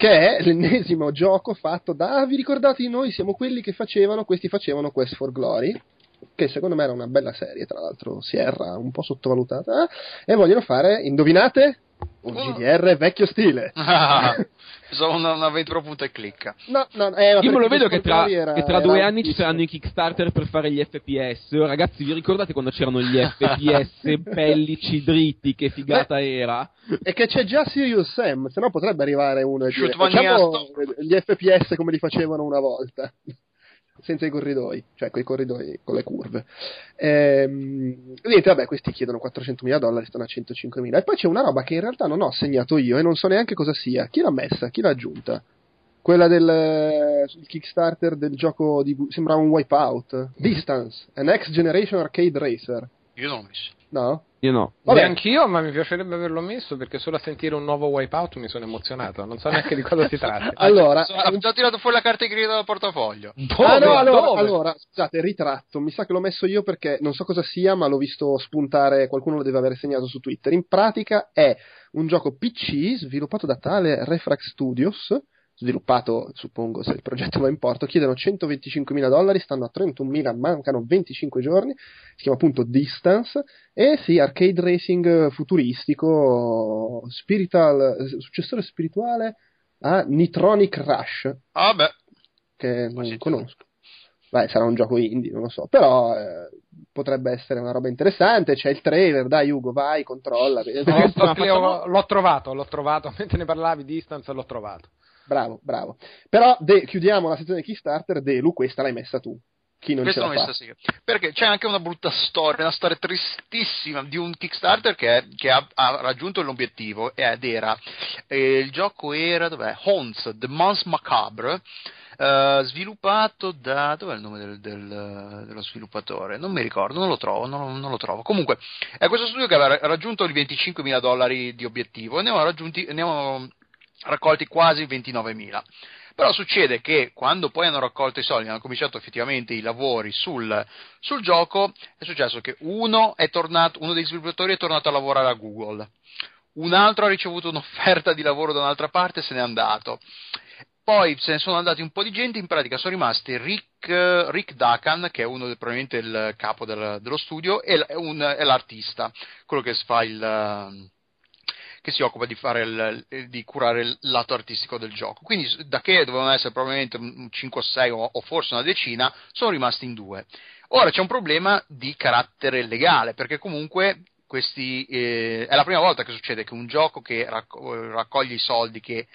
Speaker 1: che è l'ennesimo gioco fatto da, ah, vi ricordate di noi, siamo quelli che facevano, questi facevano Quest for Glory, che secondo me era una bella serie, tra l'altro Sierra un po' sottovalutata, e vogliono fare, indovinate? Un GDR vecchio stile.
Speaker 2: Sono una, un'avventura punta e clicca.
Speaker 1: No, no, eh,
Speaker 5: Io me lo vedo che tra, era, che tra due anni ci saranno i Kickstarter per fare gli FPS. Ragazzi, vi ricordate quando c'erano gli FPS bellici dritti? Che figata Beh, era?
Speaker 1: E che c'è già Serious Sam, se no potrebbe arrivare uno e dire facciamo gli FPS come li facevano una volta senza i corridoi, cioè con i corridoi con le curve. Ehm, niente, vabbè, questi chiedono 400.000 dollari, stanno a 105.000. E poi c'è una roba che in realtà non ho segnato io e non so neanche cosa sia. Chi l'ha messa? Chi l'ha aggiunta? Quella del Kickstarter del gioco di sembrava un Wipeout. Distance, a Next Generation Arcade Racer.
Speaker 2: Io non l'ho messo.
Speaker 1: No?
Speaker 5: Io no.
Speaker 3: Vabbè. Anch'io, ma mi piacerebbe averlo messo perché solo a sentire un nuovo Wipeout mi sono emozionato. Non so neanche di cosa si tratta.
Speaker 1: allora,
Speaker 2: ho già tirato fuori la carta di grida dal portafoglio.
Speaker 1: Dove? Ah, no, allora, allora, scusate, ritratto. Mi sa che l'ho messo io perché non so cosa sia, ma l'ho visto spuntare. Qualcuno lo deve aver segnato su Twitter. In pratica è un gioco PC sviluppato da tale Refrax Studios sviluppato, suppongo, se il progetto va in porto, chiedono 125.000 dollari, stanno a 31.000, mancano 25 giorni, si chiama appunto Distance, e sì, arcade racing futuristico, spiritual, successore spirituale a Nitronic Rush.
Speaker 2: Ah beh.
Speaker 1: Che non conosco. Beh, sarà un gioco indie, non lo so, però eh, potrebbe essere una roba interessante. C'è il trailer, dai, Ugo, vai, controlla.
Speaker 3: No, l'ho trovato, l'ho trovato mentre ne parlavi. Distance, l'ho trovato.
Speaker 1: Bravo, bravo. Però de, chiudiamo la sezione Kickstarter. Delu, questa l'hai messa tu. Chi non
Speaker 2: Questa
Speaker 1: l'ha
Speaker 2: messa sì. Perché c'è anche una brutta storia, una storia tristissima di un Kickstarter che, che ha, ha, raggiunto l'obiettivo ed era eh, il gioco era dov'è? Haunts, The Mons Macabre. Uh, sviluppato da dov'è il nome del, del, dello sviluppatore? Non mi ricordo, non lo trovo, non, non lo trovo. Comunque, è questo studio che aveva raggiunto i 25.000 dollari di obiettivo e ne aveva raggiunti, ne aveva raccolti quasi 29.000. Però succede che quando poi hanno raccolto i soldi, hanno cominciato effettivamente i lavori sul, sul gioco, è successo che uno, è tornato, uno dei sviluppatori è tornato a lavorare a Google, un altro ha ricevuto un'offerta di lavoro da un'altra parte e se n'è andato. Poi se ne sono andati un po' di gente, in pratica sono rimasti Rick, Rick Dakan, che è uno probabilmente il capo del, dello studio, e, un, è l'artista, quello che fa il che si occupa di, il, di, curare il lato artistico del gioco. Quindi da che dovevano essere probabilmente 5 o 6 o, forse una decina, sono rimasti in due. Ora c'è un problema di carattere legale, perché comunque questi, eh, è la prima volta che succede che un gioco che raccoglie i soldi che,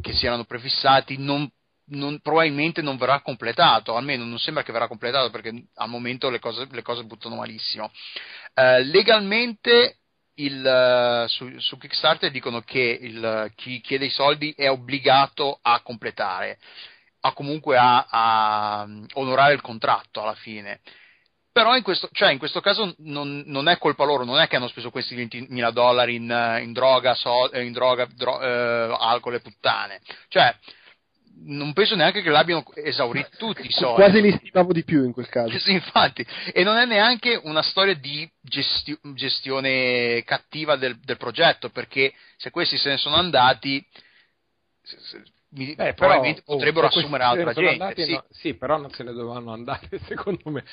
Speaker 2: che si erano prefissati non, non, probabilmente non verrà completato, almeno non sembra che verrà completato perché al momento le cose, le cose buttano malissimo. Eh, legalmente il, eh, su, su, Kickstarter dicono che il, chi chiede i soldi è obbligato a completare, a comunque a, a onorare il contratto alla fine. Però in questo, cioè in questo caso non, non, è colpa loro, non è che hanno speso questi 20.000 dollari in, in droga, so, in droga dro, eh, alcol e puttane. Cioè, non penso neanche che l'abbiano esaurito tutti i soldi.
Speaker 1: Quasi li stimavo di più in quel caso.
Speaker 2: Sì, infatti. E non è neanche una storia di gesti- gestione cattiva del, del, progetto, perché se questi se ne sono andati, se, se, mi, Beh, probabilmente però, oh, potrebbero assumere altra gente. Andati,
Speaker 3: sì. No, sì, però non se ne dovevano andare, secondo me.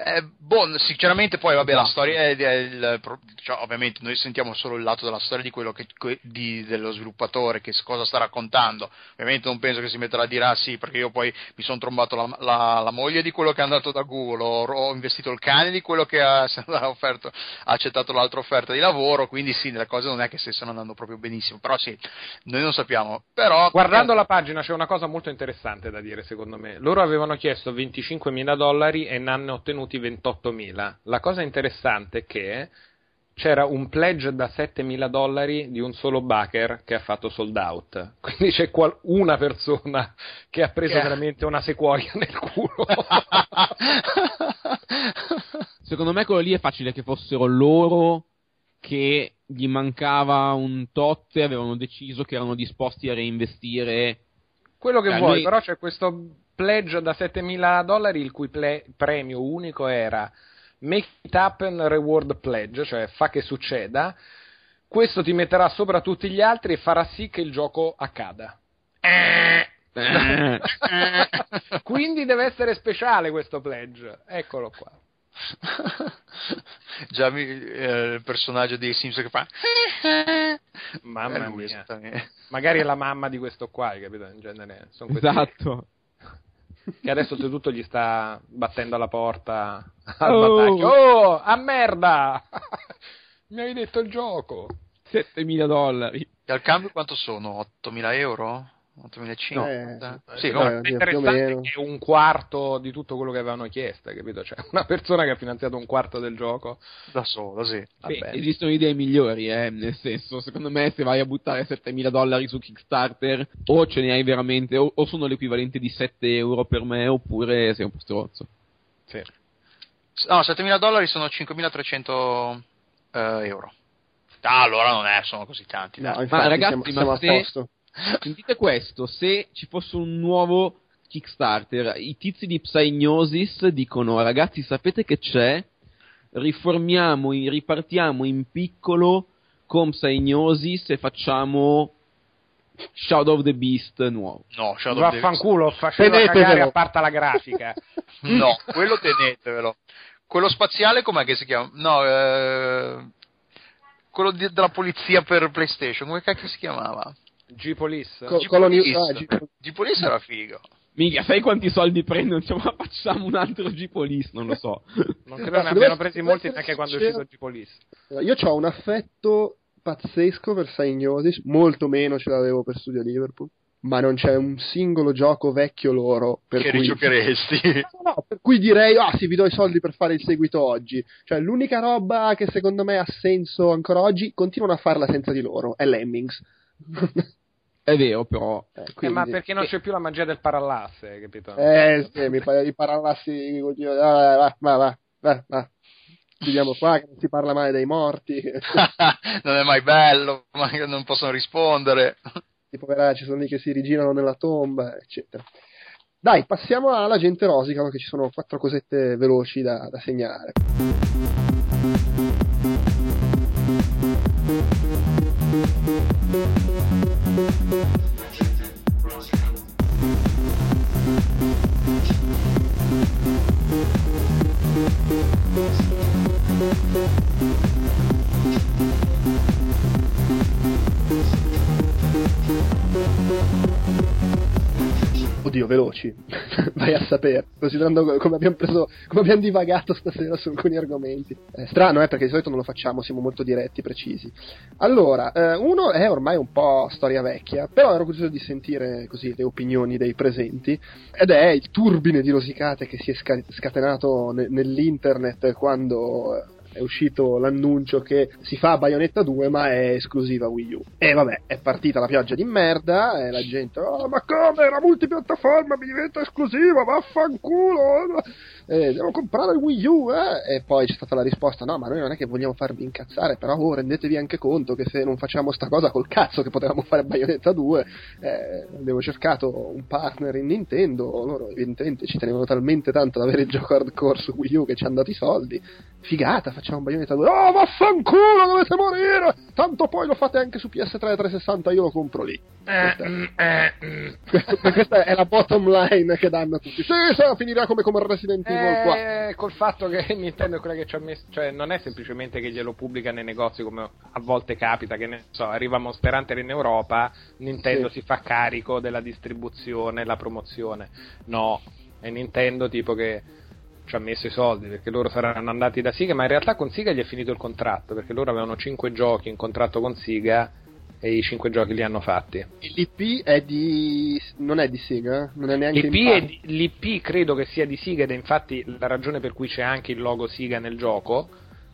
Speaker 2: Eh, boh, sinceramente poi vabbè la storia è, è il, cioè, ovviamente noi sentiamo solo il lato della storia di quello che, di, dello sviluppatore che cosa sta raccontando. Ovviamente non penso che si metterà a dire ah sì perché io poi mi sono trombato la, la, la, moglie di quello che è andato da Google ho, ho investito il cane di quello che ha, offerto, ha, accettato l'altra offerta di lavoro quindi sì le cose non è che stessero andando proprio benissimo però sì noi non sappiamo. Però
Speaker 3: guardando la pagina c'è una cosa molto interessante da dire secondo me. Loro avevano chiesto 25 mila dollari e ne hanno ottenuti ottenuti 28.000. La cosa interessante è che c'era un pledge da 7.000 dollari di un solo backer che ha fatto sold out. Quindi c'è qual- una persona che ha preso yeah. veramente una sequoia nel culo.
Speaker 5: Secondo me quello lì è facile che fossero loro che gli mancava un tot e avevano deciso che erano disposti a reinvestire
Speaker 3: quello che eh, vuoi, lui... però c'è questo pledge da 7.000 dollari il cui ple- premio unico era Make it happen reward pledge, cioè fa che succeda. Questo ti metterà sopra tutti gli altri e farà sì che il gioco accada. Quindi deve essere speciale questo pledge. Eccolo qua.
Speaker 2: Già mi, eh, il personaggio di Simpson che fa
Speaker 3: mamma mia. magari è la mamma di questo qua capito? In genere
Speaker 5: sono esatto.
Speaker 3: Che adesso oltretutto gli sta battendo alla porta al oh, oh a merda! Mi hai detto il gioco.
Speaker 5: 7000 dollari.
Speaker 2: E al cambio quanto sono? 8000 euro? 8500?
Speaker 3: No. Eh, sì, no, è interessante che è un quarto di tutto quello che avevano chiesto, capito? Cioè, una persona che ha finanziato un quarto del gioco
Speaker 2: da solo, sì.
Speaker 5: Beh, esistono idee migliori, eh, nel senso, secondo me se vai a buttare 7000 dollari su Kickstarter o ce ne hai veramente, o, o sono l'equivalente di 7 euro per me, oppure sei un po' strozzo.
Speaker 2: Sì. No, 7000 dollari sono 5300 eh, euro. Ah, allora non è, sono così tanti.
Speaker 1: No, infatti, ma ragazzi, siamo, ma siamo se,
Speaker 5: Sentite questo, se ci fosse un nuovo Kickstarter, i tizi di Psygnosis dicono ragazzi sapete che c'è? Riformiamo, ripartiamo in piccolo con Psygnosis e facciamo Shadow of the Beast nuovo.
Speaker 2: No, Shadow of the
Speaker 3: Beast. Vaffanculo, cagare a parte la grafica.
Speaker 2: no, quello tenetevelo. Quello spaziale com'è che si chiama? No, eh, quello di, della polizia per PlayStation, come cacchio si chiamava?
Speaker 3: G-Police.
Speaker 2: Co- G-Police. Ah, G-Police era figo.
Speaker 5: Minchia, sai quanti soldi prendono? Diciamo, ma facciamo un altro G-Police, non lo so.
Speaker 3: non credo ne abbiano presi molti neanche quando è uscito G-Police.
Speaker 1: Io ho un affetto pazzesco per Psygnosis, molto meno ce l'avevo per Studio Liverpool. Ma non c'è un singolo gioco vecchio loro per
Speaker 2: che
Speaker 1: cui...
Speaker 2: rigiocheresti.
Speaker 1: No, no, per cui direi, ah sì, vi do i soldi per fare il seguito oggi. Cioè, l'unica roba che secondo me ha senso ancora oggi, continuano a farla senza di loro, è Lemmings.
Speaker 5: È vero, però.
Speaker 3: Eh, quindi... eh, ma perché non c'è più la magia del parallasse, capito?
Speaker 1: Eh, sì, mi pare i parallassi. Va, va, va, va, va. Chiudiamo qua, che non si parla mai dei morti.
Speaker 2: non è mai bello, ma non possono rispondere.
Speaker 1: I poveracci sono lì che si rigirano nella tomba, eccetera. Dai, passiamo alla gente rosica, che ci sono quattro cosette veloci da, da segnalare. Thank you. Oddio, veloci, vai a sapere, considerando come abbiamo preso, come abbiamo divagato stasera su alcuni argomenti. È strano, eh, perché di solito non lo facciamo, siamo molto diretti, precisi. Allora, eh, uno è ormai un po' storia vecchia, però ero curioso di sentire così le opinioni dei presenti, ed è il turbine di rosicate che si è scatenato ne- nell'internet quando è uscito l'annuncio che si fa Bayonetta 2 ma è esclusiva Wii U. E vabbè, è partita la pioggia di merda e la gente, oh ma come, la multipiattaforma mi diventa esclusiva, vaffanculo! Eh, devo comprare il Wii U, eh? E poi c'è stata la risposta, no, ma noi non è che vogliamo farvi incazzare, però oh, rendetevi anche conto che se non facciamo sta cosa col cazzo che potevamo fare Bayonetta 2, eh, abbiamo cercato un partner in Nintendo, loro evidentemente ci tenevano talmente tanto ad avere il gioco hardcore su Wii U che ci hanno dato i soldi, figata, facciamo Bayonetta 2. Oh, vaffanculo, dovete morire! Tanto poi lo fate anche su PS3 e 360, io lo compro lì. Questa, questa- questa è la bottom line che danno a tutti. Sì, sì, finirà come come Resident Evil 4.
Speaker 3: Eh, col fatto che Nintendo è quella che ci ha messo, cioè non è semplicemente che glielo pubblica nei negozi come a volte capita, che ne so, arriva Monster Hunter in Europa, Nintendo
Speaker 1: Sì.
Speaker 3: si fa carico della distribuzione, la promozione. No, è Nintendo tipo che ci ha messo i soldi perché loro saranno andati da Siga, ma in realtà con Siga gli è finito il contratto perché loro avevano 5 giochi in contratto con Siga e i 5 giochi li hanno fatti.
Speaker 1: L'IP è di. non è di Sega? Non è neanche
Speaker 3: L'IP, di- l'IP credo che sia di Siga ed è infatti la ragione per cui c'è anche il logo Siga nel gioco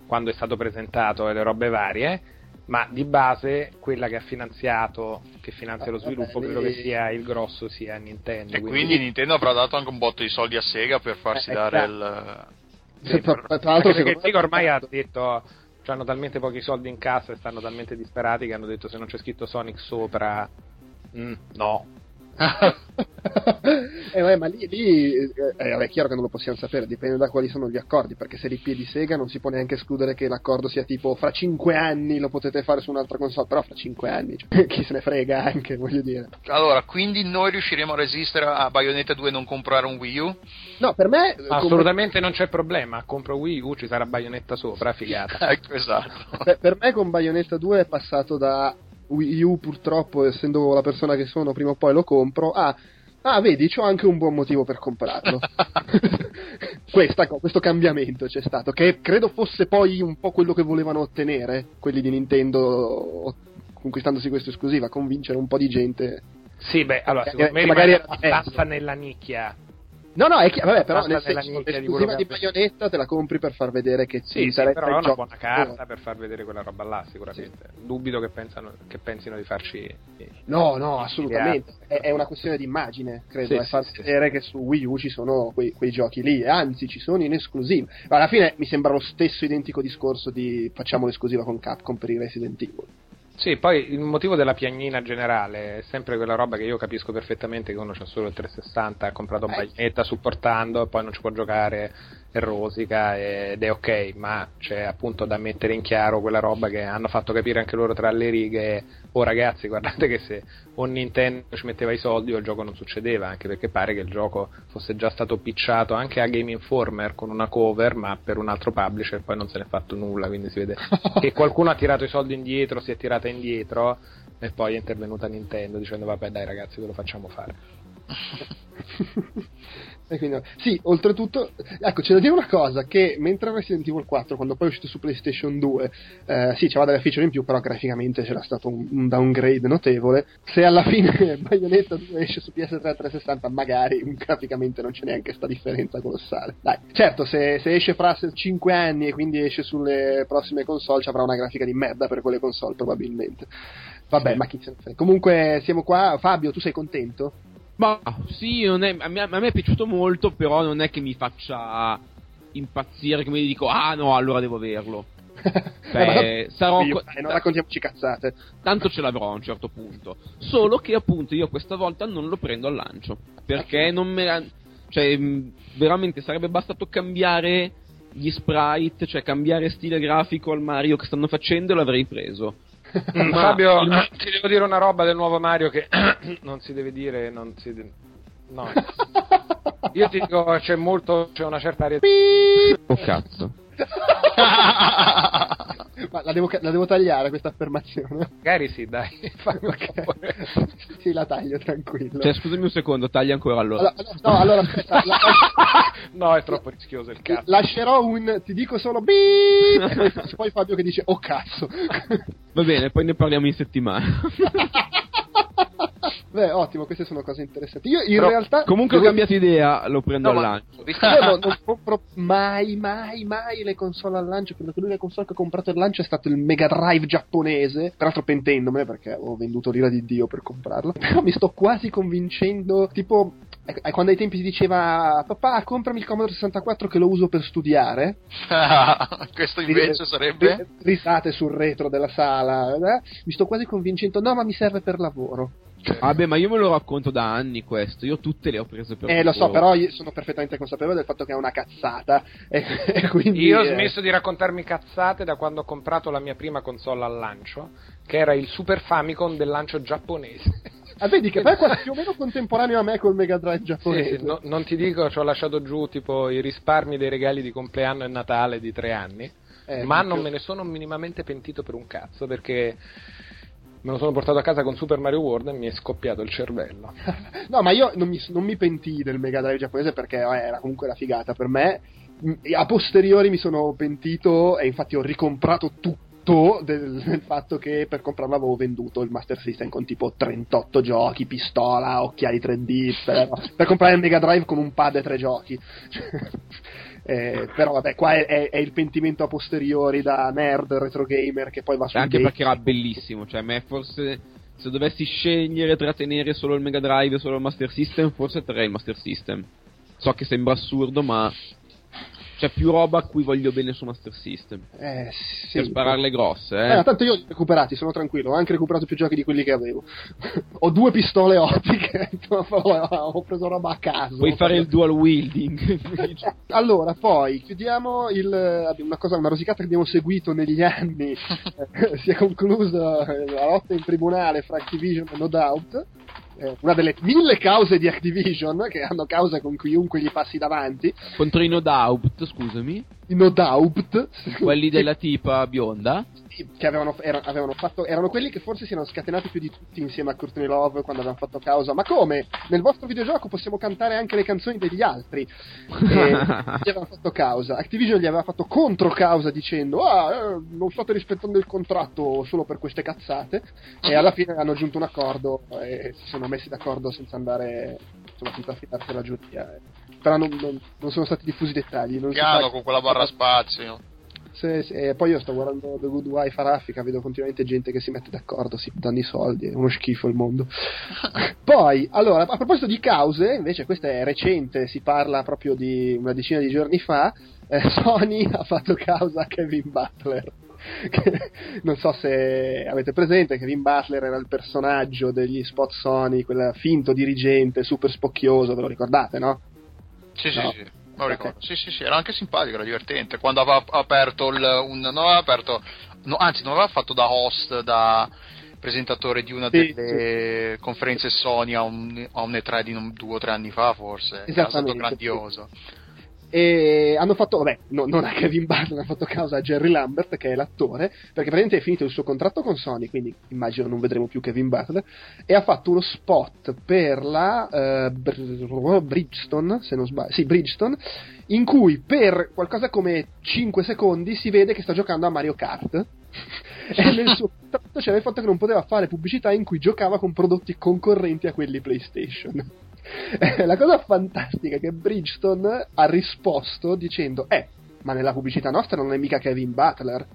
Speaker 3: quando è stato presentato e le robe varie ma di base quella che ha finanziato che finanzia lo
Speaker 1: Ah,
Speaker 3: sviluppo
Speaker 1: vabbè,
Speaker 3: credo che sia il grosso sia Nintendo
Speaker 2: E quindi Nintendo avrà dato anche un botto di soldi a Sega per farsi
Speaker 1: Eh,
Speaker 2: dare
Speaker 1: esatto.
Speaker 2: il...
Speaker 1: Sì, tra, tra l'altro,
Speaker 3: perché
Speaker 1: secondo me-
Speaker 3: Sega ormai ha detto hanno talmente pochi soldi in cassa e stanno talmente disperati che hanno detto se non c'è scritto Sonic sopra mm, no
Speaker 1: eh, vabbè, ma lì, lì eh, eh, è chiaro che non lo possiamo sapere, dipende da quali sono gli accordi, perché se l'IP è di Sega non si può neanche escludere che l'accordo sia tipo fra 5 anni lo potete fare su un'altra console, però fra 5 anni, cioè, chi se ne frega anche, voglio dire.
Speaker 2: Allora, quindi noi riusciremo a resistere a Bayonetta 2 e non comprare un Wii U?
Speaker 1: No, per me... eh,
Speaker 3: assolutamente non c'è problema compro Wii U ci sarà Bayonetta sopra figata
Speaker 2: ecco, esatto.
Speaker 1: per, per me con Bayonetta 2 è passato da Wii U purtroppo, essendo la persona che sono, prima o poi lo compro, a... Ah, vedi, c'ho anche un buon motivo per comprarlo. Questa questo cambiamento c'è stato, che credo fosse poi un po' quello che volevano ottenere quelli di Nintendo conquistandosi questa esclusiva, convincere un po' di gente.
Speaker 3: Sì, beh, allora,
Speaker 1: Eh,
Speaker 3: secondo me
Speaker 1: che magari era
Speaker 3: abbastanza nella nicchia.
Speaker 1: No, no, è chiaro, vabbè, però nel senso, l'esclusiva di Bayonetta te la compri per far vedere che
Speaker 3: Sì, sì, però è una
Speaker 1: gioco.
Speaker 3: buona carta per far vedere quella roba là, sicuramente. Dubito che, pensano, che pensino di farci...
Speaker 1: No, no, assolutamente. È, è una questione di immagine, credo,
Speaker 3: Sì,
Speaker 1: è
Speaker 3: sì,
Speaker 1: far
Speaker 3: sì,
Speaker 1: vedere che su Wii U ci sono quei, quei giochi lì, anzi ci sono in esclusiva. Ma alla fine mi sembra lo stesso identico discorso di facciamo l'esclusiva con Capcom per i Resident Evil.
Speaker 3: Sì, poi il motivo della piagnina generale è sempre quella roba che io capisco perfettamente che uno c'ha solo il 360, ha comprato
Speaker 1: Eh.
Speaker 3: Bayonetta supportando e poi non ci può giocare rosica ed è ok, ma c'è appunto da mettere in chiaro quella roba che hanno fatto capire anche loro tra le righe, oh ragazzi guardate che se o Nintendo ci metteva i soldi o il gioco non succedeva, anche perché pare che il gioco fosse già stato picciato anche a Game Informer con una cover, ma per un altro publisher poi non se n'è fatto nulla, quindi si vede che qualcuno ha tirato i soldi indietro, si è tirata indietro e poi è intervenuta Nintendo dicendo vabbè dai ragazzi ve lo facciamo fare.
Speaker 1: Quindi, sì, oltretutto, ecco, c'è da dire una cosa, che mentre Resident Evil 4, quando poi è uscito su PlayStation 2, eh, sì, c'aveva delle feature in più, però graficamente c'era stato un, un downgrade notevole. Se alla fine Bayonetta 2 esce su PS3 360, magari graficamente non c'è neanche sta differenza colossale. Dai, certo, se, se esce fra 5 anni e quindi esce sulle prossime console, ci avrà una grafica di merda per quelle console, probabilmente. Vabbè,
Speaker 3: Sì.
Speaker 1: ma chi se ne frega. Comunque, siamo qua. Fabio, tu sei contento?
Speaker 5: Ma sì, non è- a, me, a me è piaciuto molto, però non è che mi faccia impazzire, che mi dico, ah no, allora devo averlo.
Speaker 1: Eh, ma
Speaker 5: Cioè, sarò
Speaker 1: io,
Speaker 5: co-
Speaker 1: non raccontiamoci cazzate.
Speaker 5: tanto ce l'avrò a un certo punto. Solo che appunto io questa volta non lo prendo al lancio. Perché non me la... Cioè, mh, veramente sarebbe bastato cambiare gli sprite, cioè cambiare stile grafico al Mario che stanno facendo e l'avrei preso. Ma
Speaker 3: Fabio,
Speaker 5: il-
Speaker 3: ti devo dire una roba del nuovo Mario che non si deve dire, non si de- No. Io ti dico, c'è molto, c'è una certa aria
Speaker 5: Oh cazzo.
Speaker 1: Ma la devo, la devo tagliare questa affermazione.
Speaker 3: Magari sì, dai, fammi un
Speaker 1: Ok.
Speaker 3: favore.
Speaker 1: sì, la taglio tranquillo.
Speaker 5: Cioè, scusami un secondo, taglia ancora allora.
Speaker 1: Allora, no, allora aspetta, la-
Speaker 3: No, è troppo rischioso il cazzo.
Speaker 1: lascerò un ti dico solo beep poi Fabio che dice oh cazzo.
Speaker 5: Va bene, poi ne parliamo in settimana.
Speaker 1: Beh, ottimo, queste sono cose interessanti. Io in
Speaker 3: Però,
Speaker 1: realtà
Speaker 5: Comunque ho
Speaker 1: devo-
Speaker 5: cambiato idea, lo prendo
Speaker 4: No,
Speaker 5: al
Speaker 4: ma-
Speaker 5: lancio.
Speaker 4: visto-
Speaker 1: Io non, non compro mai, mai, mai le console al lancio. Credo che l'unica console che ho comprato al lancio è stato il Mega Drive giapponese. Peraltro pentendomene perché ho venduto l'ira di Dio per comprarlo. Però mi sto quasi convincendo. Tipo, eh, quando ai tempi si diceva papà, comprami il Commodore 64 che lo uso per studiare.
Speaker 2: Questo invece sarebbe...
Speaker 1: Risate sul retro della sala. eh? Mi sto quasi convincendo, no, ma mi serve per lavoro.
Speaker 5: Vabbè, ma io me lo racconto da anni questo. Io tutte le ho prese per
Speaker 1: Eh, lo so, però io sono perfettamente consapevole del fatto che è una cazzata. E, e quindi.
Speaker 3: Io ho
Speaker 1: eh,
Speaker 3: smesso di raccontarmi cazzate da quando ho comprato la mia prima console al lancio, che era il Super Famicom del lancio giapponese.
Speaker 1: Ah, vedi che poi è quasi più o meno contemporaneo a me col Mega Drive
Speaker 3: Sì,
Speaker 1: giapponese.
Speaker 3: sì, no- non ti dico, ci ho lasciato giù tipo i risparmi dei regali di compleanno e Natale di tre anni,
Speaker 1: Eh,
Speaker 3: ma
Speaker 1: più-
Speaker 3: non me ne sono minimamente pentito per un cazzo perché me lo sono portato a casa con Super Mario World e mi è scoppiato il cervello.
Speaker 1: No, ma io non mi, non mi pentii del Mega Drive giapponese perché eh, era comunque la figata per me. Mm, A posteriori mi sono pentito e infatti ho ricomprato tutto del, del fatto che per comprarlo avevo venduto il Master System con tipo 38 giochi, pistola, occhiali 3D, per, per comprare il Mega Drive con un pad e tre giochi. Eh, però vabbè, qua è, è- è il pentimento a posteriori da nerd, retro gamer che poi va su
Speaker 5: Anche perché era bellissimo. Cioè, a me forse. Se dovessi scegliere tra tenere solo il Mega Drive e solo il Master System, forse terrei il Master System. So che sembra assurdo, ma. C'è più roba a cui voglio bene su Master System.
Speaker 1: Eh, sì.
Speaker 5: Per spararle grosse, eh.
Speaker 1: Eh, tanto io li ho recuperati, sono tranquillo, ho anche recuperato più giochi di quelli che avevo. ho due pistole ottiche, ho preso roba a caso.
Speaker 5: Puoi fare il dual wielding.
Speaker 1: Allora, poi chiudiamo il, abbiamo una cosa, una rosicata che abbiamo seguito negli anni. Eh, si è conclusa eh, la lotta in tribunale fra Activision e No Doubt. Eh, una delle mille cause di Activision, che hanno cause con chiunque gli passi davanti.
Speaker 5: Contro i No Doubt, scusami.
Speaker 1: I No Doubt.
Speaker 5: Quelli della tipa bionda.
Speaker 1: Sì, che avevano, era- avevano fatto, erano quelli che forse si erano scatenati più di tutti insieme a Courtney Love quando avevano fatto causa. Ma come? Nel vostro videogioco possiamo cantare anche le canzoni degli altri. E gli avevano fatto causa. Activision gli aveva fatto contro causa dicendo: Ah, eh, non state rispettando il contratto solo per queste cazzate. E alla fine hanno giunto un accordo e si sono messi d'accordo senza andare, insomma, senza affidarsi alla giuria. Però non, non- non sono stati diffusi i dettagli. Non
Speaker 2: Piano con quella barra spazio.
Speaker 1: sì, sì, e poi io sto guardando The Good Wife a Raffica, vedo continuamente gente che si mette d'accordo, si danno i soldi, è uno schifo il mondo. poi, allora, a proposito di cause, invece questa è recente, si parla proprio di una decina di giorni fa, eh, Sony ha fatto causa a Kevin Butler. Non so se avete presente, Kevin Butler era il personaggio degli spot Sony, quel finto dirigente super spocchioso, ve lo ricordate, no?
Speaker 2: Sì, sì,
Speaker 1: No.
Speaker 2: sì. Lo ricordo. Sì, sì, sì, era anche simpatico, era divertente. Quando aveva aperto il. Un, non aveva aperto. no, anzi, non aveva fatto da host, da presentatore di una
Speaker 1: Sì,
Speaker 2: delle conferenze Sony a un, a un E3 di un- due o tre anni fa, forse. Era stato grandioso.
Speaker 1: E hanno fatto, vabbè, no- non a Kevin Butler, hanno fatto causa a Jerry Lambert, che è l'attore, perché praticamente è finito il suo contratto con Sony, quindi immagino non vedremo più Kevin Butler, e ha fatto uno spot per la Br- Bridgestone, se non sbaglio, sì, Bridgestone, in cui per qualcosa come 5 secondi si vede che sta giocando a Mario Kart. e nel suo contratto c'era il fatto che non poteva fare pubblicità in cui giocava con prodotti concorrenti a quelli PlayStation. La cosa fantastica è che Bridgestone ha risposto dicendo: Eh, ma nella pubblicità nostra non è mica Kevin Butler.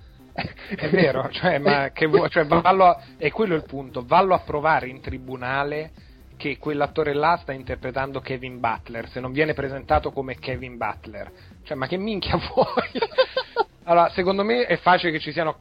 Speaker 3: È vero, cioè, ma che vuoi, cioè, vallo a- è quello il punto, vallo a provare in tribunale che quell'attore là sta interpretando Kevin Butler, se non viene presentato come Kevin Butler. Cioè, ma che minchia vuoi? allora, secondo me è facile che ci siano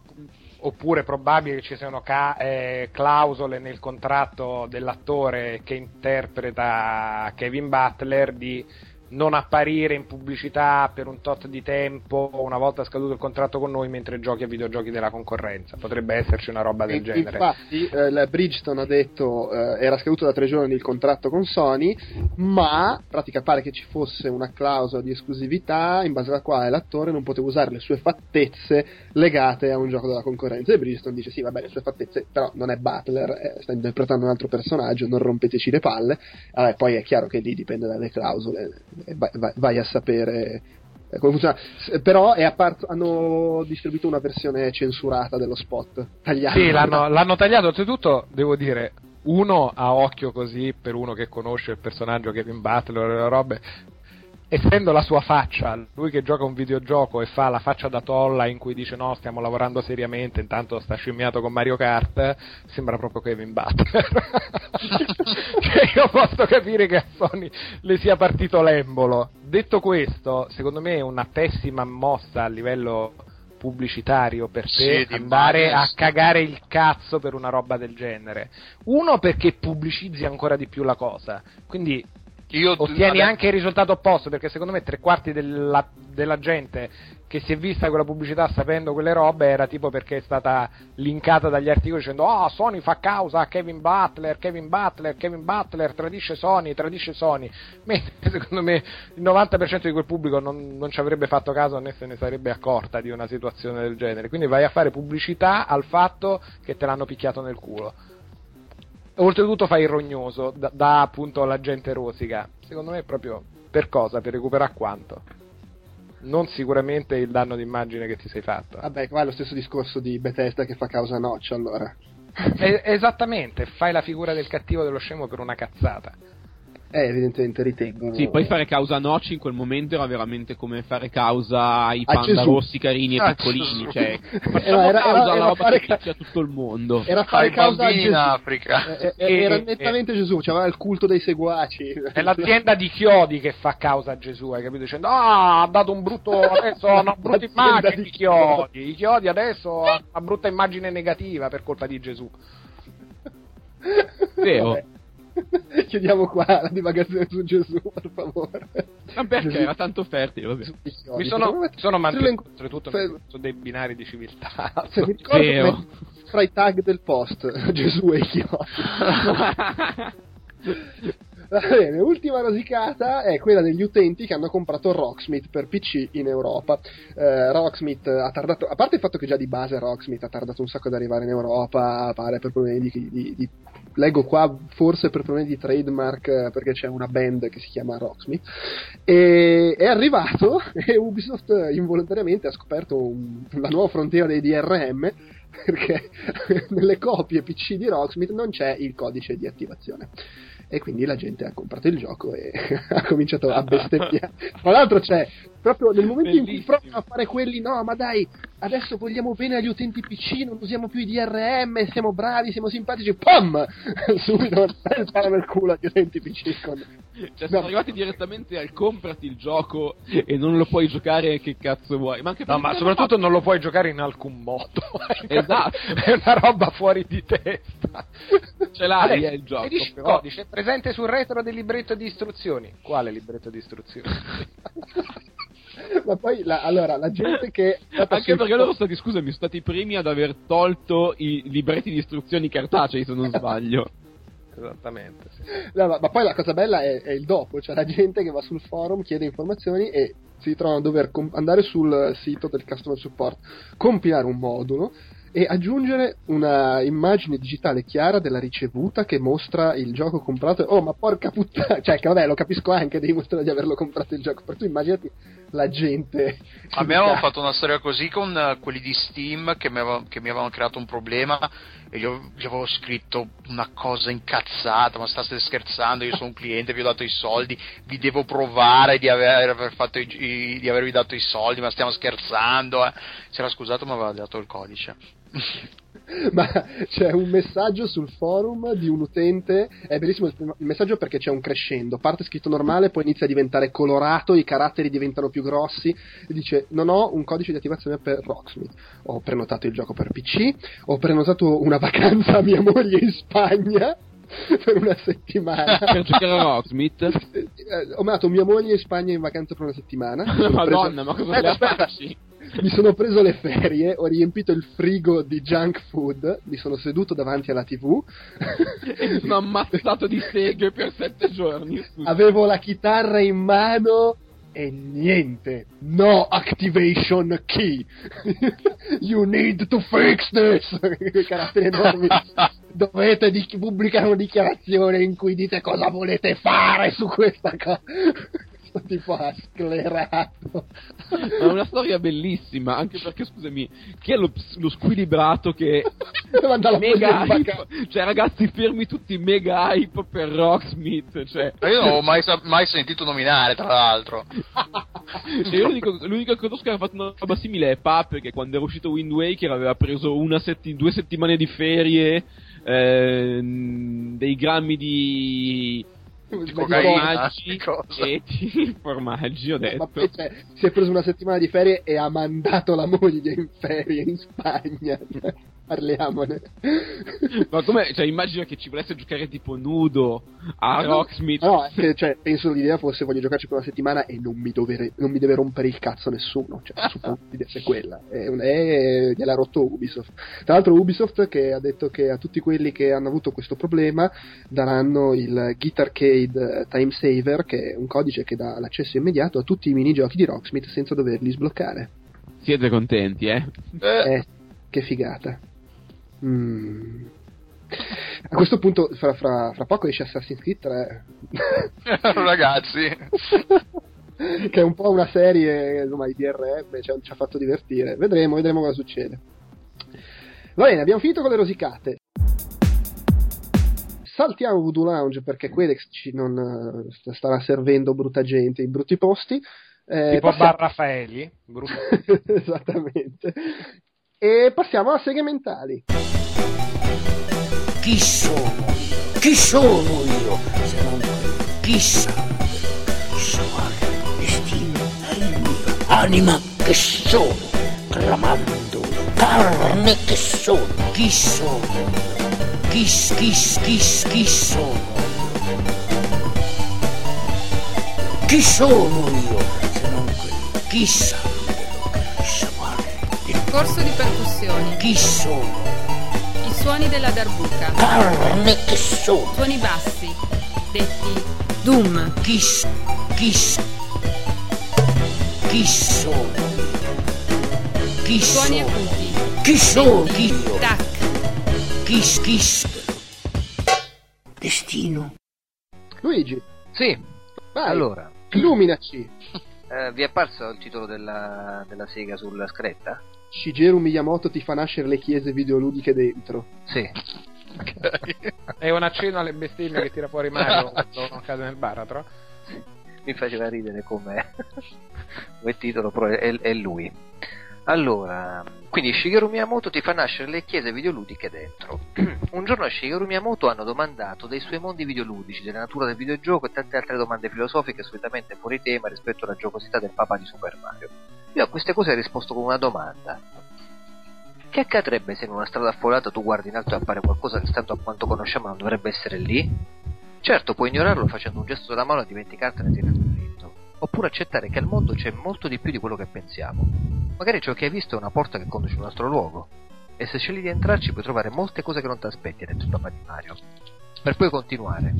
Speaker 3: oppure probabile che ci siano ca- eh, clausole nel contratto dell'attore che interpreta Kevin Butler di non apparire in pubblicità per un tot di tempo una volta scaduto il contratto con noi mentre giochi a videogiochi della concorrenza. Potrebbe esserci una roba del
Speaker 1: In-
Speaker 3: genere.
Speaker 1: Infatti, eh, la Bridgestone ha detto eh, era scaduto da tre giorni il contratto con Sony, ma in pratica pare che ci fosse una clausola di esclusività in base alla quale l'attore non poteva usare le sue fattezze legate a un gioco della concorrenza. E Bridgestone dice: Sì, vabbè, le sue fattezze, però non è Butler, eh, sta interpretando un altro personaggio, non rompeteci le palle. Vabbè, poi è chiaro che lì dipende dalle clausole, e vai, vai- vai a sapere. eh, Come funziona. Però apparso- hanno distribuito una versione censurata dello spot, tagliata.
Speaker 3: Sì, l'hanno, l'hanno tagliato. Oltretutto, devo dire, uno a occhio così, per uno che conosce il personaggio Kevin Butler e le robe, essendo la sua faccia, lui che gioca un videogioco e fa la faccia da tolla in cui dice no, stiamo lavorando seriamente, intanto sta scimmiato con Mario Kart, sembra proprio Kevin Butler. cioè, io posso capire che a Sony le sia partito l'embolo. Detto questo, secondo me è una pessima mossa a livello pubblicitario per
Speaker 2: Sì,
Speaker 3: te
Speaker 2: di
Speaker 3: andare a
Speaker 2: sì.
Speaker 3: cagare il cazzo per una roba del genere. Uno perché pubblicizzi ancora di più la cosa, quindi
Speaker 2: Io
Speaker 3: ottieni
Speaker 2: adesso-
Speaker 3: anche il risultato opposto perché secondo me tre quarti della, della gente che si è vista quella pubblicità sapendo quelle robe era tipo perché è stata linkata dagli articoli dicendo oh Sony fa causa a Kevin Butler Kevin Butler Kevin Butler tradisce Sony tradisce Sony. Mentre secondo me il 90% di quel pubblico non, non ci avrebbe fatto caso né se ne sarebbe accorta di una situazione del genere. Quindi vai a fare pubblicità al fatto che te l'hanno picchiato nel culo oltretutto fai il rognoso da, da appunto la gente rosica secondo me è proprio per cosa? per recuperare quanto? non sicuramente il danno d'immagine che ti sei fatto
Speaker 1: Vabbè, qua è lo stesso discorso di Bethesda che fa causa a Notch, allora.
Speaker 3: Esattamente fai la figura del cattivo dello scemo per una cazzata
Speaker 1: Eh, evidentemente ritengono.
Speaker 5: Sì, poi fare causa a Noci in quel momento era veramente come fare causa ai
Speaker 1: A
Speaker 5: panda
Speaker 1: Gesù.
Speaker 5: rossi carini e
Speaker 2: Ah,
Speaker 5: piccolini.
Speaker 2: Gesù.
Speaker 5: Cioè,
Speaker 1: Era-
Speaker 5: facciamo
Speaker 1: era-
Speaker 5: causa
Speaker 1: era-
Speaker 5: alla
Speaker 1: era
Speaker 5: roba
Speaker 1: fare
Speaker 5: che
Speaker 1: ca-
Speaker 5: picchia tutto il mondo.
Speaker 1: Era fare
Speaker 2: ai
Speaker 1: causa a
Speaker 2: bambini in
Speaker 1: Gesù.
Speaker 2: Africa.
Speaker 1: Eh, eh, era
Speaker 3: Eh,
Speaker 1: nettamente Gesù, c'aveva il culto dei seguaci.
Speaker 3: è l'azienda di chiodi che fa causa a Gesù hai capito? dicendo ah ha dato un brutto adesso ha una brutta immagine
Speaker 1: di
Speaker 3: di chiodi i chiodi adesso ha una brutta immagine negativa per colpa di Gesù
Speaker 5: Vero.
Speaker 1: Chiudiamo qua la divagazione su Gesù, per favore.
Speaker 5: Ma perché
Speaker 1: Gesù.
Speaker 5: era tanto fertile, vabbè.
Speaker 3: Mi sono, sono mantenuto oltretutto
Speaker 1: se-
Speaker 3: su dei binari di civiltà
Speaker 1: se mi ricordo come- fra i tag del post Gesù e i chiodi. Va bene, ultima rosicata è quella degli utenti che hanno comprato Rocksmith per PC in Europa. Eh, Rocksmith ha tardato, a parte il fatto che già di base Rocksmith ha tardato un sacco ad arrivare in Europa, pare per problemi di, di- di- leggo qua forse per problemi di trademark eh, perché c'è una band che si chiama Rocksmith e è arrivato e Ubisoft involontariamente ha scoperto un- la nuova frontiera dei DRM perché nelle copie PC di Rocksmith non c'è il codice di attivazione e quindi la gente ha comprato il gioco e ha cominciato a bestemmiare. Tra l'altro c'è proprio nel momento in cui
Speaker 5: Bellissimo.
Speaker 1: provano a fare quelli, no, ma dai, adesso vogliamo bene agli utenti PC, non usiamo più i DRM, siamo bravi, siamo simpatici, pam! Subito spara nel culo agli utenti PC con...
Speaker 5: Cioè, sono
Speaker 1: No.
Speaker 5: arrivati direttamente al comprati il gioco e non lo puoi giocare che cazzo vuoi. Ma anche
Speaker 3: No, ma soprattutto non lo puoi giocare in alcun modo.
Speaker 5: Esatto.
Speaker 3: È una roba fuori di testa.
Speaker 5: Ce l'hai
Speaker 3: Adesso,
Speaker 5: eh, il gioco,
Speaker 3: il
Speaker 5: però.
Speaker 3: codice presente sul retro del libretto di istruzioni. Quale libretto di istruzioni?
Speaker 1: ma poi, la, allora, la gente che...
Speaker 5: Anche perché loro stati, scusami, sono stati i primi ad aver tolto i libretti di istruzioni cartacei, se non sbaglio.
Speaker 3: Esattamente. sì.
Speaker 1: No, ma, ma poi la cosa bella è, è il dopo, cioè la gente che va sul forum, chiede informazioni e si trovano a dover com- andare sul sito del customer support, compilare un modulo e aggiungere una immagine digitale chiara della ricevuta che mostra il gioco comprato. Oh, ma porca puttana! Cioè, che vabbè, lo capisco anche, devi mostrare di averlo comprato il gioco, però tu immaginati la gente.
Speaker 2: A me avevano fatto una storia così con eh, quelli di Steam che mi, aveva- che mi avevano creato un problema e io gli avevo scritto una cosa incazzata, ma state scherzando, io sono un cliente, vi ho dato i soldi, vi devo provare di, aver, fatto i- di avervi dato i soldi, ma stiamo scherzando. Eh. Si era scusato ma aveva dato il codice.
Speaker 1: Ma c'è un messaggio sul forum di un utente, è bellissimo il messaggio perché c'è un crescendo, parte scritto normale, poi inizia a diventare colorato, i caratteri diventano più grossi, dice non ho un codice di attivazione per Rocksmith, ho prenotato il gioco per PC, ho prenotato una vacanza a mia moglie in Spagna per una settimana.
Speaker 5: per giocare a Rocksmith.
Speaker 1: Eh, ho mandato mia moglie in Spagna in vacanza per una settimana. Sono preso-
Speaker 5: Madonna, ma cosa
Speaker 1: Aspetta,
Speaker 5: le
Speaker 1: aspetta.
Speaker 5: facci?
Speaker 1: mi sono preso le ferie, ho riempito il frigo di junk food, mi sono seduto davanti alla TV,
Speaker 5: E mi sono ammazzato di seghe per sette giorni. scusa.
Speaker 1: avevo la chitarra in mano e niente, no activation key. You need to fix this. Caratteri enormi. Dovete di- pubblicare una dichiarazione in cui dite cosa volete fare su questa cosa. Tipo ha sclerato.
Speaker 5: Ma è una storia bellissima, anche perché, scusami, chi è lo, lo squilibrato che mega hype, cioè ragazzi fermi tutti mega hype per Rocksmith, cioè,
Speaker 2: io non l'ho mai, mai sentito nominare, tra l'altro.
Speaker 5: cioè, io l'unico, l'unico che conosco che aveva fatto una roba simile è Pape che quando era uscito Wind Waker aveva preso una setti- due settimane di ferie, ehm, dei grammi di formaggi e formaggi, ho
Speaker 1: Ma
Speaker 5: detto.
Speaker 1: poi cioè, si è preso una settimana di ferie e ha mandato la moglie in ferie in Spagna. Parliamone.
Speaker 5: Ma come, cioè, immagino che ci volesse giocare tipo nudo a Rocksmith.
Speaker 1: No, che, cioè, penso l'idea fosse voglio giocarci per una settimana e non mi, dovere- non mi deve rompere il cazzo nessuno. Cioè, suppongo l'idea quella. È un- è- gliel'ha rotto Ubisoft. Tra l'altro Ubisoft che ha detto che a tutti quelli che hanno avuto questo problema daranno il Git Arcade Time Saver, che è un codice che dà l'accesso immediato a tutti i minigiochi di Rocksmith senza doverli sbloccare.
Speaker 5: Siete contenti, eh?
Speaker 2: Eh,
Speaker 1: Eh, che figata. Mm. A questo punto, fra, fra- fra poco esce Assassin's Creed 3.
Speaker 2: ragazzi,
Speaker 1: che è un po' una serie, insomma, i DRM, ci ha, ci ha fatto divertire. Vedremo, vedremo cosa succede. Va bene, abbiamo finito con le rosicate. Saltiamo Voodoo Lounge perché Quedex ci non st- starà servendo brutta gente in brutti posti. Eh,
Speaker 3: tipo
Speaker 1: passiamo-
Speaker 3: Bar Raffaeli. brutto.
Speaker 1: Esattamente. E passiamo a seghe.
Speaker 6: Chi sono? Chi sono io? Se non. Chissà. Chissà destino è il mio. Anima che sono, clamando. Carne che sono. Chi sono? Chi, chi, chi, chi sono? Chi sono io? Se non quello. Chissà.
Speaker 7: Corso di percussioni.
Speaker 6: Chi sono?
Speaker 7: I suoni della darbuca.
Speaker 6: Carne che sono.
Speaker 7: Suoni bassi. Detti Doom.
Speaker 6: Chi, chi, chi sono? Chi
Speaker 7: Suoni
Speaker 6: sono?
Speaker 7: acuti.
Speaker 6: Chi sono io?
Speaker 7: Tac.
Speaker 6: Chi, chi Destino.
Speaker 1: Luigi,
Speaker 4: Sì,
Speaker 1: vai,
Speaker 4: allora,
Speaker 1: illuminaci.
Speaker 4: eh, vi è apparso il titolo della, della sega sulla scritta?
Speaker 1: Shigeru Miyamoto ti fa nascere le chiese videoludiche dentro.
Speaker 4: Sì.
Speaker 3: È un accenno alle bestemmie che tira fuori Mario quando non cade nel baratro.
Speaker 4: mi faceva ridere come, come titolo, però è, è lui. Allora, quindi Shigeru Miyamoto ti fa nascere le chiese videoludiche dentro. Un giorno a Shigeru Miyamoto hanno domandato dei suoi mondi videoludici, della natura del videogioco e tante altre domande filosofiche solitamente fuori tema rispetto alla giocosità del papà di Super Mario. Io a queste cose ho risposto con una domanda. Che accadrebbe se in una strada affollata tu guardi in alto e appare qualcosa che stando a quanto conosciamo non dovrebbe essere lì? Certo, puoi ignorarlo facendo un gesto della mano e dimenticartene tenendo dritto. Oppure accettare che al mondo c'è molto di più di quello che pensiamo. Magari ciò che hai visto è una porta che conduce in un altro luogo. E se scegli di entrarci puoi trovare molte cose che non ti aspetti dentro il papà di Mario. Per poi continuare.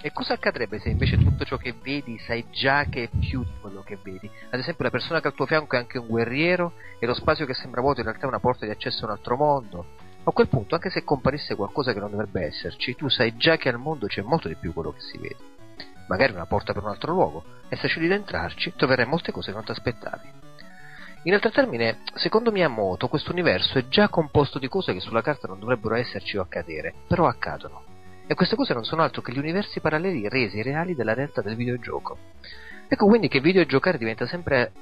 Speaker 4: E cosa accadrebbe se invece tutto ciò che vedi sai già che è più di quello che vedi? Ad esempio la persona che al tuo fianco è anche un guerriero e lo spazio che sembra vuoto in realtà è una porta di accesso a un altro mondo. A quel punto, anche se comparisse qualcosa che non dovrebbe esserci, tu sai già che al mondo c'è molto di più quello che si vede. Magari una porta per un altro luogo, e se scegli di entrarci troverai molte cose che non ti aspettavi. In altri termini, secondo Miyamoto, questo universo è già composto di cose che sulla carta non dovrebbero esserci o accadere, però accadono. E queste cose non sono altro che gli universi paralleli resi reali dalla realtà del videogioco. Ecco quindi che videogiocare diventa sempre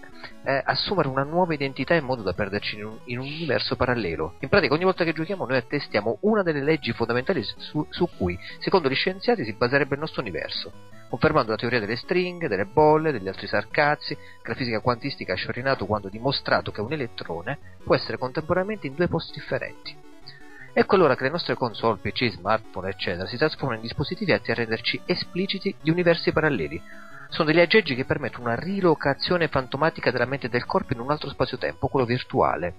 Speaker 4: eh, assumere una nuova identità in modo da perderci in un, in un universo parallelo. In pratica ogni volta che giochiamo noi attestiamo una delle leggi fondamentali su, su cui, secondo gli scienziati, si baserebbe il nostro universo, confermando la teoria delle stringhe, delle bolle, degli altri sarcazzi, che la fisica quantistica ha sciorinato quando ha dimostrato che un elettrone può essere contemporaneamente in due posti differenti. Ecco allora che le nostre console, PC, smartphone, eccetera, si trasformano in dispositivi atti a renderci espliciti di universi paralleli. Sono degli aggeggi che permettono una rilocazione fantomatica della mente e del corpo in un altro spazio-tempo, quello virtuale.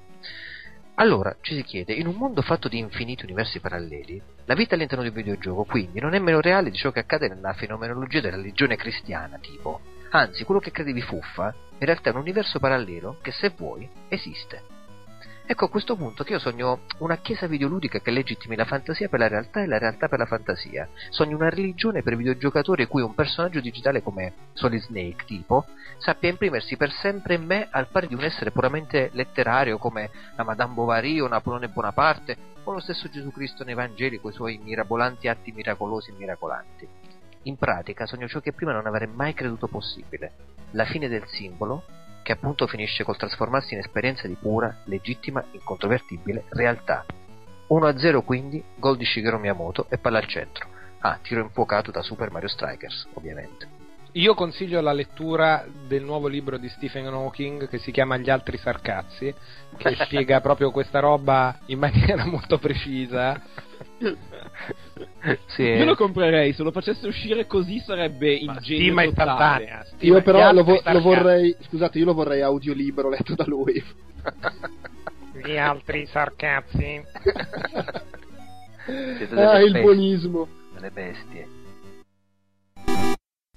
Speaker 4: Allora, ci si chiede, in un mondo fatto di infiniti universi paralleli, la vita all'interno di un videogioco quindi non è meno reale di ciò che accade nella fenomenologia della religione cristiana, tipo. Anzi, quello che credevi fuffa, in realtà è un universo parallelo che, se vuoi, esiste. Ecco a questo punto che io sogno una chiesa videoludica che legittimi la fantasia per la realtà e la realtà per la fantasia. Sogno una religione per videogiocatori in cui un personaggio digitale come Solid Snake, tipo, sappia imprimersi per sempre in me al pari di un essere puramente letterario come la Madame Bovary o Napoleone Bonaparte o lo stesso Gesù Cristo nei Vangeli con i suoi mirabolanti atti miracolosi e miracolanti. In pratica sogno ciò che prima non avrei mai creduto possibile, la fine del simbolo che appunto finisce col trasformarsi in esperienza di pura, legittima, incontrovertibile realtà. 1-0 quindi, gol di Shigeru Miyamoto e palla al centro. Ah, tiro infuocato da Super Mario Strikers, ovviamente.
Speaker 3: Io consiglio la lettura del nuovo libro di Stephen Hawking che si chiama Gli altri sarcazzi, che spiega proprio questa roba in maniera molto precisa.
Speaker 4: Sì,
Speaker 5: Io lo comprerei, se lo facesse uscire così sarebbe il
Speaker 3: Ma
Speaker 5: genio
Speaker 3: stima
Speaker 5: totale.
Speaker 3: istantanea. stima-
Speaker 1: Io però lo, vo- lo vorrei, scusate, io lo vorrei audiolibro letto da lui.
Speaker 3: Gli altri sarcazzi.
Speaker 1: Ah, il buonismo.
Speaker 4: delle bestie.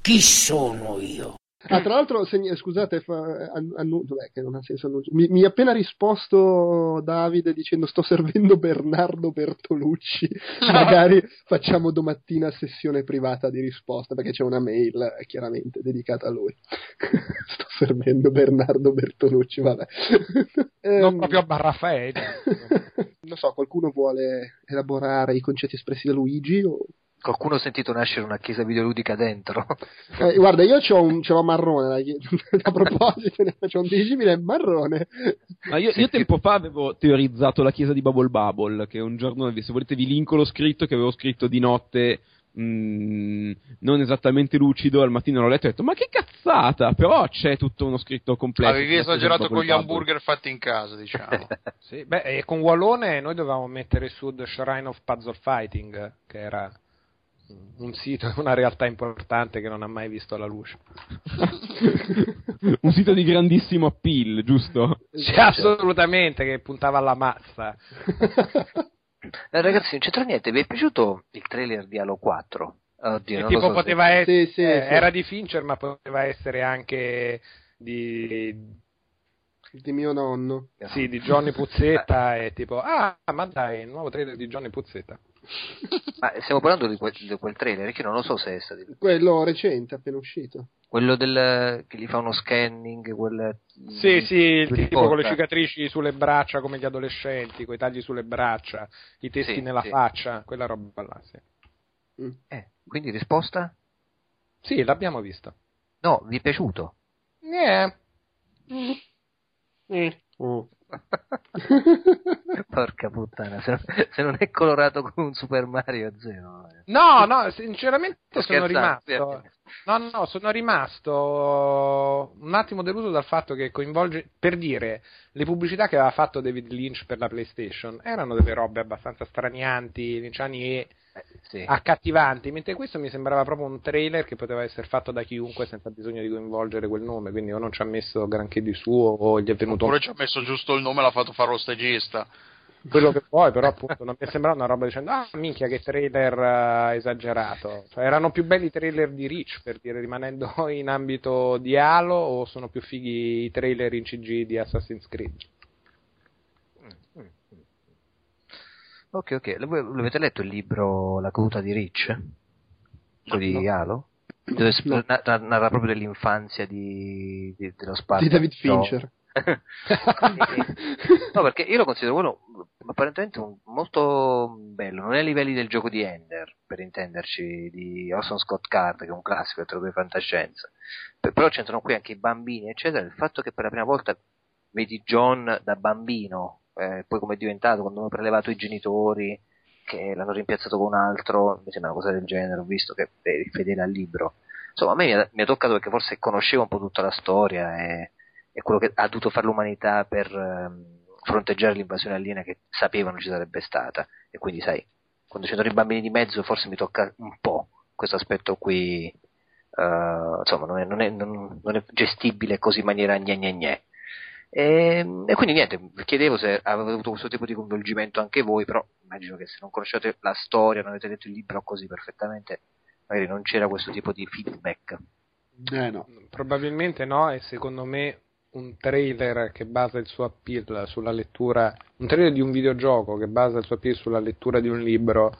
Speaker 6: Chi sono io?
Speaker 1: Ah, tra l'altro, segn- scusate, fa- an- annuncio, beh, che non ha senso annuncio. Mi, ha appena risposto Davide dicendo sto servendo Bernardo Bertolucci, magari facciamo domattina sessione privata di risposta, perché c'è una mail eh, chiaramente dedicata a lui. sto servendo Bernardo Bertolucci, vabbè.
Speaker 3: Non
Speaker 1: Ehm,
Speaker 3: proprio a Barraffaele.
Speaker 1: non so, qualcuno vuole elaborare i concetti espressi da Luigi? O...
Speaker 4: Qualcuno ha sentito nascere una chiesa videoludica dentro?
Speaker 1: Eh, guarda, io c'ho un, ce l'ho marrone, a proposito, ne faccio un dirigibile marrone.
Speaker 5: Ma io, io tempo fa avevo teorizzato la chiesa di Bubble Bubble, che un giorno, se volete vi linko lo scritto che avevo scritto di notte, mh, non esattamente lucido, al mattino l'ho letto e ho detto, ma che cazzata, però c'è tutto uno scritto completo.
Speaker 2: Avevi esagerato con gli
Speaker 5: Bubble.
Speaker 2: hamburger fatti in casa, diciamo.
Speaker 3: Sì, beh, e con Wallone noi dovevamo mettere su The Shrine of Puzzle Fighting, che era un sito, una realtà importante che non ha mai visto la luce.
Speaker 5: un sito di grandissimo appeal, giusto?
Speaker 3: Sì, assolutamente, che puntava alla massa.
Speaker 4: Eh, ragazzi, non c'entra niente. Vi è piaciuto il trailer di Halo 4? Oddio,
Speaker 3: tipo
Speaker 4: lo so se-
Speaker 3: poteva essere,
Speaker 1: Sì, sì,
Speaker 3: eh,
Speaker 1: sì.
Speaker 3: era di Fincher, ma poteva essere anche di,
Speaker 1: Di mio nonno.
Speaker 3: sì, di Johnny Puzzetta e tipo, ah, ma dai, il nuovo trailer di Johnny Puzzetta.
Speaker 4: Ma stiamo parlando di quel, di quel trailer che io non lo so se è stato
Speaker 1: Quello recente, appena uscito.
Speaker 4: quello del che gli fa uno scanning, quel
Speaker 3: Sì, sì, il tipo con le
Speaker 4: porta.
Speaker 3: cicatrici sulle braccia come gli adolescenti, con i tagli sulle braccia, i testi
Speaker 4: Sì,
Speaker 3: nella
Speaker 4: sì.
Speaker 3: faccia, quella roba là, sì.
Speaker 4: Eh, quindi risposta?
Speaker 3: Sì, l'abbiamo visto.
Speaker 4: No, vi è piaciuto?
Speaker 3: Eh,
Speaker 1: Oh.
Speaker 4: Porca puttana, se non, è colorato come un Super Mario zero.
Speaker 3: No, no, sinceramente sono
Speaker 4: scherzando,
Speaker 3: rimasto.
Speaker 4: sì.
Speaker 3: No, no, sono rimasto un attimo deluso dal fatto che coinvolge. Per dire, le pubblicità che aveva fatto David Lynch per la PlayStation erano delle robe abbastanza stranianti, linciani e
Speaker 4: sì.
Speaker 3: accattivanti, mentre questo mi sembrava proprio un trailer che poteva essere fatto da chiunque senza bisogno di coinvolgere quel nome, quindi o non ci ha messo granché di suo o gli è venuto
Speaker 2: Oppure ci ha messo giusto il nome e l'ha fatto fare lo stagista.
Speaker 3: quello che vuoi, però appunto non mi è sembrata una roba dicendo ah minchia che trailer eh, esagerato. Cioè, erano più belli i trailer di Reach per dire rimanendo in ambito di Halo o sono più fighi i trailer in CG di Assassin's Creed?
Speaker 4: Ok, ok. L- L'avete letto il libro La caduta di Rich? Quello di Halo? Dove
Speaker 1: No.
Speaker 4: na- na- narra proprio dell'infanzia di, di- dello spazio.
Speaker 1: Di David Fincher.
Speaker 4: no, perché io lo considero quello apparentemente un- molto bello, non è ai livelli del gioco di Ender, per intenderci, di Orson Scott Card, che è un classico, tra di fantascienza. Però c'entrano qui anche i bambini, eccetera, il fatto che per la prima volta vedi John da bambino, eh, poi come è diventato quando hanno prelevato i genitori, che l'hanno rimpiazzato con un altro, mi sembra una cosa del genere, ho visto che è fedele al libro. Insomma, a me mi ha, toccato perché forse conoscevo un po' tutta la storia e, e quello che ha dovuto fare l'umanità per ehm, fronteggiare l'invasione aliena che sapevano ci sarebbe stata. E quindi, sai, quando c'erano i bambini di mezzo, forse mi tocca un po' questo aspetto qui. eh, insomma, non è, non, è, non- non è gestibile così in maniera gne gne gne. E, e quindi niente, vi chiedevo se avete avuto questo tipo di coinvolgimento anche voi, però immagino che se non conoscete la storia, non avete letto il libro così perfettamente, magari non c'era questo tipo di feedback.
Speaker 1: Eh no.
Speaker 3: Probabilmente no, e secondo me un trailer che basa il suo appeal sulla lettura, un trailer di un videogioco che basa il suo appeal sulla lettura di un libro,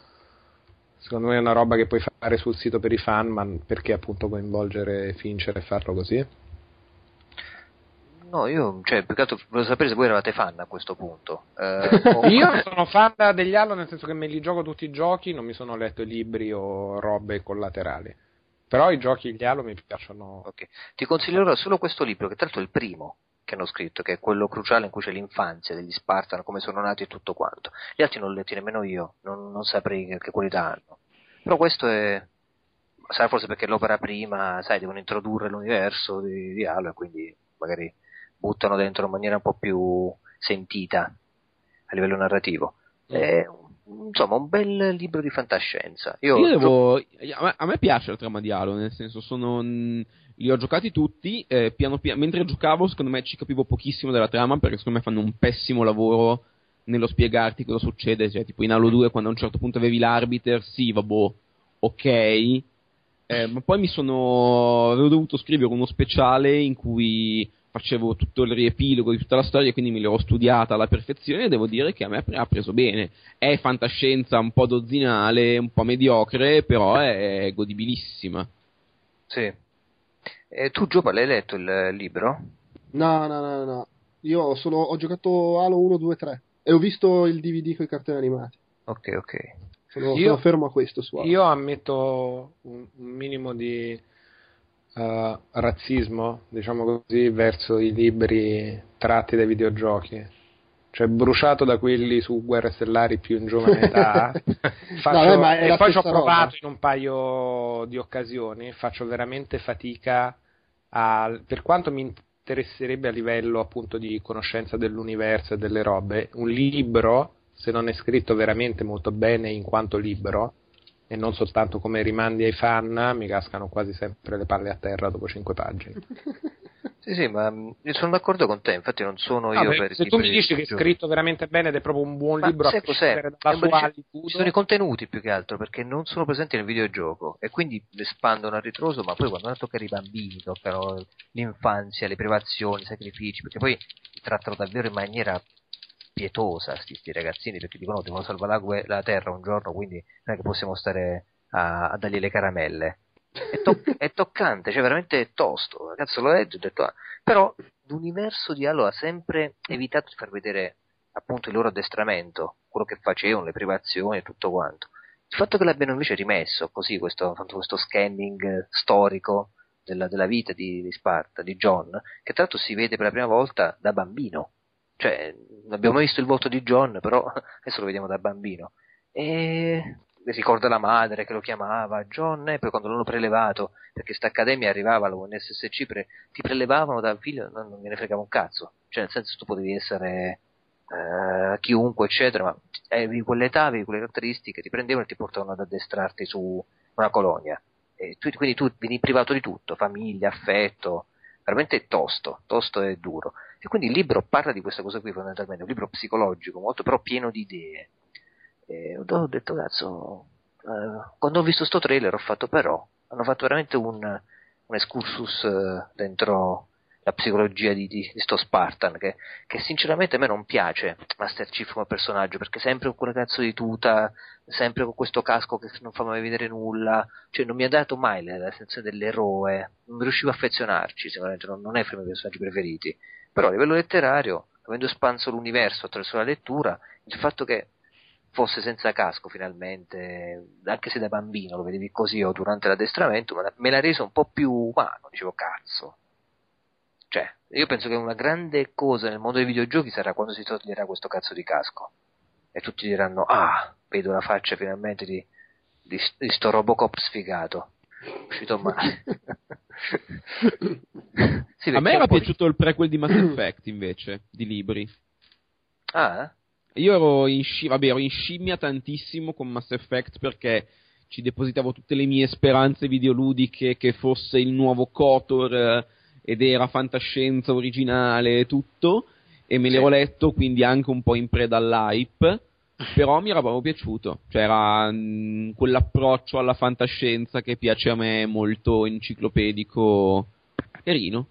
Speaker 3: secondo me è una roba che puoi fare sul sito per i fan, ma perché appunto coinvolgere Fincher e farlo così?
Speaker 4: No, io, cioè, più che altro volevo sapere se voi eravate fan a questo punto. Eh, o-
Speaker 3: Io sono fan degli Halo nel senso che me li gioco tutti i giochi, non mi sono letto libri o robe collaterali. Però i giochi gli Halo mi piacciono.
Speaker 4: Ok. Ti consiglierò solo questo libro, che tra l'altro è il primo che hanno scritto, che è quello cruciale in cui c'è l'infanzia degli Spartan, come sono nati e tutto quanto. Gli altri non li ho letti nemmeno io, non, non saprei che, che qualità hanno. Però questo è. Sarà forse perché l'opera prima, sai, devono introdurre l'universo di, di Halo e quindi magari buttano dentro in maniera un po' più sentita a livello narrativo. È, insomma, un bel libro di fantascienza. Io,
Speaker 5: Io devo. A me, a me piace la trama di Halo, nel senso, sono. Li ho giocati tutti, eh, piano piano. Mentre giocavo, secondo me ci capivo pochissimo della trama, perché secondo me fanno un pessimo lavoro nello spiegarti cosa succede. Cioè, tipo in Halo 2, quando a un certo punto avevi l'arbiter, sì, vabbè, ok. Eh, ma poi mi sono. avevo dovuto scrivere uno speciale in cui facevo tutto il riepilogo di tutta la storia, quindi me l'ho studiata alla perfezione e devo dire che a me ha preso bene. È fantascienza un po' dozzinale, un po' mediocre, però è godibilissima.
Speaker 4: Sì. E tu, Giova, l'hai letto il libro?
Speaker 1: No, no, no, no. Io ho solo ho giocato Halo 1, 2, 3 e ho visto il DVD con i cartoni animati.
Speaker 4: Ok, ok.
Speaker 1: Sono,
Speaker 3: Io-
Speaker 1: sono fermo a questo su Halo.
Speaker 3: Io ammetto un, un minimo di eh, razzismo, diciamo così, verso i libri tratti dai videogiochi. Cioè, bruciato da quelli su Guerre Stellari più in giovane età. faccio-
Speaker 1: è
Speaker 3: e poi ci ho provato
Speaker 1: roba.
Speaker 3: in un paio di occasioni. Faccio veramente fatica a. Per quanto mi interesserebbe a livello appunto di conoscenza dell'universo e delle robe, un libro, se non è scritto veramente molto bene in quanto libro, e non soltanto come rimandi ai fan, mi cascano quasi sempre le palle a terra dopo cinque pagine.
Speaker 4: Sì, sì, ma io sono d'accordo con te, infatti non sono
Speaker 3: No,
Speaker 4: io per
Speaker 3: se tu mi dici che è scritto veramente bene ed è proprio un buon
Speaker 4: Ma
Speaker 3: libro a
Speaker 4: cos'è?
Speaker 3: dalla sua altitudo,
Speaker 4: Ci sono i contenuti più che altro perché non sono presenti nel videogioco e quindi espandono a ritroso, ma poi quando toccano i bambini, toccano l'infanzia, le privazioni, i sacrifici, perché poi trattano davvero in maniera pietosa sti, sti ragazzini perché dicono "No, devono salvare la, gue- la terra un giorno, quindi non è che possiamo stare a, a dargli le caramelle. È, to- è toccante, cioè veramente tosto. Cazzo, lo leggo e ho detto, ah. però l'universo di Halo ha sempre evitato di far vedere appunto il loro addestramento, quello che facevano, le privazioni e tutto quanto. Il fatto che l'abbiano invece rimesso così, questo, questo scanning storico della, della vita di, di Sparta, di John, che tra l'altro si vede per la prima volta da bambino. Cioè, abbiamo visto il volto di John, però adesso lo vediamo da bambino. E ricorda la madre che lo chiamava John, e poi quando l'hanno prelevato, perché sta accademia arrivava all'UNSSC, pre- ti prelevavano da figlio, non, non gliene fregava un cazzo. Cioè, nel senso tu potevi essere eh, chiunque, eccetera, ma avevi quell'età, avevi quelle caratteristiche, ti prendevano e ti portavano ad addestrarti su una colonia. Tu- quindi tu vieni privato di tutto, famiglia, affetto, veramente tosto, tosto e duro. E quindi il libro parla di questa cosa qui fondamentalmente, un libro psicologico, molto però pieno di idee. E ho detto, cazzo, eh, quando ho visto sto trailer ho fatto però, hanno fatto veramente un, un excursus eh, dentro la psicologia di, di, di sto Spartan, che, che sinceramente a me non piace Master Chief come personaggio, perché sempre con quella cazzo di tuta, sempre con questo casco che non fa mai vedere nulla, cioè non mi ha dato mai la, la sensazione dell'eroe, non riuscivo a affezionarci, sicuramente non, non è fra i miei personaggi preferiti, però a livello letterario, avendo espanso l'universo attraverso la lettura, il fatto che fosse senza casco finalmente, anche se da bambino lo vedevi così o durante l'addestramento, me l'ha- reso un po' più umano, dicevo cazzo. Cioè, io penso che una grande cosa nel mondo dei videogiochi sarà quando si toglierà questo cazzo di casco. E tutti diranno, ah, vedo la faccia finalmente di, di, di sto Robocop sfigato. Uscito male. Sì,
Speaker 5: A me era piaciuto il prequel di Mass Effect invece, di libri.
Speaker 4: Ah, eh?
Speaker 5: Io ero in, sci- vabbè, ero in scimmia tantissimo con Mass Effect perché ci depositavo tutte le mie speranze videoludiche che fosse il nuovo Kotor eh, ed era fantascienza originale e tutto e me
Speaker 4: Sì.
Speaker 5: l'ero letto quindi anche un po' in preda all'hype però mi era proprio piaciuto cioè era mm, quell'approccio alla fantascienza che piace a me molto enciclopedico carino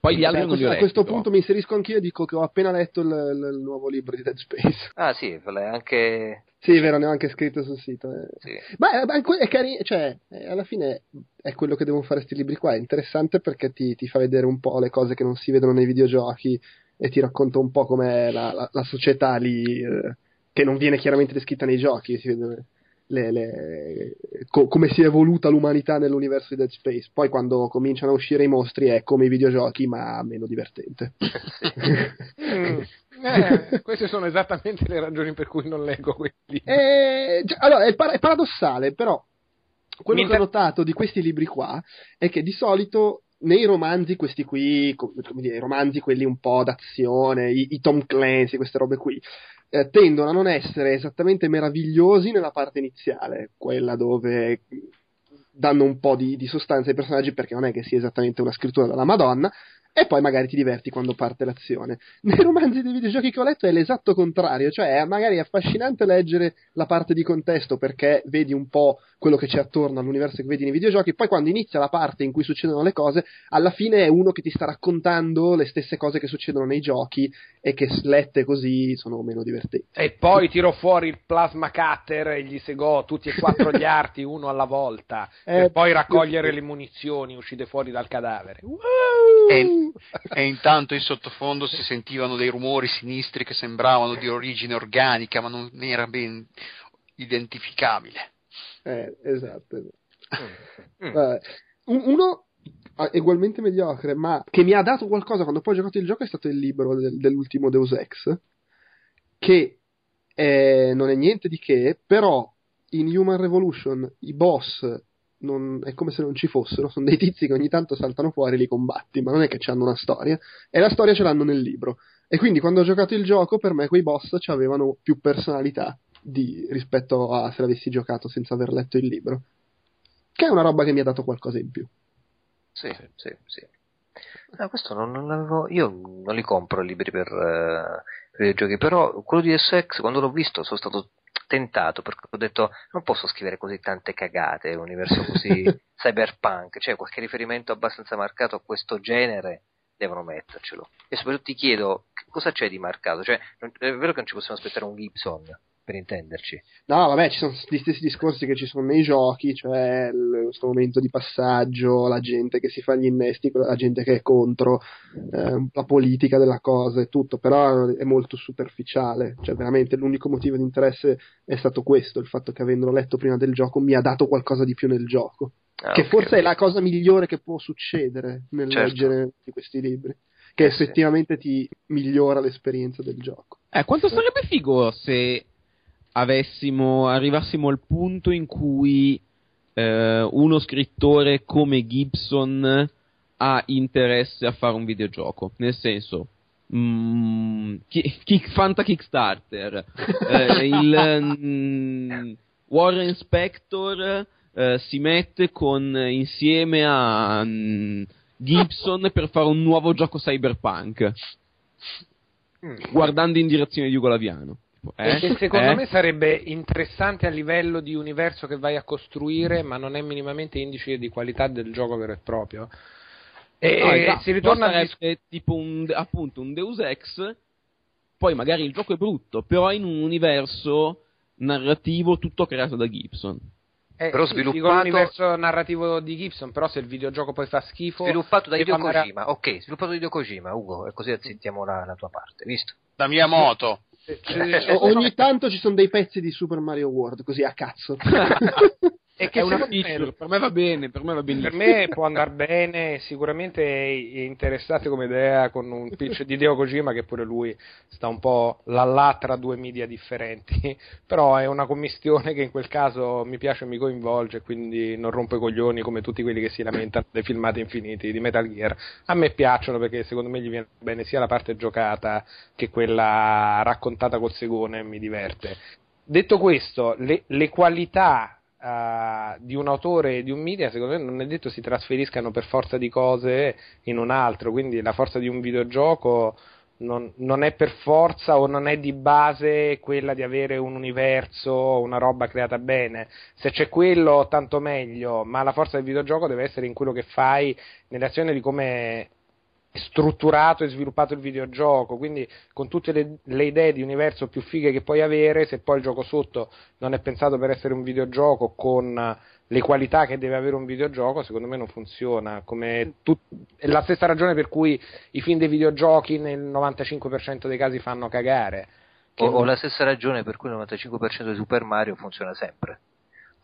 Speaker 5: poi gli altri
Speaker 1: Beh,
Speaker 5: non li ho
Speaker 1: a
Speaker 5: letti
Speaker 1: questo
Speaker 5: però.
Speaker 1: punto mi inserisco anch'io e dico che ho appena letto il, il- il nuovo libro di Dead Space.
Speaker 4: Ah, sì, anche...
Speaker 1: Sì, è vero, ne ho anche scritto sul sito. eh.
Speaker 4: Sì.
Speaker 1: Ma è, è, è carino, cioè, eh, alla fine è quello che devono fare questi libri qua. È interessante perché ti, ti fa vedere un po' le cose che non si vedono nei videogiochi e ti racconta un po' com'è la, la, la società lì, eh, che non viene chiaramente descritta nei giochi. Si vede le- le- co- come si è evoluta l'umanità nell'universo di Dead Space. Poi quando cominciano a uscire i mostri è come i videogiochi, ma meno divertente.
Speaker 3: Mm, Eh, queste sono esattamente le ragioni per cui non leggo quei libri.
Speaker 1: Eh, allora, è, par- è paradossale, però quello
Speaker 3: Mi
Speaker 1: che ho notato di questi libri qua è che di solito nei romanzi, questi qui, co- come dire, i romanzi quelli un po' d'azione, i, i Tom Clancy, queste robe qui, eh, tendono a non essere esattamente meravigliosi nella parte iniziale, quella dove danno un po' di, di sostanza ai personaggi perché non è che sia esattamente una scrittura della Madonna. E poi magari ti diverti quando parte l'azione. Nei romanzi dei videogiochi che ho letto è l'esatto contrario, cioè è- magari è affascinante leggere la parte di contesto perché vedi un po' quello che c'è attorno all'universo che vedi nei videogiochi, poi quando inizia la parte in cui succedono le cose, alla fine è uno che ti sta raccontando le stesse cose che succedono nei giochi e che lette così sono meno divertenti.
Speaker 3: E poi tirò fuori il plasma cutter e gli segò tutti e quattro gli arti uno alla volta
Speaker 1: Eh,
Speaker 3: per poi raccogliere le munizioni uscite fuori dal cadavere.
Speaker 2: E, e intanto in sottofondo si sentivano dei rumori sinistri che sembravano di origine organica, ma non era ben identificabile.
Speaker 1: Eh, esatto, esatto.
Speaker 4: Mm.
Speaker 1: Uno ah, ugualmente mediocre, ma che mi ha dato qualcosa quando poi ho giocato il gioco è stato il libro del- dell'ultimo Deus Ex, che eh, non è niente di che, però in Human Revolution i boss non- è come se non ci fossero, sono dei tizi che ogni tanto saltano fuori e li combatti, ma non è che hanno una storia, e la storia ce l'hanno nel libro. E quindi quando ho giocato il gioco, per me quei boss ci avevano più personalità di- rispetto a se l'avessi giocato senza aver letto il libro. Che è una roba che mi ha dato qualcosa in più.
Speaker 4: Sì, sì, sì. No, questo non, non l'avevo. Io non li compro i libri per, eh, per i giochi, però quello di SX, quando l'ho visto, sono stato tentato perché ho detto non posso scrivere così tante cagate, un universo così cyberpunk, cioè qualche riferimento abbastanza marcato a questo genere devono mettercelo. E soprattutto ti chiedo cosa c'è di marcato, cioè non- è vero che non ci possiamo aspettare un Gibson per intenderci.
Speaker 1: No, vabbè, ci sono gli stessi discorsi che ci sono nei giochi, cioè il- questo momento di passaggio, la gente che si fa gli innesti, la gente che è contro, eh, la politica della cosa e tutto, però è molto superficiale, cioè veramente l'unico motivo di interesse è stato questo, il fatto che avendolo letto prima del gioco mi ha dato qualcosa di più nel gioco,
Speaker 4: Ah,
Speaker 1: che
Speaker 4: ok,
Speaker 1: forse è la cosa migliore che può succedere nel
Speaker 4: Certo.
Speaker 1: leggere di questi libri, che
Speaker 4: Eh sì.
Speaker 1: effettivamente ti migliora l'esperienza del gioco.
Speaker 5: Eh, quanto sarebbe figo se avessimo, arrivassimo al punto in cui eh, uno scrittore come Gibson ha interesse a fare un videogioco. Nel senso, mm, chi- kick- Fanta Kickstarter, eh, il mm, Warren Spector eh, si mette con, insieme a mm, Gibson per fare un nuovo gioco cyberpunk
Speaker 4: Mm.
Speaker 5: guardando in direzione di Ugo Tipo, eh?
Speaker 3: E che secondo
Speaker 5: Eh?
Speaker 3: me sarebbe interessante a livello di universo che vai a costruire, ma non è minimamente indice di qualità del gioco vero e proprio. E
Speaker 5: No, esatto,
Speaker 3: si ritorna al
Speaker 5: sarebbe tipo un, appunto un Deus Ex, poi magari il gioco è brutto, però in un universo narrativo tutto creato da Gibson.
Speaker 3: Eh,
Speaker 4: Però
Speaker 3: sì,
Speaker 4: sviluppato-
Speaker 3: l'universo narrativo di Gibson, però se il videogioco poi fa schifo...
Speaker 4: Sviluppato da Hideo
Speaker 3: a-
Speaker 4: Kojima, ok, sviluppato da Hideo Kojima, Ugo, e così azzittiamo la, la tua parte, visto?
Speaker 2: Da Miyamoto.
Speaker 3: Eh,
Speaker 1: ogni tanto ci sono dei pezzi di Super Mario World, così a cazzo.
Speaker 3: E che
Speaker 5: è una feature, per me va bene, per me va benissimo.
Speaker 3: Per me può andare bene, sicuramente è interessante come idea con un pitch di Deo Kojima che pure lui sta un po' là tra due media differenti, però è una commistione che in quel caso mi piace e mi coinvolge, quindi non rompo i coglioni come tutti quelli che si lamentano dei filmati infiniti di Metal Gear. A me piacciono perché secondo me gli viene bene sia la parte giocata che quella raccontata col segone, mi diverte. Detto questo, le, le qualità eh, di un autore di un media, secondo me, non è detto si trasferiscano per forza di cose in un altro. Quindi la forza di un videogioco non, non è per forza o non è di base quella di avere un universo, una roba creata bene. Se c'è quello, tanto meglio, ma la forza del videogioco deve essere in quello che fai, nelle azioni di come strutturato e sviluppato il videogioco, quindi con tutte le, le idee di universo più fighe che puoi avere, se poi il gioco sotto non è pensato per essere un videogioco con le qualità che deve avere un videogioco, secondo me non funziona. Come tut- è la stessa ragione per cui i film dei videogiochi nel 95% dei casi fanno cagare. Che
Speaker 4: O,
Speaker 3: non-
Speaker 4: o la stessa ragione per cui il 95% di Super Mario funziona sempre.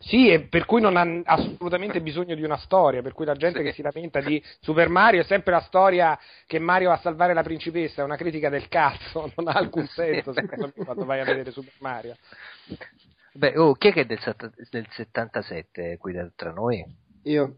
Speaker 3: Sì, e per cui non ha assolutamente bisogno di una storia, per cui la gente
Speaker 4: Sì.
Speaker 3: che si lamenta di Super Mario è sempre la storia che Mario va a salvare la principessa, è una critica del cazzo, non ha alcun senso secondo me quando vai a vedere Super Mario.
Speaker 4: Beh, oh, chi è che è del, del 77 qui da- tra noi?
Speaker 1: Io.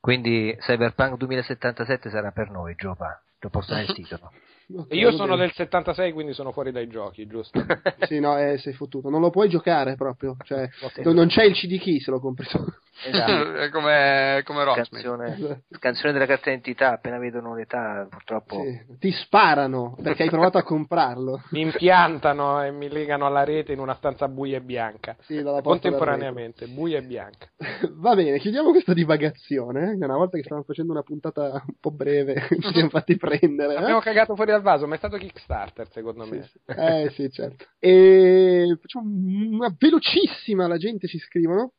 Speaker 4: Quindi Cyberpunk 2077 sarà per noi, Giopa. Lo posto nel titolo.
Speaker 1: Ok,
Speaker 3: E io sono
Speaker 1: bene.
Speaker 3: del 76, quindi sono fuori dai giochi, giusto?
Speaker 1: Sì, no, eh, sei fottuto. Non lo puoi giocare proprio. Cioè,
Speaker 4: Sì.
Speaker 1: non c'è il CD key se lo compri tu.
Speaker 4: Esatto.
Speaker 2: È come, come Rocksmith.
Speaker 4: Canzone, canzone della carta d'identità, appena vedono l'età, purtroppo.
Speaker 1: Sì. Ti sparano perché hai provato a comprarlo.
Speaker 3: Mi impiantano e mi legano alla rete in una stanza buia e bianca.
Speaker 1: Sì, dalla porta
Speaker 3: Contemporaneamente, buia e bianca.
Speaker 1: Va bene, chiudiamo questa divagazione. eh, Una volta che stavamo facendo una puntata un po' breve, ci siamo fatti prendere. eh.
Speaker 3: Abbiamo cagato fuori dal vaso, ma è stato Kickstarter secondo
Speaker 1: Sì,
Speaker 3: me.
Speaker 1: sì. Eh sì, certo. E facciamo una velocissima, la gente ci scrivono.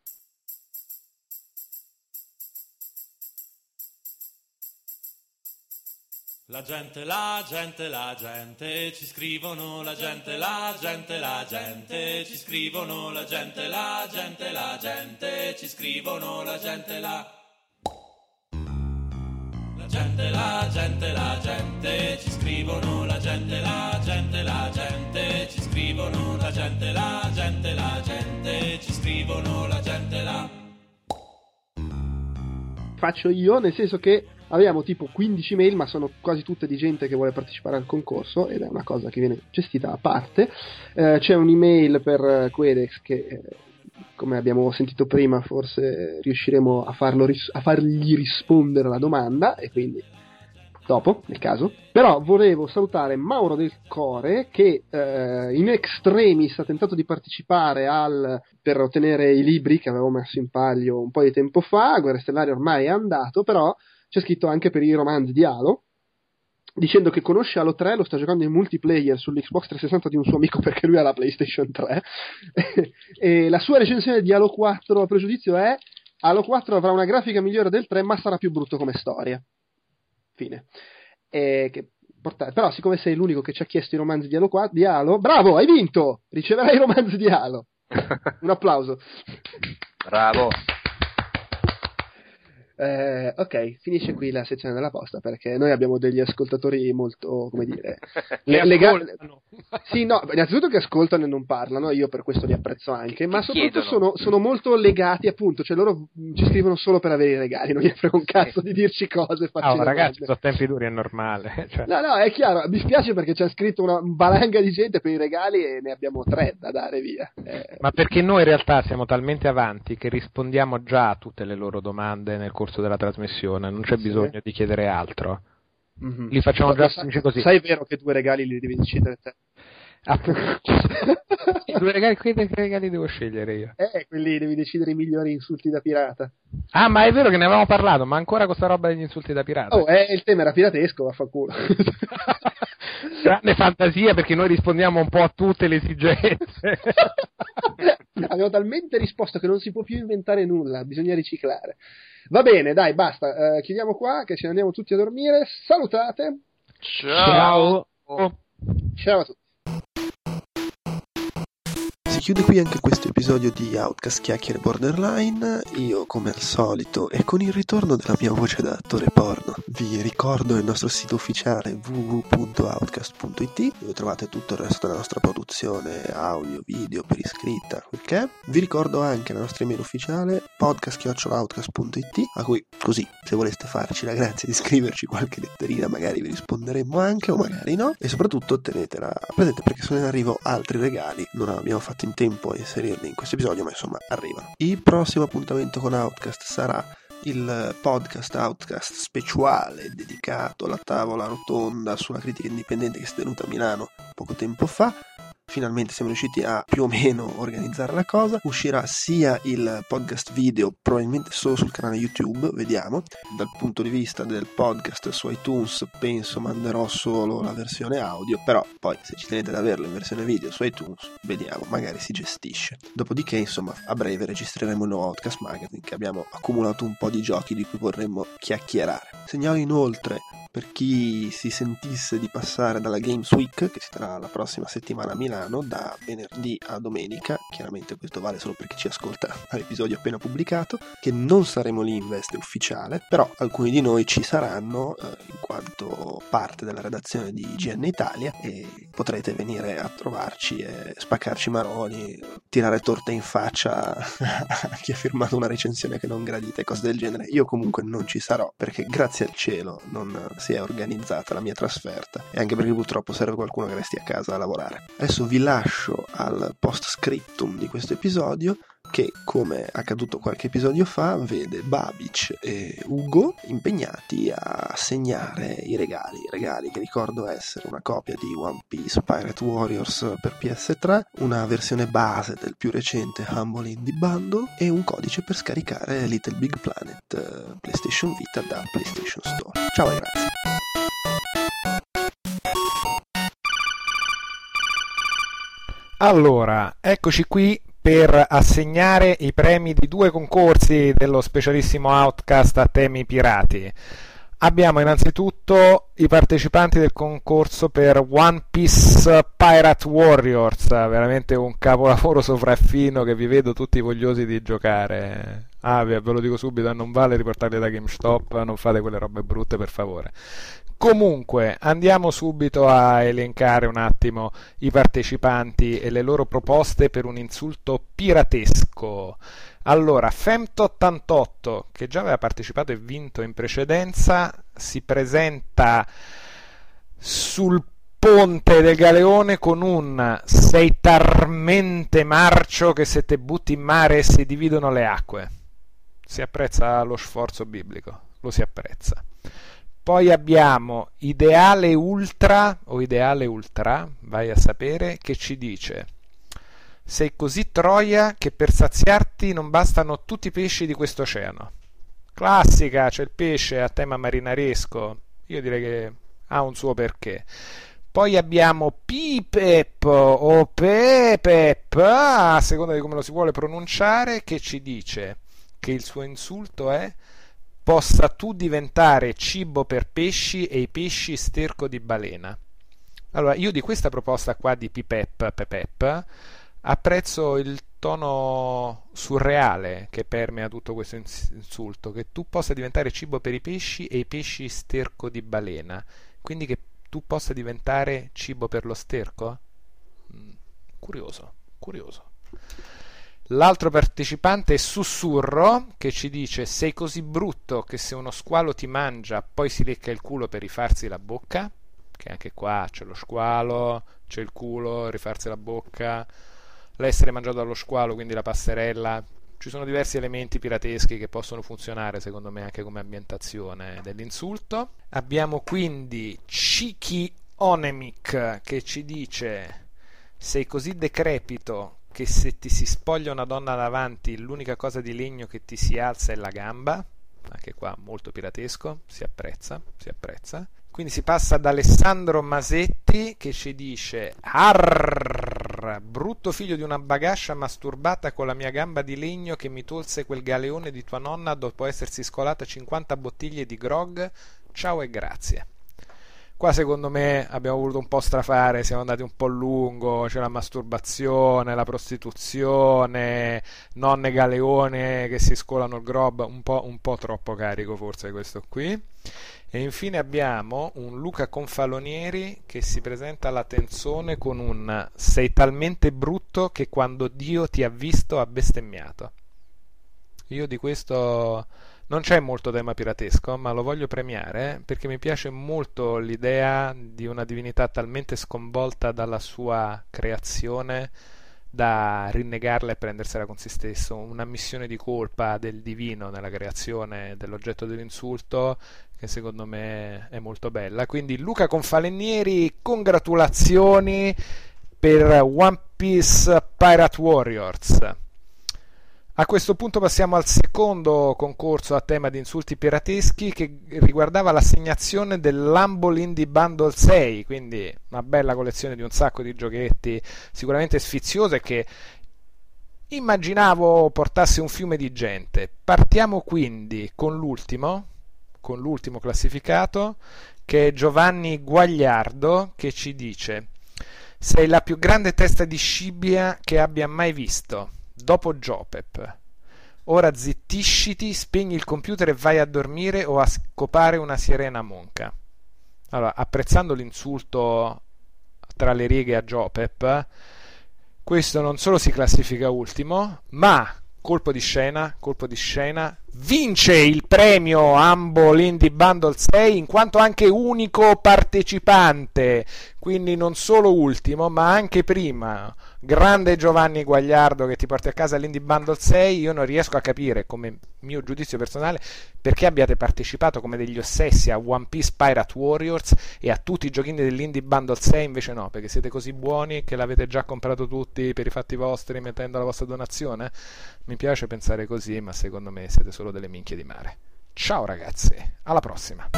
Speaker 8: La gente, la gente, la gente, ci scrivono la gente, la gente, la gente, ci scrivono la gente, la gente, la gente, ci scrivono la gente, la... Gente, la gente, la gente, ci scrivono la gente, la gente, la gente, ci scrivono la gente, la gente, la gente, ci scrivono la gente, la...
Speaker 1: Faccio io, nel senso che abbiamo tipo 15 mail, ma sono quasi tutte di gente che vuole partecipare al concorso ed è una cosa che viene gestita a parte. Eh, c'è un'email per eh, Quedex che, eh, come abbiamo sentito prima, forse riusciremo a, ris- a fargli rispondere alla domanda e quindi dopo, nel caso. Però volevo salutare Mauro del Core che eh, in extremis ha tentato di partecipare al, per ottenere i libri che avevo messo in palio un po' di tempo fa. Guerre Stellari ormai è andato, però c'è scritto anche per i romanzi di Halo. Dicendo che conosce Halo 3, lo sta giocando in multiplayer sull'Xbox 360 di un suo amico perché lui ha la PlayStation 3. e la sua recensione di Halo 4 a pregiudizio è: Halo 4 avrà una grafica migliore del 3, ma sarà più brutto come storia. Fine. E che porta- Però, siccome sei l'unico che ci ha chiesto i romanzi di Halo, 4, di Halo, bravo, hai vinto! Riceverai i romanzi di Halo. Un applauso.
Speaker 4: Bravo.
Speaker 1: Eh, ok, finisce qui la sezione della posta perché noi abbiamo degli ascoltatori molto, come dire,
Speaker 3: Le
Speaker 1: le- lega-
Speaker 3: ascoltano.
Speaker 1: Sì, no, innanzitutto che ascoltano e non parlano, io per questo li apprezzo anche, ma
Speaker 4: Ti
Speaker 1: soprattutto sono, sono molto legati, appunto, cioè loro ci scrivono solo per avere i regali, non gli frega un cazzo di dirci cose,
Speaker 3: No,
Speaker 1: domande.
Speaker 3: ragazzi, sono tempi duri, è normale. Cioè,
Speaker 1: No, no, è chiaro, mi spiace perché c'è scritto una valanga di gente per i regali e ne abbiamo tre da dare via. Eh,
Speaker 3: Ma perché noi in realtà siamo talmente avanti che rispondiamo già a tutte le loro domande nel corso della trasmissione, non c'è
Speaker 1: Sì.
Speaker 3: bisogno di chiedere altro.
Speaker 1: mhm.
Speaker 3: Li facciamo
Speaker 1: Ma
Speaker 3: già
Speaker 1: sai-
Speaker 3: così.
Speaker 1: Sai vero che due regali li devi decidere te?
Speaker 3: Appunto. I due regali, che regali devo scegliere io?
Speaker 1: Eh, quelli devi decidere i migliori insulti da pirata.
Speaker 3: Ah, ma è vero che ne avevamo parlato, ma ancora questa roba degli insulti da pirata.
Speaker 1: Oh, eh, il tema era piratesco, vaffanculo.
Speaker 3: Grande fantasia perché noi rispondiamo un po' a tutte le esigenze.
Speaker 1: Abbiamo talmente risposto che non si può più inventare nulla, bisogna riciclare. Va bene, dai, basta. eh, chiudiamo qua, che ce ne andiamo tutti a dormire. Salutate.
Speaker 2: Ciao.
Speaker 1: Ciao a tutti.
Speaker 9: Chiude qui anche questo episodio di Outcast Chiacchiere Borderline. Io, come al solito, e con il ritorno della mia voce da attore porno, vi ricordo il nostro sito ufficiale www.outcast.it dove trovate tutto il resto della nostra produzione, audio, video, per iscritta, quel che è. Vi ricordo anche la nostra email ufficiale podcast.outcast.it a cui, così, se voleste farci la grazia di scriverci qualche letterina, magari vi risponderemo anche o magari no. E soprattutto tenetela presente perché sono in arrivo altri regali. Non abbiamo fatto in tempo a inserirli in questo episodio, ma insomma arrivano. Il prossimo appuntamento con Outcast sarà il podcast Outcast speciale dedicato alla tavola rotonda sulla critica indipendente che si è tenuta a Milano poco tempo fa. Finalmente siamo riusciti a più o meno organizzare la cosa. Uscirà sia il podcast video, probabilmente solo sul canale YouTube, vediamo. Dal punto di vista del podcast su iTunes, penso manderò solo la versione audio, però poi se ci tenete ad averlo in versione video su iTunes, vediamo, magari si gestisce. Dopodiché, insomma, a breve registreremo il nuovo Outcast Magazine che abbiamo accumulato un po' di giochi di cui vorremmo chiacchierare. Segnalo inoltre per chi si sentisse di passare dalla Games Week, che si terrà la prossima settimana a Milano, da venerdì a domenica, chiaramente questo vale solo per chi ci ascolta all'episodio appena pubblicato, che non saremo lì in veste ufficiale, però alcuni di noi ci saranno eh, in quanto parte della redazione di IGN Italia e potrete venire a trovarci e spaccarci maroni, tirare torte in faccia a chi ha firmato una recensione che non gradite, cose del genere. Io comunque non ci sarò perché grazie al cielo non si è organizzata la mia trasferta e anche perché purtroppo serve qualcuno che resti a casa a lavorare. Adesso vi lascio al post scriptum di questo episodio che, come accaduto qualche episodio fa, vede Babic e Ugo impegnati a segnare i regali. I regali che ricordo essere una copia di One Piece Pirate Warriors per PS3, una versione base del più recente Humble Indie Bundle e un codice per scaricare Little Big Planet eh, PlayStation Vita da PlayStation Store. Ciao e grazie.
Speaker 3: Allora, eccoci qui per assegnare i premi di due concorsi dello specialissimo Outcast a temi pirati. Abbiamo innanzitutto i partecipanti del concorso per One Piece Pirate Warriors, veramente un capolavoro sopraffino che vi vedo tutti vogliosi di giocare. Ah, ve lo dico subito, non vale riportarli da GameStop, non fate quelle robe brutte per favore. Comunque, andiamo subito a elencare un attimo i partecipanti e le loro proposte per un insulto piratesco. Allora, Femt88, che già aveva partecipato e vinto in precedenza, si presenta sul ponte del galeone con un sei talmente marcio che se te butti in mare si dividono le acque. Si apprezza lo sforzo biblico, lo si apprezza. Poi abbiamo Ideale Ultra o Ideale Ultra, vai a sapere, che ci dice sei così troia che per saziarti non bastano tutti i pesci di questo oceano. Classica, c'è il pesce a tema marinaresco, io direi che ha un suo perché. Poi abbiamo Pipep o Pepep, a seconda di come lo si vuole pronunciare, che ci dice che il suo insulto è possa tu diventare cibo per pesci e i pesci sterco di balena. Allora, io di questa proposta qua di Pipep, Pepep, apprezzo il tono surreale che permea tutto questo insulto, che tu possa diventare cibo per i pesci e i pesci sterco di balena, quindi che tu possa diventare cibo per lo sterco? Mm, curioso, curioso. L'altro partecipante è Sussurro che ci dice sei così brutto che se uno squalo ti mangia poi si lecca il culo per rifarsi la bocca, che anche qua c'è lo squalo, c'è il culo, rifarsi la bocca, l'essere mangiato dallo squalo, quindi la passerella. Ci sono diversi elementi pirateschi che possono funzionare secondo me anche come ambientazione dell'insulto. Abbiamo quindi Chiki Onemic che ci dice sei così decrepito che se ti si spoglia una donna davanti l'unica cosa di legno che ti si alza è la gamba, anche qua molto piratesco, si apprezza, si apprezza. Quindi si passa ad Alessandro Masetti che ci dice Arrrr, brutto figlio di una bagascia masturbata con la mia gamba di legno che mi tolse quel galeone di tua nonna dopo essersi scolata 50 bottiglie di grog. Ciao e grazie. Qua secondo me abbiamo voluto un po' strafare, siamo andati un po' lungo, c'è la masturbazione, la prostituzione, nonne galeone che si scolano il grob, un po', un po troppo carico forse questo qui. E infine abbiamo un Luca Confalonieri che si presenta alla tenzone con un sei talmente brutto che quando Dio ti ha visto ha bestemmiato. Io di questo non c'è molto tema piratesco, ma lo voglio premiare perché mi piace molto l'idea di una divinità talmente sconvolta dalla sua creazione da rinnegarla e prendersela con se stesso, una missione di colpa del divino nella creazione dell'oggetto dell'insulto che secondo me è molto bella. Quindi Luca Confalenieri, congratulazioni per One Piece Pirate Warriors. A questo punto passiamo al secondo concorso a tema di insulti pirateschi che riguardava l'assegnazione dell'Humble Indie Bundle 6, quindi una bella collezione di un sacco di giochetti sicuramente sfiziose che immaginavo portasse un fiume di gente. Partiamo quindi con l'ultimo, con l'ultimo classificato che è Giovanni Guagliardo che ci dice sei la più grande testa di scibbia che abbia mai visto dopo Jopep. Ora zittisciti spegni il computer e vai a dormire o a scopare una sirena monca. Allora apprezzando l'insulto tra le righe a Jopep questo non solo si classifica ultimo ma colpo di scena colpo di scena vince il premio Humble Indie Bundle 6 in quanto anche unico partecipante, quindi non solo ultimo, ma anche prima. Grande Giovanni Guagliardo che ti porti a casa l'Indie Bundle 6, io non riesco a capire come mio giudizio personale perché abbiate partecipato come degli ossessi a One Piece Pirate Warriors e a tutti i giochini dell'Indie Bundle 6 invece no, perché siete così buoni che l'avete già comprato tutti per i fatti vostri mettendo la vostra donazione? Mi piace pensare così, ma secondo me siete solo delle minchie di mare. Ciao ragazzi, alla prossima.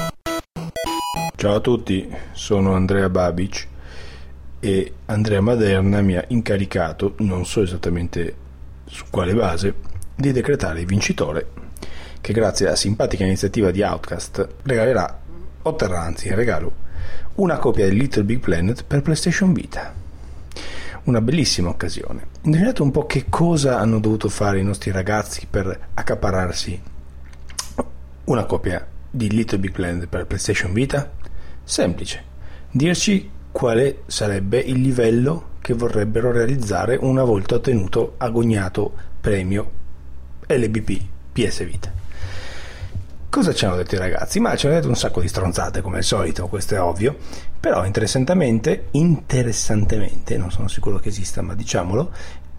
Speaker 10: Ciao a tutti, sono Andrea Babic e Andrea Maderna mi ha incaricato, non so esattamente su quale base, di decretare il vincitore che grazie alla simpatica iniziativa di Outcast regalerà, otterrà anzi in regalo, una copia di Little Big Planet per PlayStation Vita. Una bellissima occasione. Indovinate un po' che cosa hanno dovuto fare i nostri ragazzi per accapararsi una copia di Little Big Planet per PlayStation Vita? Semplice. Dirci quale sarebbe il livello che vorrebbero realizzare una volta ottenuto agognato premio LBP PS Vita. Cosa ci hanno detto i ragazzi? Ma ci hanno detto un sacco di stronzate come al solito, questo è ovvio, però interessantemente, interessantemente, non sono sicuro che esista, ma diciamolo,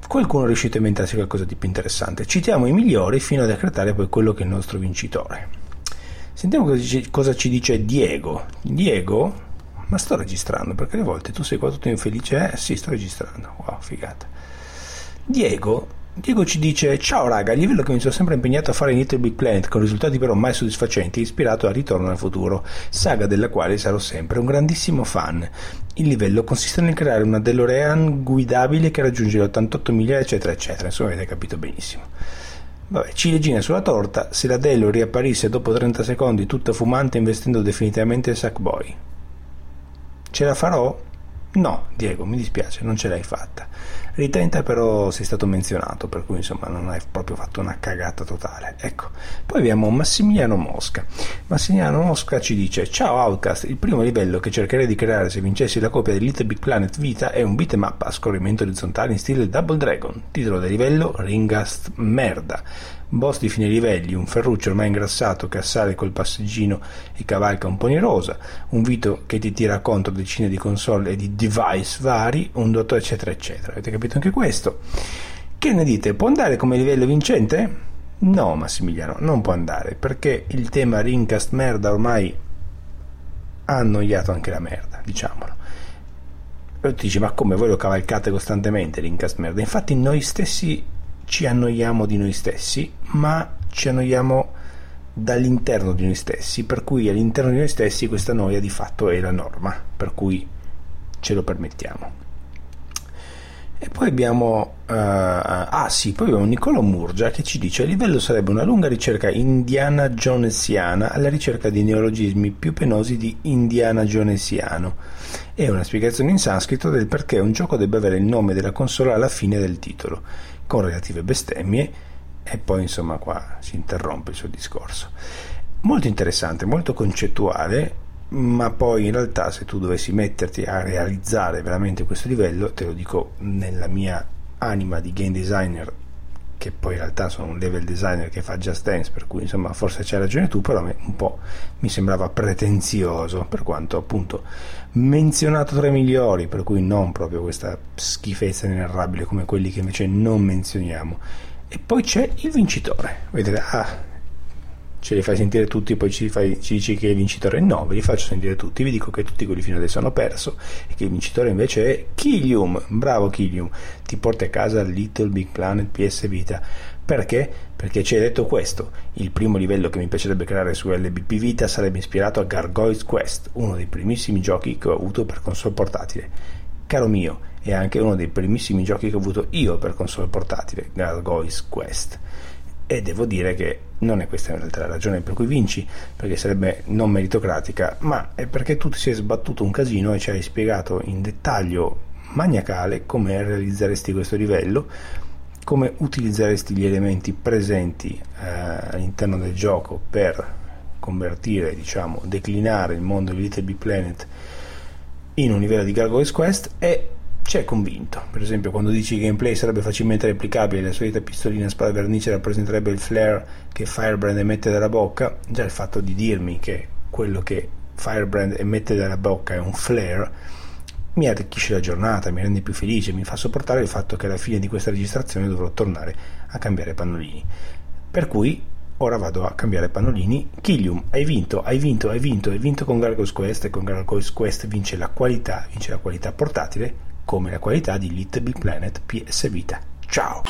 Speaker 10: qualcuno è riuscito a inventarsi qualcosa di più interessante. Citiamo i migliori fino a decretare poi quello che è il nostro vincitore. Sentiamo cosa ci dice Diego. Diego ma sto registrando perché alle volte tu sei qua tutto infelice. Eh sì, sto registrando. Wow, figata. Diego, Diego ci dice: Ciao raga, il livello che mi sono sempre impegnato a fare in Little Big Planet, con risultati però mai soddisfacenti, ispirato a Ritorno al futuro, saga della quale sarò sempre un grandissimo fan. Il livello consiste nel creare una DeLorean guidabile che raggiunge le 88 miglia, eccetera, eccetera. Insomma, avete capito benissimo. Vabbè, ciliegina sulla torta, se la Delo riapparisse dopo 30 secondi tutta fumante investendo definitivamente il Sackboy. Ce la farò? No, Diego, mi dispiace, non ce l'hai fatta. Ritenta però sei stato menzionato, per cui insomma non hai proprio fatto una cagata totale. Ecco. Poi abbiamo Massimiliano Mosca. Massimiliano Mosca ci dice: Ciao Outcast, il primo livello che cercherei di creare se vincessi la copia di Little Big Planet Vita è un beat'em up a scorrimento orizzontale in stile Double Dragon. Titolo del livello Ringast Merda boss di fine livelli, un Ferruccio ormai ingrassato che assale col passeggino e cavalca un pony rosa, un Vito che ti tira contro decine di console e di device vari, un dottore eccetera eccetera. Avete capito anche questo? Che ne dite? Può andare come livello vincente? No, Massimiliano, non può andare perché il tema Rincast merda ormai ha annoiato anche la merda, diciamolo. E tu dici, ma come voi lo cavalcate costantemente Rincast merda? Infatti noi stessi ci annoiamo di noi stessi, ma ci annoiamo dall'interno di noi stessi, per cui all'interno di noi stessi questa noia di fatto è la norma, per cui ce lo permettiamo. E poi abbiamo, uh, ah sì, poi abbiamo Niccolò Murgia che ci dice: a livello sarebbe una lunga ricerca indiana jonesiana alla ricerca di neologismi più penosi di indiana jonesiano e una spiegazione in sanscrito del perché un gioco debba avere il nome della console alla fine del titolo con relative bestemmie e poi insomma qua si interrompe il suo discorso. Molto interessante, molto concettuale, ma poi in realtà se tu dovessi metterti a realizzare veramente questo livello, te lo dico nella mia anima di game designer che poi in realtà sono un level designer che fa Just Dance, per cui insomma forse c'hai ragione tu, però a me un po' mi sembrava pretenzioso, per quanto appunto menzionato tra i migliori, per cui non proprio questa schifezza inenarrabile come quelli che invece non menzioniamo. E poi c'è il vincitore, vedete, ah, ce li fai sentire tutti, poi ci, fai, ci, dici che è il vincitore. No, ve li faccio sentire tutti. Vi dico che tutti quelli fino adesso hanno perso e che il vincitore invece è Kilium. Bravo Kilium, ti porti a casa Little Big Planet PS Vita. Perché? Perché ci hai detto questo. Il primo livello che mi piacerebbe creare su LBP Vita sarebbe ispirato a Gargoyle's Quest, uno dei primissimi giochi che ho avuto per console portatile. Caro mio, è anche uno dei primissimi giochi che ho avuto io per console portatile, Gargoyle's Quest. E devo dire che non è questa in realtà la ragione per cui vinci, perché sarebbe non meritocratica, ma è perché tu ti sei sbattuto un casino e ci hai spiegato in dettaglio maniacale come realizzeresti questo livello, come utilizzeresti gli elementi presenti eh, all'interno del gioco per convertire, diciamo, declinare il mondo di Little Big Planet in un livello di Gargoyles Quest e ci è convinto. Per esempio, quando dici che il gameplay sarebbe facilmente replicabile, la solita pistolina a spada vernice rappresenterebbe il flare che Firebrand emette dalla bocca, già il fatto di dirmi che quello che Firebrand emette dalla bocca è un flare mi arricchisce la giornata, mi rende più felice, mi fa sopportare il fatto che alla fine di questa registrazione dovrò tornare a cambiare pannolini. Per cui ora vado a cambiare pannolini. Killium, hai vinto, hai vinto, hai vinto, hai vinto con Gargoyles Quest e con Gargoyles Quest vince la qualità, vince la qualità portatile come la qualità di Little Big Planet PS Vita. Ciao!